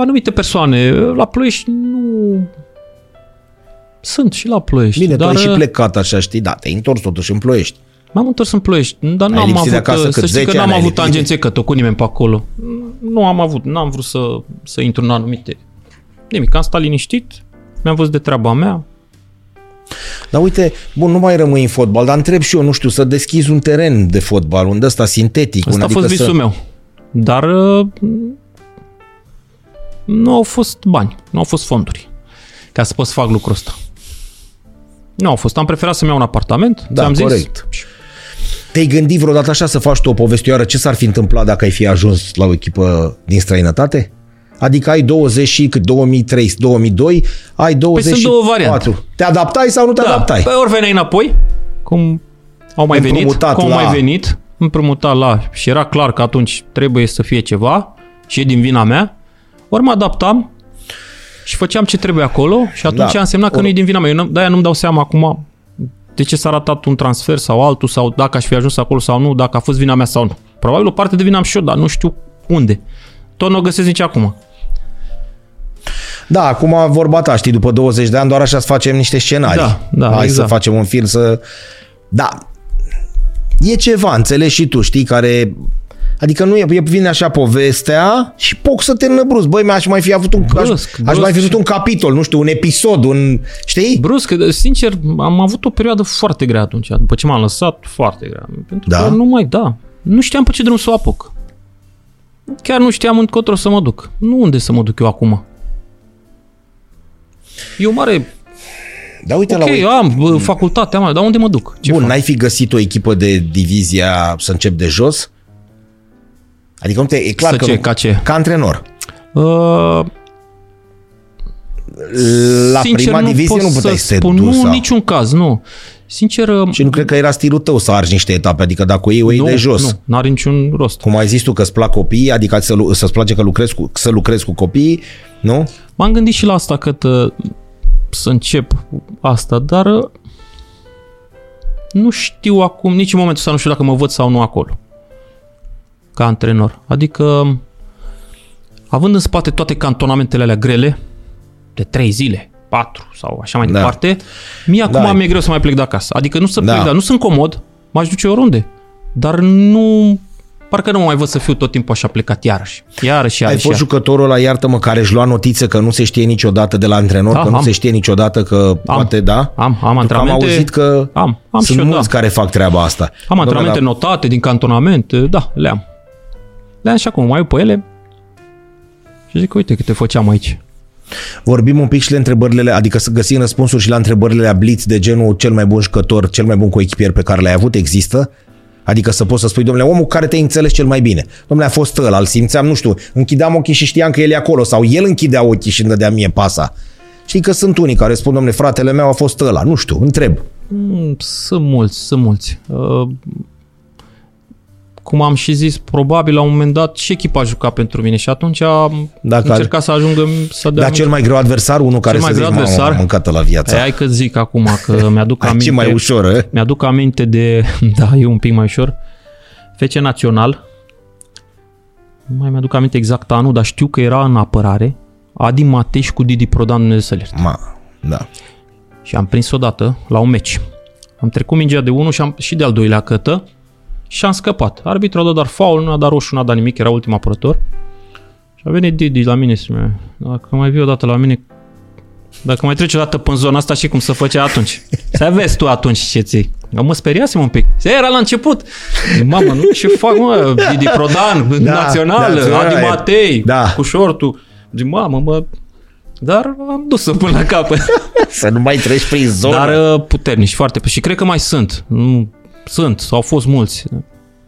anumite persoane, la Ploiești nu... Sunt și la Ploiești. Bine, dar tu ai și uh, plecat așa, știi, da, te-ai întors totuși în Ploiești. M-am întors în Ploiești, dar Ai n-am lipsit avut, de acasă uh, cât? să știi 10 că n-am ani ai avut lipsit? tangențe cătă cu nimeni pe acolo. Nu am avut, n-am vrut să, să intru în anumite... Nimic, am stat liniștit, mi-am văzut de treaba mea. Dar uite, bun, nu mai rămâi în fotbal, dar întreb și eu, nu știu, să deschizi un teren de fotbal, unde ăsta sintetic. Asta un, a fost adică visul să... meu. Dar uh, nu au fost bani, nu au fost fonduri ca să pot să fac lucrul ăsta. Nu au fost. Am preferat să-mi iau un apartament. Da, ți-am corect. Zis, Te-ai gândit vreodată așa să faci tu o povestioară ce s-ar fi întâmplat dacă ai fi ajuns la o echipă din străinătate? Adică ai 20 și cât 2003, 2002, ai 20 Păi sunt două variante. Te adaptai sau nu te da, adaptai? Pe ori veneai înapoi, cum au mai venit, Împrumutat cum au la- mai venit, împrumutat la... Și era clar că atunci trebuie să fie ceva și e din vina mea. Ori mă adaptam și făceam ce trebuie acolo și atunci Da. a însemnat că Or- nu e din vina mea. Eu n- de-aia nu-mi dau seama acum de ce s-a ratat un transfer sau altul sau dacă aș fi ajuns acolo sau nu, dacă a fost vina mea sau nu. Probabil o parte de vină am și eu, dar nu știu unde. Tot nu o găsesc nici acum. Da, acum vorba ta, știi, după 20 de ani doar așa să facem niște scenarii. Da, da, Hai exact. să facem un film să... Da, e ceva, înțelegi și tu, știi, care... Adică nu e, e vine așa povestea și poc să te înnăbruzi. Băi, mi-aș mai fi avut un, aș, Brusc, aș mai fi brusc. avut un capitol, nu știu, un episod, un... Știi? Brusc, sincer, am avut o perioadă foarte grea atunci, după ce m-am lăsat, foarte grea. Pentru Da? că nu mai, da, nu știam pe ce drum să o apuc. Chiar nu știam încotro să mă duc. Nu unde să mă duc eu acum. E o mare... Da, uite Ok, la... eu am bă, facultatea mea, dar unde mă duc? Ce Bun, fac? n-ai fi găsit o echipă de divizia să încep de jos? Adică nu te, e clar Să că ce, nu, ca ce? ca antrenor. Uh, La sincer, prima divizie pot nu puteai să să te spun, duci. Nu, sau... niciun caz, nu. Sincer, uh, Și nu cred că era stilul tău să argi niște etape, adică dacă o iei, o iei nu, de jos. nu, n-are niciun rost. Cum ai zis tu că îți plac copiii, adică să, lu- să-ți place că lucrezi cu, să lucrezi cu copiii, nu? M-am gândit și la asta că tă, să încep asta, dar uh, nu știu acum, nici în momentul ăsta nu știu dacă mă văd sau nu acolo. Ca antrenor. Adică, având în spate toate cantonamentele alea grele, de trei zile, patru sau așa mai Da. departe, mie acum Da. mi-e greu să mai plec de acasă. Adică nu să Da. plec, dar nu sunt comod, m-aș duce oriunde. Dar nu Parcă nu mă mai văd să fiu tot timpul așa plecat iarăși. Iarăși, Ai iarăși. fost iarăși. jucătorul ăla, iartă-mă, care își lua notițe că nu se știe niciodată de la antrenor, Da, că nu am. se știe niciodată că poate, da? Am, am Pentru că Am antrenamente. auzit că Am, am sunt și eu, mulți da. care fac treaba asta. Am Dom'le, antrenamente dar notate din cantonamente, da, le am. Le am și acum, mai uit pe ele. Și zic, uite câte făceam aici. Vorbim un pic și le întrebările, adică să găsim răspunsuri și la întrebările la blitz de genul cel mai bun jucător, cel mai bun coechipier pe care l-ai avut, există? Adică să poți să spui, domnule, omul care te-ai înțeles cel mai bine. Domnule, a fost ăla, îl simțeam, nu știu, închideam ochii și știam că el e acolo sau el închidea ochii și îmi dădea mie pasa. Știi că sunt unii care spun, domnule, fratele meu a fost ăla, nu știu, întreb. Mm, Sunt mulți, sunt mulți. Uh, cum am și zis, probabil la un moment dat și echipa a jucat pentru mine și atunci am Dacă- încercat să ajungă să dea Dar cel mai greu adversar, unul care mai să greu zici, mamă, adversar? am mâncat la viața. Păi hai că zic acum că mi-aduc Hai, aminte. ce mai ușor, eh? Mi-aduc aminte de... Da, e un pic mai ușor. FC Național. Nu mai mi-aduc aminte exact anul, dar știu că era în apărare. Adi Mateș cu Didi Prodan, Dumnezeu să-l ierte. Ma, da. Și am prins odată la un meci. Am trecut mingea de unul și, am, și de al doilea cătă și am scăpat. Arbitru a dat doar faul, nu a dat roșu, nu a dat nimic, era ultim apărător. Și a venit Didi la mine și spunea, dacă mai vii odată la mine, dacă mai treci odată până zona asta și cum să făcea atunci. Să vezi tu atunci ce ții. Eu mă speriasem un pic. Se era la început. Zic, Mamă, nu, ce fac, mă? Didi Prodan, Da, național, da, Adi e- Matei, da. cu șortul. Zic, mamă, mă... Dar am dus-o până la capăt. Să nu mai treci prin zonă. Dar uh, puternici, foarte puternici. Și cred că mai sunt. Nu, sunt, sau au fost mulți.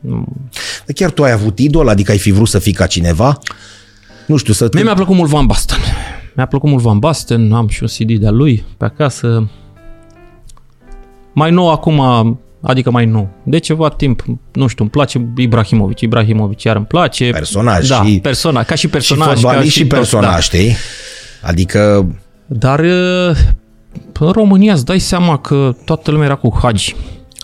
Dar chiar tu ai avut idol? Adică ai fi vrut să fii ca cineva? Nu știu, să te... Mie mi-a plăcut mult Van Basten. Mi-a plăcut mult Van Basten, am și un CD de-a lui pe acasă. Mai nou acum, adică mai nou. De ceva timp, nu știu, îmi place Ibrahimovic. Ibrahimovic chiar îmi place. Personaj da, și- persona, ca și și personaj. fotbalist ca și tot, personaj, da. știi? Adică Dar uh, în România îți dai seama că toată lumea era cu Hagi.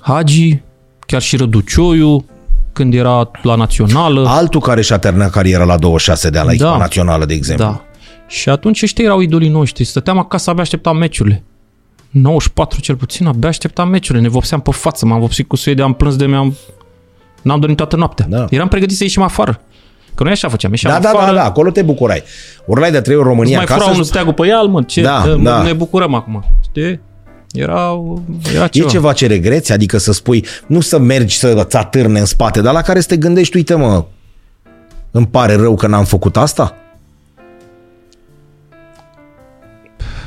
Hagi, chiar și Răducioiu, când era la națională. altul care și-a terminat cariera la 26 de ani la Da. echipa națională, de exemplu. Da. Și atunci ăștia erau idolii noștri. Stăteam acasă, abia așteptam meciurile. 94 cel puțin, abia așteptam meciurile. Ne vopseam pe față, m-am vopsit cu Suedia, am plâns de mi-am... N-am dormit toată noaptea. Da. Eram pregătit să ieșim afară. Că noi așa făceam, ieșeam Da, da, afară, da, da, acolo te bucurai. Urlai de trei ori România mai fura acasă. unul steagul pe el, mă, ce, Da, da, da. ne bucurăm acum. Știi? Era, era E ceva. ceva ce regreți? Adică să spui, nu să mergi să-ți atârne în spate, dar la care să te gândești, uite mă, îmi pare rău că n-am făcut asta?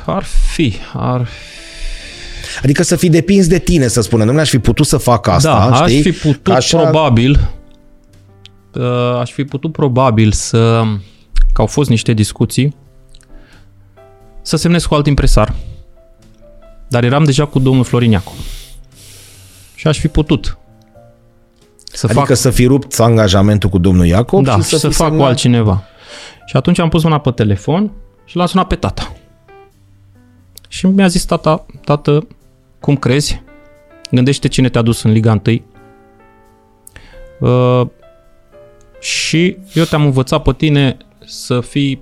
Ar fi, ar Adică să fi depins de tine, să spunem, domnule, aș fi putut să fac asta, da, știi? aș fi putut Așa- probabil uh, aș fi putut probabil să că au fost niște discuții să semnez cu alt impresar. Dar eram deja cu domnul Floriniacu. Și aș fi putut să Adică fac să fi rupt angajamentul cu domnul Iacob da, și și să, fi fac cu semnat- altcineva. Și atunci am pus mâna pe telefon și l-am sunat pe tata. Și mi-a zis tata, tată, cum crezi? Gândește cine te-a dus în Liga 1. Uh, și eu te-am învățat pe tine să fii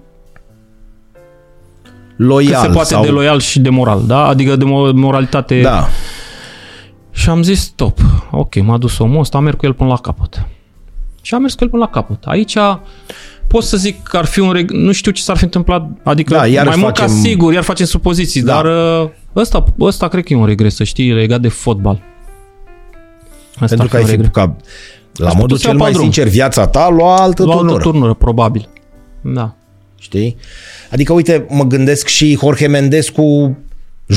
loial. cât se poate sau... de loial și de moral, da? Adică de mo- moralitate. Da. Și am zis, stop, ok, m-a dus omul ăsta, merg cu el până la capăt. Și am mers cu el până la capăt. Aici pot să zic că ar fi un reg... Nu știu ce s-ar fi întâmplat, adică Da, mai iarăși mult facem- ca sigur, iar facem supoziții, Da. dar uh, ăsta, ăsta cred că e un regres, să știi, legat de fotbal. Asta Pentru ar că ai un fi regret. ca, la Aș modul putea să cel iau mai pe drum. sincer, viața ta lua altă La altă turnură. turnură, probabil. Da. Știi? Adică, uite, mă gândesc și Jorge Mendescu,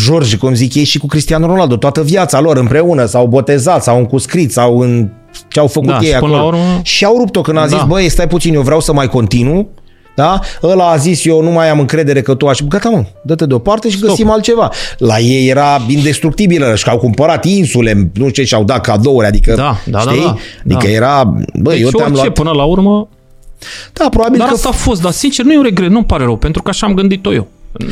George, cum zic ei, și cu Cristiano Ronaldo. Toată viața lor împreună s-au botezat, s-au încuscrit, sau în ce au făcut Da, ei și până acolo. la urmă- Și au rupt-o când a zis, Da. băi, stai puțin, eu vreau să mai continu. Da? Ăla a zis, eu nu mai am încredere că tu aș... Gata, mă, dă-te deoparte și găsim altceva. La ei era indestructibilă și că au cumpărat insule, nu știu ce, și-au dat cadouri, adică, Da, da, da, știi? da. Adică Da. era, bă, Deci eu te-am orice, luat... până la urmă, Da, probabil dar că asta a fost, dar sincer nu e un regret, nu-mi pare rău, pentru că așa am gândit-o eu.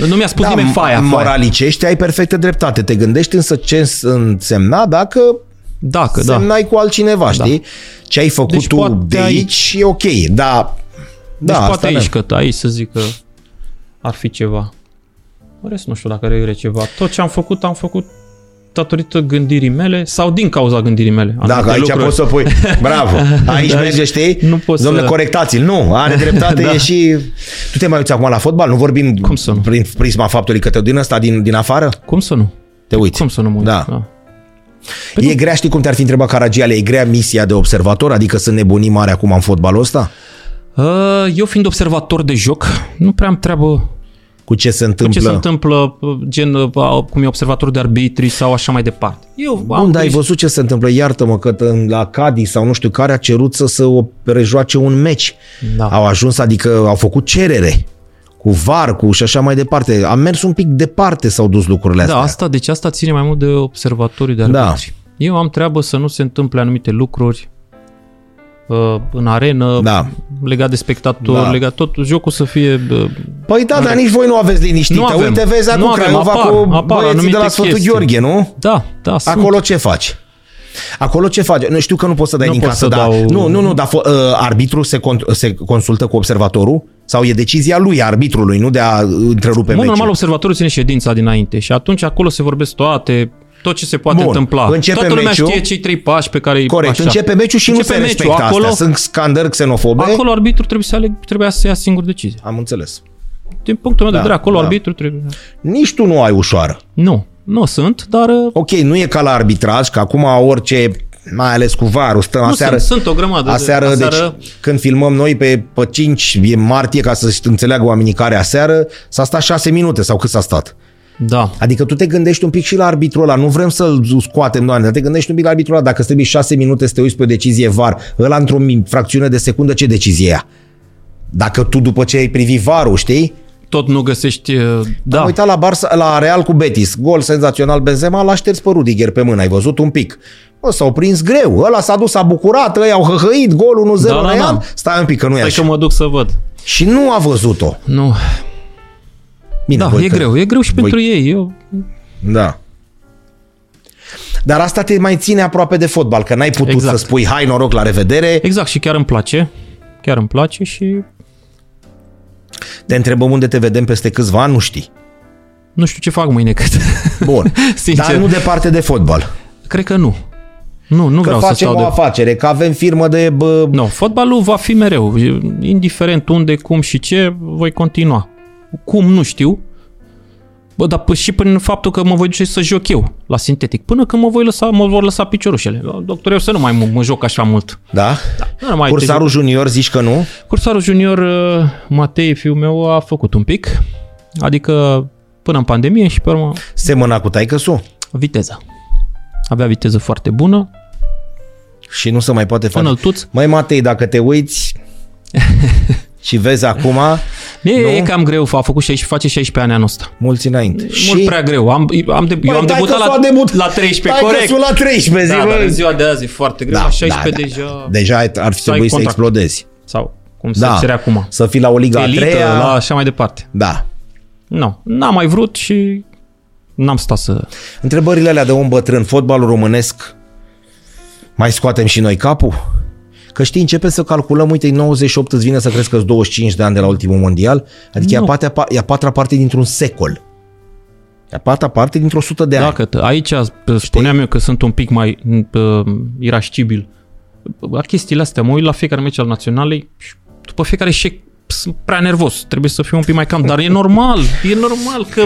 Nu mi-a spus da, nimeni faia, faia. moralicești, ai perfectă dreptate. Te gândești însă ce însemna dacă Dacă, da. semnai cu altcineva, știi? Ce ai făcut Deci tu poate de aici- aici e ok, dar... Deci da, poate asta aici, da. că aici să zic că ar fi ceva. În rest, nu știu dacă regret ceva. Tot ce am făcut, am făcut datorită gândirii mele sau din cauza gândirii mele. Da, Anumite aici lucruri. poți să pui. Bravo. Aici Da, merge, știi? nu poți Domnule, să- corectați-l. Nu, are dreptate, Da. e și... Tu te mai uiți acum la fotbal? Nu vorbim Cum să nu? prin prisma faptului că te din ăsta, din, din afară? Cum să nu? Te uiți. Cum să nu mă uit? Da. da. E grea, știi cum te-ar fi întrebat Caragiale, e grea misia de observator? Adică sunt nebunii mari acum în fotbalul ăsta? Uh, Eu fiind observator de joc, nu prea am treabă Cu ce se cu întâmplă? ce se întâmplă, uh, gen uh, cum e observator de arbitri sau așa mai departe. Eu Bun, am dar ai grijă- văzut ce se întâmplă? Iartă-mă că în- la Cadi sau nu știu care a cerut să se o- rejoace un meci. Da. Au ajuns, adică au făcut cerere cu var, cu și așa mai departe. Am mers un pic departe s-au dus lucrurile astea. Da, asta, deci asta ține mai mult de observatorii de Da. arbitri. Eu am treabă să nu se întâmple anumite lucruri uh, în arenă, Da. legat de spectator, Da. legat tot, jocul să fie... uh, Păi da, dar nici voi nu aveți liniștită. Nu avem. Uite, vezi acum Nu avem, Craiova apar, cu apar băieții de anumite la Sfântul chestii. Gheorghe, nu? Da, da, sunt. Acolo ce faci? Acolo ce faci? Nu știu că nu poți să dai Nu din pot casă, să dar... dau- Nu, nu, nu, dar fo- uh, arbitrul se, con- se consultă cu observatorul? Sau e decizia lui, arbitrului, nu de a întrerupe În mod meciul? normal, observatorul ține ședința dinainte și atunci acolo se vorbesc toate, tot ce se poate Bun, întâmpla. începe Toată lumea meciul. știe cei trei pași pe care îi Corect, așa. începe meciul și Începe nu se meciul, respectă acolo, astea. Sunt scandări xenofobe. Acolo arbitru trebuie să, aleg, trebuie să ia singur decizie. Am înțeles. Din punctul meu de Da, vedere, acolo da. arbitru trebuie... Nici tu nu ai ușoară. Nu, nu sunt, dar uh, Ok, nu e ca la arbitraj, că acum orice, mai ales cu varul, stăm nu aseară, sunt, sunt o grămadă. Aseară, de, aseară deci, când filmăm noi pe, pe 5 e martie, ca să înțeleagă oamenii care aseară, s-a stat 6 minute sau cât s-a stat. Da, Adică tu te gândești un pic și la arbitrul ăla, nu vrem să-l scoatem, doamne, dar te gândești un pic la arbitrul ăla, dacă îți trebuie 6 minute să te uiți pe o decizie VAR, ăla într-o mi- fracțiune de secundă, ce decizie ia? Dacă tu după ce ai privit varul, știi? tot nu găsești... uh, Da, Am uitat la, Barça, la Real cu Betis, gol senzațional Benzema, l-a șters pe Rudiger pe mână, ai văzut un pic. Bă, s-au prins greu, ăla s-a dus, s-a bucurat, ăia au hăhăit, gol 1-0 Da, da, Real. da. Stai un pic că nu e Stai așa. că mă duc să văd. Și nu a văzut-o. Nu, Bine, da, voi e că- greu, e greu și voi- pentru ei. Eu, Da. Dar asta te mai ține aproape de fotbal, că n-ai putut Exact. să spui hai noroc la revedere. exact, și chiar îmi place. Chiar îmi place și Te întrebăm unde te vedem peste câțiva ani, nu știi. nu știu ce fac mâine cât. Bun. Sincer. Dar nu departe de fotbal. Cred că nu. Nu, nu Că vreau să facem stau o de... afacere, că avem firmă de... Bă, Nu, fotbalul va fi mereu. Indiferent unde, cum și ce, voi continua. Cum, nu știu. Bă, dar p- și prin faptul că mă voi duce să joc eu la sintetic. Până când mă, voi lăsa, mă vor lăsa piciorușele. Doctor, eu să nu mai mă, mă joc așa mult. da? Nu, nu mai Cursarul junior zici că nu? Cursarul junior, uh, Matei, fiul meu, a făcut un pic. Adică până în pandemie și pe urmă Semăna cu taică viteza. Avea viteză foarte bună, și nu se mai poate face. înăltuț. Măi, Matei, dacă te uiți și vezi acum, E, Nu? e cam greu, a făcut 16, face 16 ani anul ăsta. mulți înainte. Mult prea greu. Am, am de, eu am debutat la, debut, la 13, taică-su corect. la 13 zi, Da, bă. dar în ziua de azi e foarte greu. Da, la 16 da, da, deja. Deja ar fi Să ai trebuit să contract. explodezi. Sau cum se Da. cere acum. Să fii la o liga a Elită, treia. la așa mai departe. Da. Nu, n-am mai vrut și n-am stat să... Întrebările alea de om bătrân, fotbalul românesc, mai scoatem și noi capul? Că știi, începem să calculăm, uite, 98 îți vine să crezi că 25 de ani de la ultimul mondial, adică e a, Nu. patra, e a patra parte dintr-un secol. E a patra parte dintr-o sută de ani. Dacă t- aici spuneam eu că sunt un pic mai uh, irascibil. La chestiile astea, mă uit la fiecare meci al naționalei și după fiecare eșec sunt prea nervos. Trebuie să fiu un pic mai calm. Dar e normal. E normal că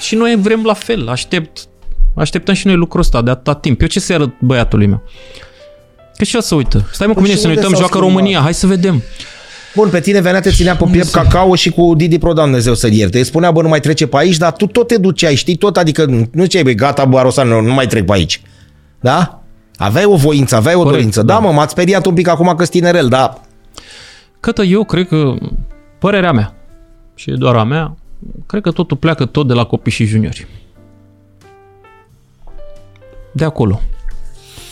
și noi vrem la fel. Aștept, așteptăm și noi lucrul ăsta de atâta timp. Eu ce să arăt băiatului meu? Că și el să uită. Stai mă cu Păi mine și să ne unde uităm, s-au joacă schimbat? România, hai să vedem. Bun, pe tine venea, te ținea pe piept cacao și cu Didi Pro, Doamne Dumnezeu să-l ierte. Îi spunea, bă, nu mai trece pe aici, dar tu tot te duceai, știi, tot, adică nu ziceai, băi, gata, bă, Arosan, nu, nu mai trec pe aici. Da? Aveai o voință, aveai o Corect, dorință. Da, da. mă, m-ați speriat un pic acum că sunt tinerel, dar Cătă eu cred că, părerea mea, și e doar a mea, cred că totul pleacă tot de la copii și juniori. De acolo.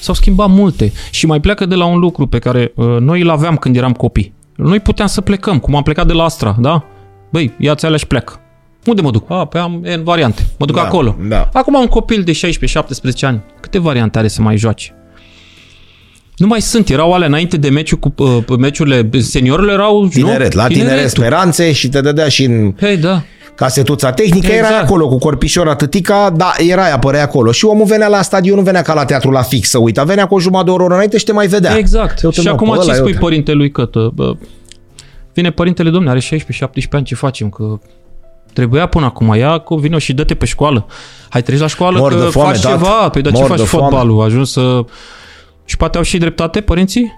S-au schimbat multe și mai pleacă de la un lucru pe care uh, noi îl aveam când eram copii. Noi puteam să plecăm, cum am plecat de la Astra, da? Băi, ia-ți alea și plec. Unde mă duc? A, pe am în variante. Mă duc Da, acolo. da. Acum un copil de 16-17 ani. Câte variante are să mai joace? Nu mai sunt, erau alea înainte de meciul cu uh, meciurile seniorilor erau tineret, nu? la tineret, Tineretul. speranțe și te dădea și în Hei, da. Casetuța tehnică, exact. Exact. era acolo cu corpișor atâtica, da, era apărea acolo. Și omul venea la stadion, nu venea ca la teatru la fix să uita, venea cu o jumătate de oră înainte și te mai vedea. Exact. Eu te și mă, acum pe ce ăla, spui eu te- părintelui Cătă? Bă, vine părintele, domne, are 16-17 ani, ce facem? Că trebuia până acum, ia cu vino și dă-te pe școală. Hai, treci la școală Mor că de foame, faci tată. ceva. Păi, dar ce Mor faci de foame. fotbalul? Ajuns să... Și poate au și dreptate părinții?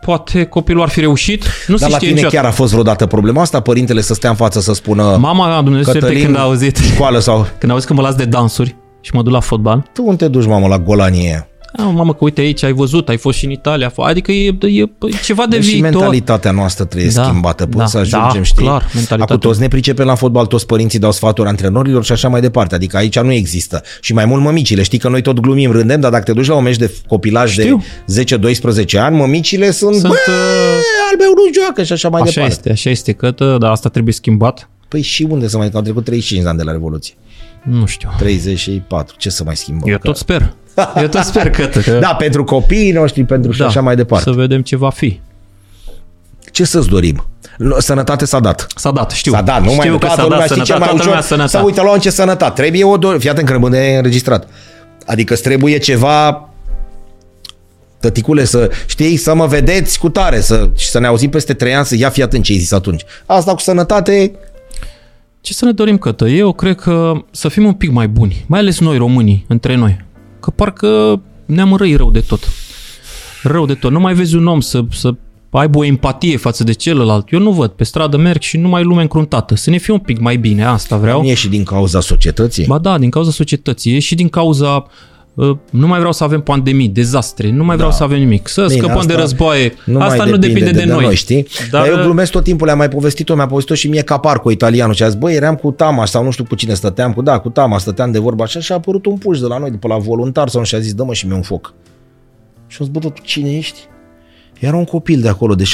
Poate copilul ar fi reușit? Nu Dar se la știe tine niciodată. chiar a fost vreodată problema asta? Părintele să stea în față să spună Mama, Dumnezeu să Cătălin, când a auzit, școală sau... când a auzit că mă las de dansuri și mă duc la fotbal. Tu unde te duci, mamă, la golanie aia? A, mamă, că uite aici, ai văzut, ai fost și în Italia. Adică e, e, e ceva de Deci și viitor. mentalitatea noastră trebuie Da, schimbată până da, să ajungem, da, știi? clar, mentalitatea. Acum toți ne pricepem la fotbal, toți părinții dau sfaturi antrenorilor și așa mai departe. Adică aici nu există. Și mai mult mămicile. Știi că noi tot glumim, rândem, dar dacă te duci la un meci de copilaj Știu. de 10-12 ani, mămicile sunt, Sunt, bă, uh, al meu nu joacă și așa mai Așa departe. este, așa este, că dar asta trebuie schimbat. Păi și unde să mai... Că au trecut 35 de ani de la Revoluție. Nu știu. 34. Ce să mai schimbăm? Eu Că- tot sper. Eu tot sper că... că Da, pentru copiii noștri, pentru și așa mai departe. Să vedem ce va fi. Ce să-ți dorim? Sănătate s-a dat. S-a dat, știu. S-a dat, nu mai știu că toată s-a lumea dat știi sănătate, cel mai toată lumea ușor sănătate. să uită la ce sănătate. Trebuie o dor... Fii atent când rămâne înregistrat. Adică îți trebuie ceva tăticule să știi, să mă vedeți cu tare să, și să ne auzim peste trei ani să ia fi atent ce ai zis atunci. Asta cu sănătate, Ce să ne dorim, Cătă? Eu cred că să fim un pic mai buni, mai ales noi românii, între noi. Că parcă ne-am răi rău de tot. Rău de tot. Nu mai vezi un om să, să aibă o empatie față de celălalt. Eu nu văd. Pe stradă merg și nu mai e lume încruntată. Să ne fie un pic mai bine. Asta vreau. nu e și din cauza societății. Ba da, din cauza societății, e și din cauza uh, nu mai vreau să avem pandemii, dezastre, nu mai vreau Da. să avem nimic. Să Bine, scăpăm de asta războaie. Nu asta mai nu depinde de, noi. știi? Dar, Dar, Dar eu glumesc tot timpul, le-am mai povestit-o, mi-a povestit-o și mie Capar cu italianul și a zis, băi, eram cu Tamaș sau nu știu cu cine stăteam, cu da, cu Tamaș stăteam de vorba așa și a apărut un puș de la noi, de pe la voluntar sau nu și a zis, dă-mă și mie un foc. Și am zis, bă, dar tu cine ești? Era un copil de acolo de 16-17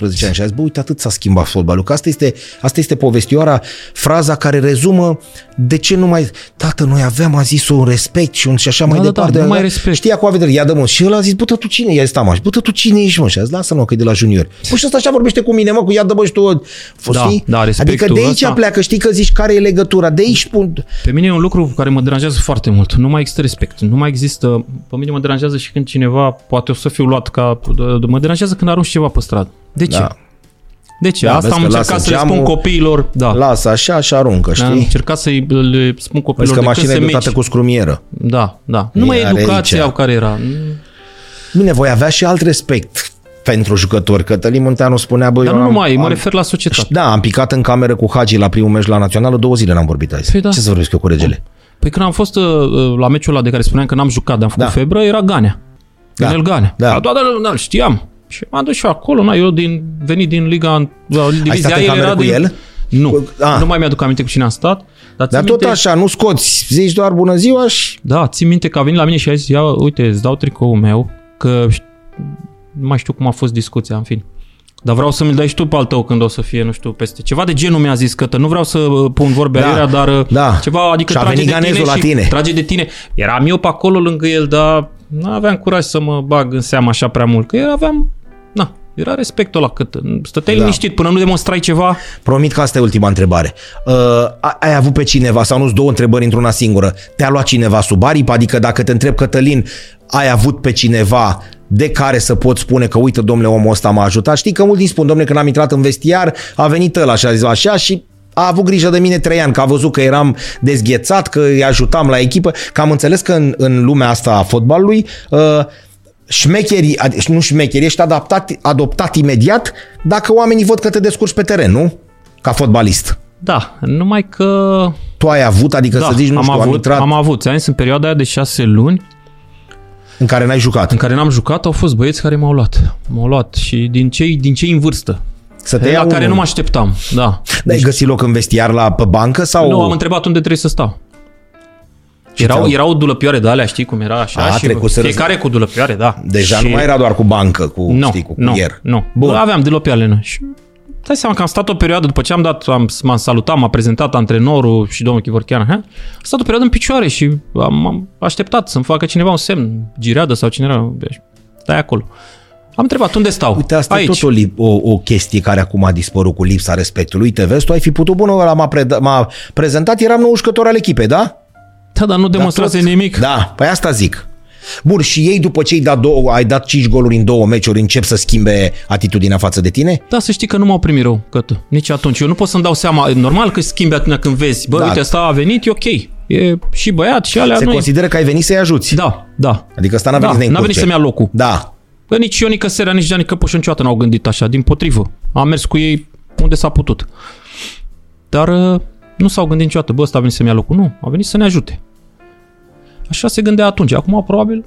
ani și a zis, bă, uite, atât s-a schimbat fotbalul, că asta este, asta este povestioara, fraza care rezumă de ce nu mai... Tată, noi aveam, a zis, un respect și un și așa mai Da, da, da, departe. nu mai respect. Știa cu a vedere, ia dă mă. Și el a zis, bă, tu cine ești, Tamaș? Bă, tu cine ești, mă? Și a zis, lasă mă, că e de la junior. Bă, și ăsta așa vorbește cu mine, mă, cu ia dă mă și tu. Fă, Da, știi? da, respectul Adică de aici ăsta- pleacă, știi că zici care e legătura, de aici spun. Pe mine e un lucru care mă deranjează foarte mult. Nu mai există respect. Nu mai există... Pe mine mă deranjează și când cineva, poate o să fiu luat ca... Mă deranjează când arunci ceva pe stradă. De ce? Da. De ce? Da, Asta vezi am că încercat lasă să le spun geamul, copiilor. Da. Lasă așa și aruncă, Am știi? încercat să le spun Vezi copiilor că de când mașina se e mici. dotată cu scrumieră. Da, da. Nu mai E, e are educația aici. au care era. Bine, voi avea și alt respect pentru jucători. Cătălin Munteanu spunea, băi, Dar eu nu am, numai, mă am, refer la societate. Da, am picat în cameră cu Hagi la primul meci la Națională, două zile n-am vorbit azi. Păi da. Ce să vorbesc eu cu regele? Păi când am fost uh, la meciul ăla de care spuneam că n-am jucat, dar am făcut Da. febră, era Ganea. Da. Ionel Ganea. Da. Da, da, da, da, știam. Și m-am dus și eu acolo, na, eu din, venit din Liga, da, divizia stat în el cameră era cu din... el? Nu, Cu- a. nu mai mi-aduc aminte cu cine am stat. Dar, Dar țin tot minte, așa, nu scoți, zici doar bună ziua și... Da, țin minte că a venit la mine și a zis, ia, uite, îți dau tricoul meu, că ș- nu mai știu cum a fost discuția, în fin. Dar vreau să mi-l dai și tu pe al tău când o să fie, nu știu, peste. Ceva de genul mi-a zis că nu vreau să uh, pun vorbe Da, aiurea, dar uh, da. ceva, adică Și a trage venit de tine ganezul la și tine. trage de tine. Eram eu pe acolo lângă el, dar nu aveam curaj să mă bag în seamă așa prea mult, că era, aveam, na, era respectul la cât. Stăteai Da. da. liniștit până nu demonstrai ceva. Promit că asta e ultima întrebare. Uh, a- ai avut pe cineva, sau nu două întrebări într-una singură, te-a luat cineva sub aripă? Adică dacă te întreb, Cătălin, ai avut pe cineva de care să poți spune că uite, domnule, omul ăsta m-a ajutat. Știi că mulți spun, domnule, când am intrat în vestiar, a venit ăla și a zis așa și a avut grijă de mine trei ani, că a văzut că eram dezghețat, că îi ajutam la echipă, că am înțeles că în, în lumea asta a fotbalului uh, șmecherii, ad- nu șmecherii, ești adaptat, adoptat imediat dacă oamenii văd că te descurci pe teren, nu? Ca fotbalist. Da, numai că Tu ai avut, adică da, să zici, nu am știu, avut, am intrat am avut. Ți-am zis, în perioada aia de șase luni, în care n-ai jucat. în care n-am jucat, au fost băieți care m-au luat. M-au luat și din cei, din cei în vârstă. Să te Pe ia la care unul. nu mă așteptam, da. Ai găsit loc în vestiar la pe bancă sau... Nu, am întrebat unde trebuie să stau. Și Erau, ți-au- erau dulăpioare de alea, știi cum era așa? A, și trecuseră- fiecare cu dulăpioare, da. Deja și... nu mai era doar cu bancă, cu, Nu, știi, cu nu, curier. nu. Bun. Aveam dulăpioare noi. Și dai seama că am stat o perioadă, după ce am dat, am, m-am salutat, m-a prezentat antrenorul și domnul Chivorchean, ha? am stat o perioadă în picioare și am, am așteptat să-mi facă cineva un semn, gireadă sau cine era, stai acolo. Am întrebat unde stau. Uite, asta Aici. e tot o, lip- o, o chestie care acum a dispărut cu lipsa respectului. Uite, vezi, tu ai fi putut, bună, ăla m-a, preda- m-a prezentat, eram nou jucător al echipei, da? Da, dar nu demonstrează tot- nimic. Da, păi asta zic. Bun, și ei după ce ai dat, două, ai dat 5 goluri în două meciuri, încep să schimbe atitudinea față de tine? Da, să știi că nu m-au primit rău, cătă. Nici atunci. Eu nu pot să-mi dau seama. E Normal că schimbi atunci când vezi. Bă, Da. uite, ăsta a venit, e ok. E și băiat și alea Se nu consideră că ai venit să-i ajuți. Da, da. Adică ăsta n-a Da, venit să ne n-a venit încurce. să-mi ia locul. Da. Că nici Ionica Serea, nici Gianni Căpuș niciodată n-au gândit așa, din potrivă. Am mers cu ei unde s-a putut. Dar uh, nu s-au gândit niciodată, bă, ăsta a venit să-mi ia locul. Nu, a venit să ne ajute. Așa se gândea atunci. Acum, probabil,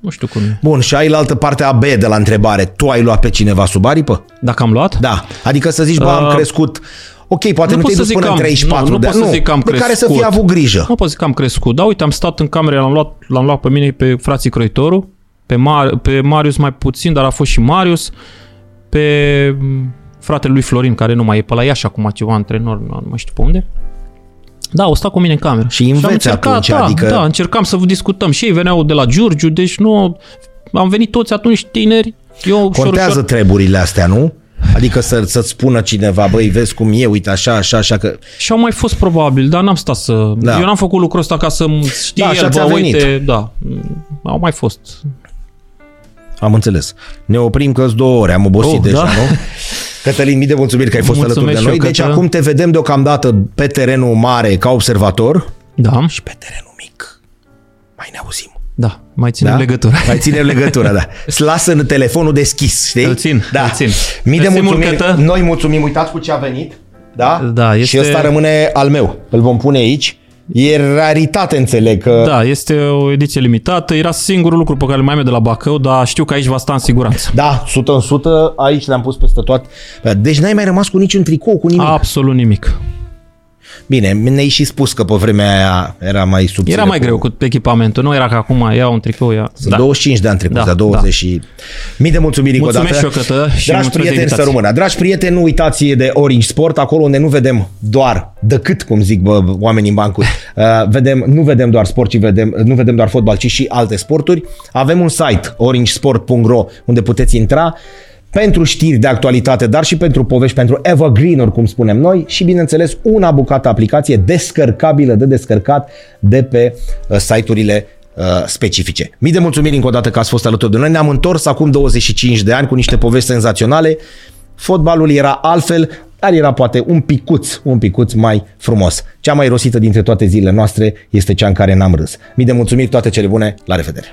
nu știu cum e. Bun, și ai la altă parte a B de la întrebare. Tu ai luat pe cineva sub aripă? Dacă am luat? Da. Adică să zici, bă, am Uh, crescut... Ok, poate nu nu, pot te-ai să dus zic până că în am- 34 nu, nu de pot să zic că am de care să fii crescut. avut grijă. Nu pot zic că am crescut. Da, uite, am stat în cameră, l-am luat, l-am luat pe mine, pe frații Croitoru, pe, Mar- pe Marius mai puțin, dar a fost și Marius, pe m, fratele lui Florin, care nu mai e pe la Iași acum ceva antrenor, nu nu mai știu pe unde. Da, au stat cu mine în cameră. Și înveți am încercat, atunci, da, adică- Da, încercam să vă discutăm. Și ei veneau de la Giurgiu, deci nu... Am venit toți atunci tineri. Eu ușor, Contează ușor, treburile astea, nu? Adică să, să-ți spună cineva, băi, vezi cum e, uite așa, așa, așa, că... Și au mai fost probabil, dar n-am stat să... Da. Da. Eu n-am făcut lucrul ăsta ca să știe Da, așa el, ți-a bă, venit. uite, da. Au mai fost. Am înțeles. Ne oprim că două ore, am obosit Oh, deja, da. nu? Cătălin, mii de mulțumiri că ai fost Mulțumesc alături de și noi. eu, Deci Cătă. acum te vedem deocamdată pe terenul mare ca observator Da, și pe terenul mic. Mai ne auzim. da, mai ținem Da? legătura. Mai ținem legătura, da. Îți lasă în telefonul deschis, știi? Îl țin, da. îl țin. Mii de Mersi mult, mulțumiri. Cătă. Noi mulțumim, uitați cu ce a venit. Da? Da, Și este- ăsta rămâne al meu. Îl vom pune aici. E raritate, înțeleg că... Da, este o ediție limitată. Era singurul lucru pe care îl mai am eu de la Bacău, dar știu că aici va sta în siguranță. Da, 100 în 100, aici le-am pus peste tot. Deci n-ai mai rămas cu niciun tricou, cu nimic. Absolut nimic. Bine, ne-ai și spus că pe vremea aia era mai subțire. Era mai greu cu echipamentul, nu era ca acum ia un tricou, ia... Da. 25 de ani trecut, da, Da, 20 da. și... Mii de mulțumiri încă o Mulțumesc dată. și eu, Cătă, și Dragi mulțumesc de prieteni, să invitație. rămână. Dragi prieteni, nu uitați de Orange Sport, acolo unde nu vedem doar decât, cum zic bă, oamenii în bancuri, uh, vedem, nu vedem doar sport, ci vedem, nu vedem doar fotbal, ci și alte sporturi. Avem un site, orangesport.ro, unde puteți intra pentru știri de actualitate, dar și pentru povești, pentru evergreen-uri, cum spunem noi, și bineînțeles una bucată aplicație descărcabilă de descărcat de pe uh, site-urile uh, specifice. Mii de mulțumiri încă o dată că ați fost alături de noi. Ne-am întors acum 25 de ani cu niște povești senzaționale. Fotbalul era altfel, dar era poate un picuț, un picuț mai frumos. Cea mai rosită dintre toate zilele noastre este cea în care n-am râs. Mii de mulțumiri, toate cele bune, la revedere!